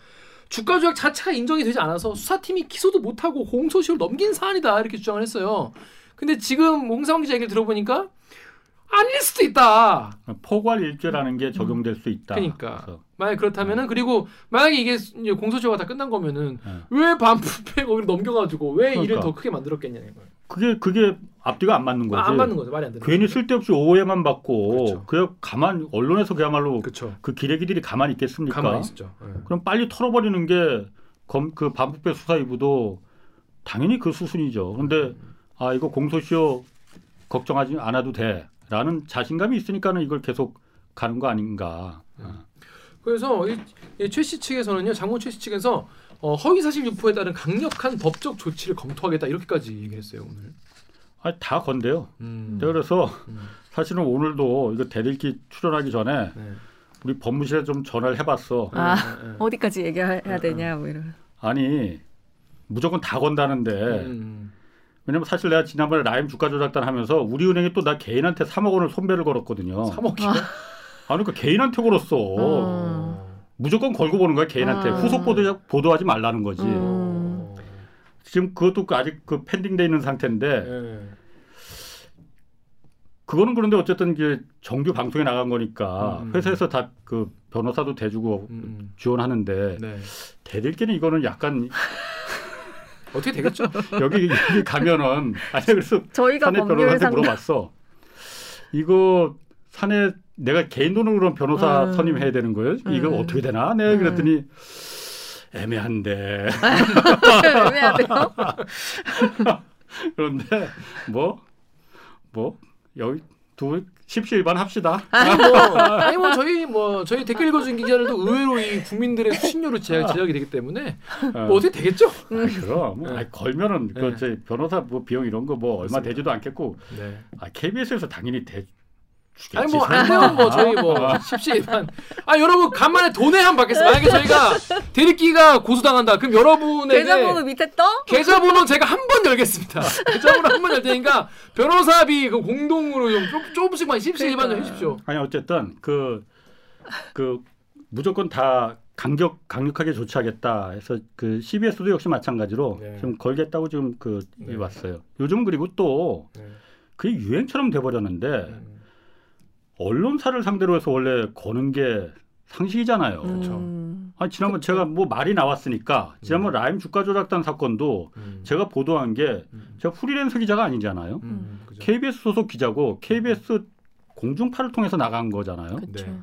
주가 조작 자체가 인정이 되지 않아서 수사팀이 기소도 못하고 공소시효를 넘긴 사안이다 이렇게 주장을 했어요. 근데 지금 홍사원 기자 얘기를 들어보니까 아닐 수도 있다. 포괄 일죄라는 게 적용될 수 있다. 그러니까. 그래서, 만약 그렇다면은 그리고 만약에 이게 공소시효가 다 끝난 거면은 예. 왜 반부패 거기를 넘겨가지고 왜 일을 그러니까. 더 크게 만들었겠냐 이거예요. 그게 그게 앞뒤가 안 맞는 거지. 아, 안 맞는 거죠. 말이 안 되는. 괜히 쓸데없이 오해만 받고 그렇죠. 그냥 가만 언론에서 그야말로 그렇죠. 그 기레기들이 가만히 있겠습니까? 가만히 있었죠. 예. 그럼 빨리 털어버리는 게 검 그 반부패 수사이부도 당연히 그 수순이죠. 근데 아 이거 공소시효 걱정하지 않아도 돼라는 자신감이 있으니까는 이걸 계속 가는 거 아닌가. 아. 그래서 최씨 측에서는요, 장모 최씨 측에서 어, 허위 사실 유포에 따른 강력한 법적 조치를 검토하겠다 이렇게까지 얘기했어요 오늘. 아, 다 건데요. 음. 그래서 음. 사실은 오늘도 이거 대들기 출연하기 전에 네. 우리 법무실에 좀 전화를 해봤어. 아. 네, 네. 어디까지 얘기해야 되냐 뭐 이런. 아니 무조건 다 건다는데 음. 왜냐면 사실 내가 지난번에 라임 주가 조작단 하면서 우리은행이 또 나 개인한테 3억 원을 손배를 걸었거든요. 3억이요. 아 그러니까 개인한테 걸었어. 어. 무조건 걸고 보는 거야 개인한테 아. 후속 보도 보도하지 말라는 거지. 음. 지금 그것도 아직 그 펜딩돼 있는 상태인데 네. 그거는 그런데 어쨌든 이제 정규 방송에 나간 거니까 음. 회사에서 다 그 변호사도 대주고 음. 지원하는데 네. 대들기는 이거는 약간 어떻게 되겠죠? 여기 여기 가면은 아니 그래서 저희가 사내 변호사한테 상담 물어봤어. 이거 사내 내가 개인 돈으로 그럼 변호사 음. 선임해야 되는 거예요? 이거 음. 어떻게 되나? 내가 음. 그랬더니 애매한데 애매하대요. 그런데 뭐뭐 여기 두 십시일반 합시다. 아니 뭐 아니 뭐 저희 뭐 저희 댓글 읽어준 기자들도 의외로 이 국민들의 수신료로 제- 제작이 되기 때문에 어. 뭐 어떻게 되겠죠? 아, 그럼 뭐, 네. 아니, 걸면은 네. 그저 변호사 뭐 비용 이런 거 뭐 얼마. 되지도 않겠고 네. 아, KBS에서 당연히 대 주겠지. 아니 뭐 설마. 안 되면 뭐 저희 뭐 십시일반 아 여러분 간만에 돈에 한 받겠습니다. 만약에 저희가 대리기가 고소당한다. 그럼 여러분에게 계좌번호 밑에 떠? 계좌번호 제가 한 번 열겠습니다. 계좌번호 한 번 열 테니까 변호사비 그 공동으로 좀 조- 조금씩만 십시일반 좀 그러니까. 해주십시오. 아니 어쨌든 그 그 무조건 다 강력 강력하게 조치하겠다 해서 그 CBS도 역시 마찬가지로 네. 좀 걸겠다고 지금 그 네. 왔어요. 요즘 그리고 또 네. 그게 유행처럼 돼버렸는데 음. 언론사를 상대로 해서 원래 거는 게 상식이잖아요. 그렇죠. 음. 아니 지난번 그쵸. 제가 뭐 말이 나왔으니까 지난번 라임 주가 조작단 사건도 음. 제가 보도한 게 음. 제가 프리랜서 기자가 아니잖아요. 음. 그죠. KBS 소속 기자고 KBS 공중파를 통해서 나간 거잖아요. 그렇죠. 네.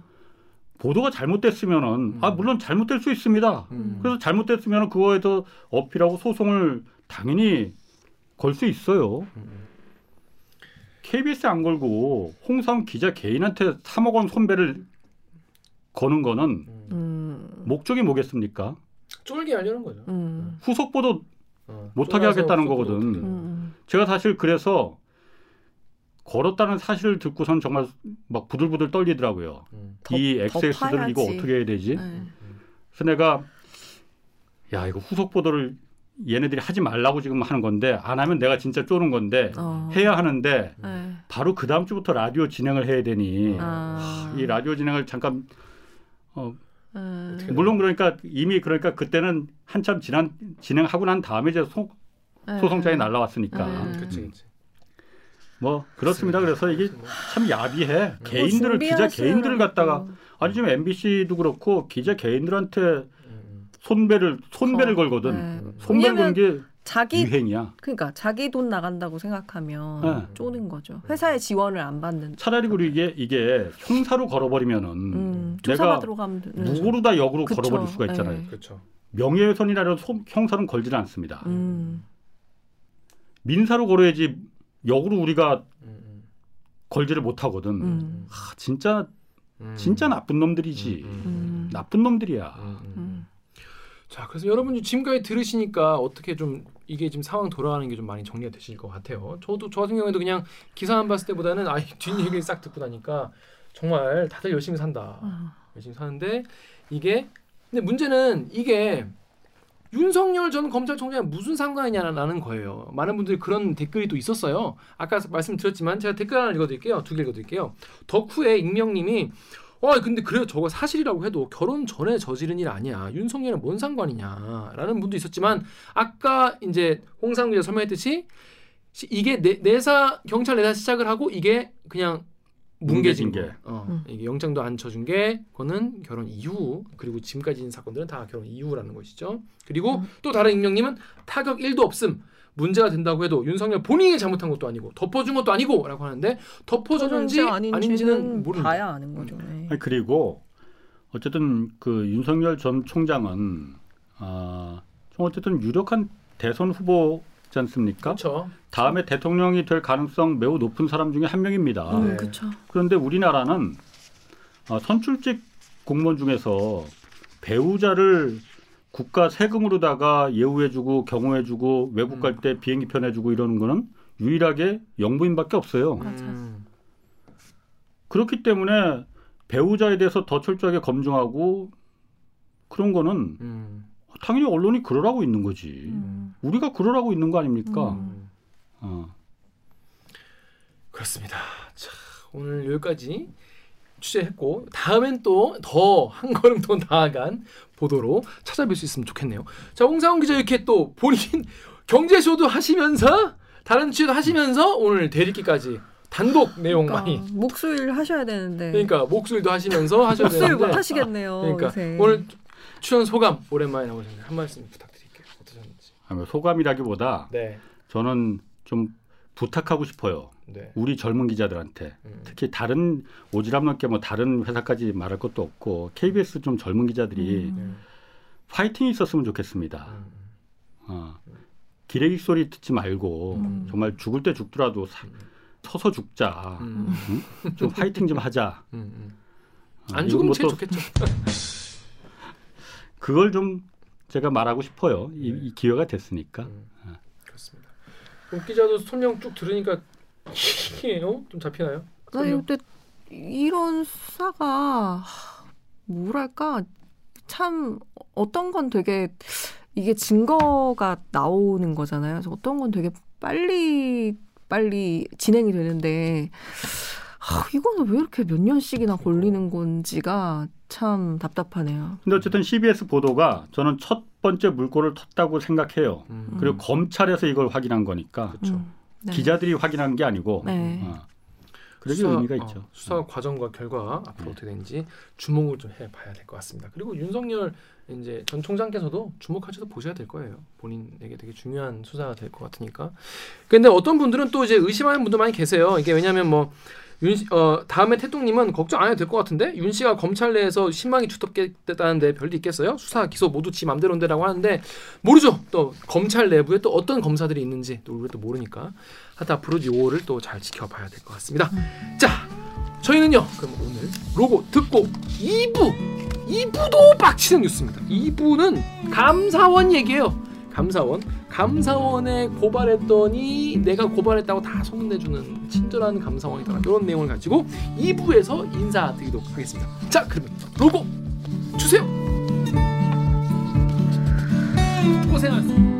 보도가 잘못됐으면은 음. 아 물론 잘못될 수 있습니다. 음. 그래서 잘못됐으면 그거에 더 어필하고 소송을 당연히 걸 수 있어요. 음. KBS 안 걸고 홍사훈 기자 개인한테 3억 원 손배를 거는 거는 음. 음. 목적이 뭐겠습니까? 쫄게 하려는 거죠. 음. 후속 보도 어. 못하게 하겠다는 거거든. 돼요? 음. 제가 사실 그래서 걸었다는 사실을 듣고선 정말 막 부들부들 떨리더라고요. 음. 이더 XS들을 이거 파야지. 어떻게 해야 되지? 네. 그래서 내가 야 이거 후속 보도를 얘네들이 하지 말라고 지금 하는 건데 안 하면 내가 진짜 쪼는 건데 어. 해야 하는데 네. 바로 그 다음 주부터 라디오 진행을 해야 되니 아. 이 라디오 진행을 잠깐 어, 음. 어떻게 물론 그러니까 이미 그러니까 그때는 한참 지난 진행하고 난 다음에 이제 소, 네. 소송장이 날라왔으니까 음. 그치 그치. 뭐 그렇습니다. 그래서 이게 뭐참 야비해. 뭐 개인들을 기자 개인들을 갖다가 라고. 아니 지금 MBC도 그렇고 기자 개인들한테 음. 손배를 손배를 거- 걸거든. 네. 손배를 왜냐면 거는 게 자기 유행이야. 그러니까 자기 돈 나간다고 생각하면 네. 쪼는 거죠. 회사의 지원을 안 받는. 차라리 그리고 이게 이게 형사로 걸어버리면은 음, 내가 조사받으러 가면 되는 거죠. 누구로 다 역으로 그쵸. 걸어버릴 수가 있잖아요. 네. 그렇죠. 명예훼손이라는 소- 형사는 걸지는 않습니다. 음. 민사로 걸어야지 역으로 우리가 음, 걸지를 못하거든. 음. 아, 진짜 음. 진짜 나쁜 놈들이지. 음, 음. 나쁜 놈들이야. 자, 그래서 여러분이 지금까지 들으시니까 어떻게 좀 이게 지금 상황 돌아가는 게 좀 많이 정리가 되실 것 같아요. 저도 저 같은 경우에도 그냥 기사만 봤을 때보다는 아이 뒷 얘기를 싹 듣고 나니까 정말 다들 열심히 산다. 아. 열심히 사는데 이게 근데 문제는 이게 윤석열 전 검찰총장이 무슨 상관이냐라는 거예요. 많은 분들이 그런 댓글이 또 있었어요. 아까 말씀드렸지만 제가 댓글 하나 읽어드릴게요. 두 개 읽어드릴게요. 덕후의 익명님이 어 근데 그래 저거 사실이라고 해도 결혼 전에 저지른 일 아니야. 윤석열은 뭔 상관이냐 라는 분도 있었지만 아까 이제 홍상 기자 설명했듯이 시- 이게 내, 내사 경찰 내사 시작을 하고 이게 그냥 뭉개진 게. 어, 음. 이게 영장도 안 쳐준 게 그거는 결혼 이후 그리고 지금까지 있는 사건들은 다 결혼 이후라는 것이죠. 그리고 음. 또 다른 익명님은 타격 1도 없음 문제가 된다고 해도 윤석열 본인이 잘못한 것도 아니고 덮어준 것도 아니고라고 하는데 덮어줬는지 아닌지는, 아닌지는 모른다. 봐야 아는 거죠. 네. 아니, 그리고 어쨌든 그 윤석열 전 총장은 아, 좀 어쨌든 유력한 대선 후보지 않습니까? 그렇죠. 다음에 대통령이 될 가능성 매우 높은 사람 중에 한 명입니다. 음, 네. 그렇죠. 그런데 우리나라는 아, 선출직 공무원 중에서 배우자를 국가 세금으로다가 예우해주고 경호해주고 외국 갈 때 비행기 편해주고 이러는 거는 유일하게 영부인밖에 없어요. 음. 그렇기 때문에 배우자에 대해서 더 철저하게 검증하고 그런 거는 음. 당연히 언론이 그러라고 있는 거지. 음. 우리가 그러라고 있는 거 아닙니까? 음. 어. 그렇습니다. 자, 오늘 여기까지 취재했고 다음엔 또 더 한 걸음 더 나아간 보도로 찾아뵐 수 있으면 좋겠네요. 자, 홍상훈 기자 이렇게 또 본인 경제쇼도 하시면서 다른 취재도 하시면서 오늘 대리기까지 단독 내용 그러니까 많이 목소리를 하셔야 되는데 그러니까 목소리도 하시면서 하셔야 목소리 되는데 못 하시겠네요. 그러니까 요새. 오늘 출연 소감 오랜만에 나오셨는데 한 말씀 부탁드릴게요. 어떠셨는지. 아니, 소감이라기보다 네. 저는 좀 부탁하고 싶어요. 네. 우리 젊은 기자들한테 음. 특히 다른 오지랖 넓게 뭐 다른 회사까지 말할 것도 없고 KBS 좀 젊은 기자들이 음. 네. 파이팅이 있었으면 좋겠습니다. 음. 어. 기레기 소리 듣지 말고 음. 정말 죽을 때 죽더라도 사- 서서 죽자. 음. 응? 좀 파이팅 좀 하자. 음. 음. 어, 안 죽으면 뭐 제일 또 좋겠죠. 그걸 좀 제가 말하고 싶어요. 이, 네. 이 기회가 됐으니까. 음, 그렇습니다. 그 기자도 손령 쭉 들으니까 이게요? 좀 잡히나요? 아니 손령. 근데 이런 수사가 하, 뭐랄까 참 어떤 건 되게 이게 증거가 나오는 거잖아요. 그래서 어떤 건 되게 빨리 빨리 진행이 되는데 하, 이거는 왜 이렇게 몇 년씩이나 걸리는 건지가 참 답답하네요. 근데 어쨌든 CBS 보도가 저는 첫 번째 물꼬를 텄다고 생각해요. 음. 그리고 검찰에서 이걸 확인한 거니까 그렇죠. 음, 네. 기자들이 확인한 게 아니고 네. 어. 그래서 의미가 있죠. 어, 수사 과정과 결과 앞으로 어떻게 되는지 주목을 좀 해봐야 될 것 같습니다. 그리고 윤석열 이제 전 총장께서도 주목하셔서 보셔야 될 거예요. 본인에게 되게 중요한 수사가 될 것 같으니까. 근데 어떤 분들은 또 이제 의심하는 분도 많이 계세요. 이게 왜냐하면 뭐 윤, 씨- 어, 다음에 태동님은 걱정 안 해도 될 것 같은데 윤 씨가 검찰 내에서 신망이 두텁겠다는데 별일 있겠어요? 수사 기소 모두 지 맘대로인데라고 하는데 모르죠. 또 검찰 내부에 또 어떤 검사들이 있는지 또 우리가 또 모르니까 하여튼 앞으로 요거를 또 잘 지켜봐야 될 것 같습니다. 자, 저희는요. 그럼 오늘 로고 듣고 2부 2부도 빡치는 뉴스입니다. 2부는 감사원 얘기예요. 감사원 감사원에 고발했더니 내가 고발했다고 다 소문내주는 친절한 감사원이다 이런 내용을 가지고 2부에서 인사드리도록 하겠습니다. 자 그러면 로고 주세요. 고생하셨습니다.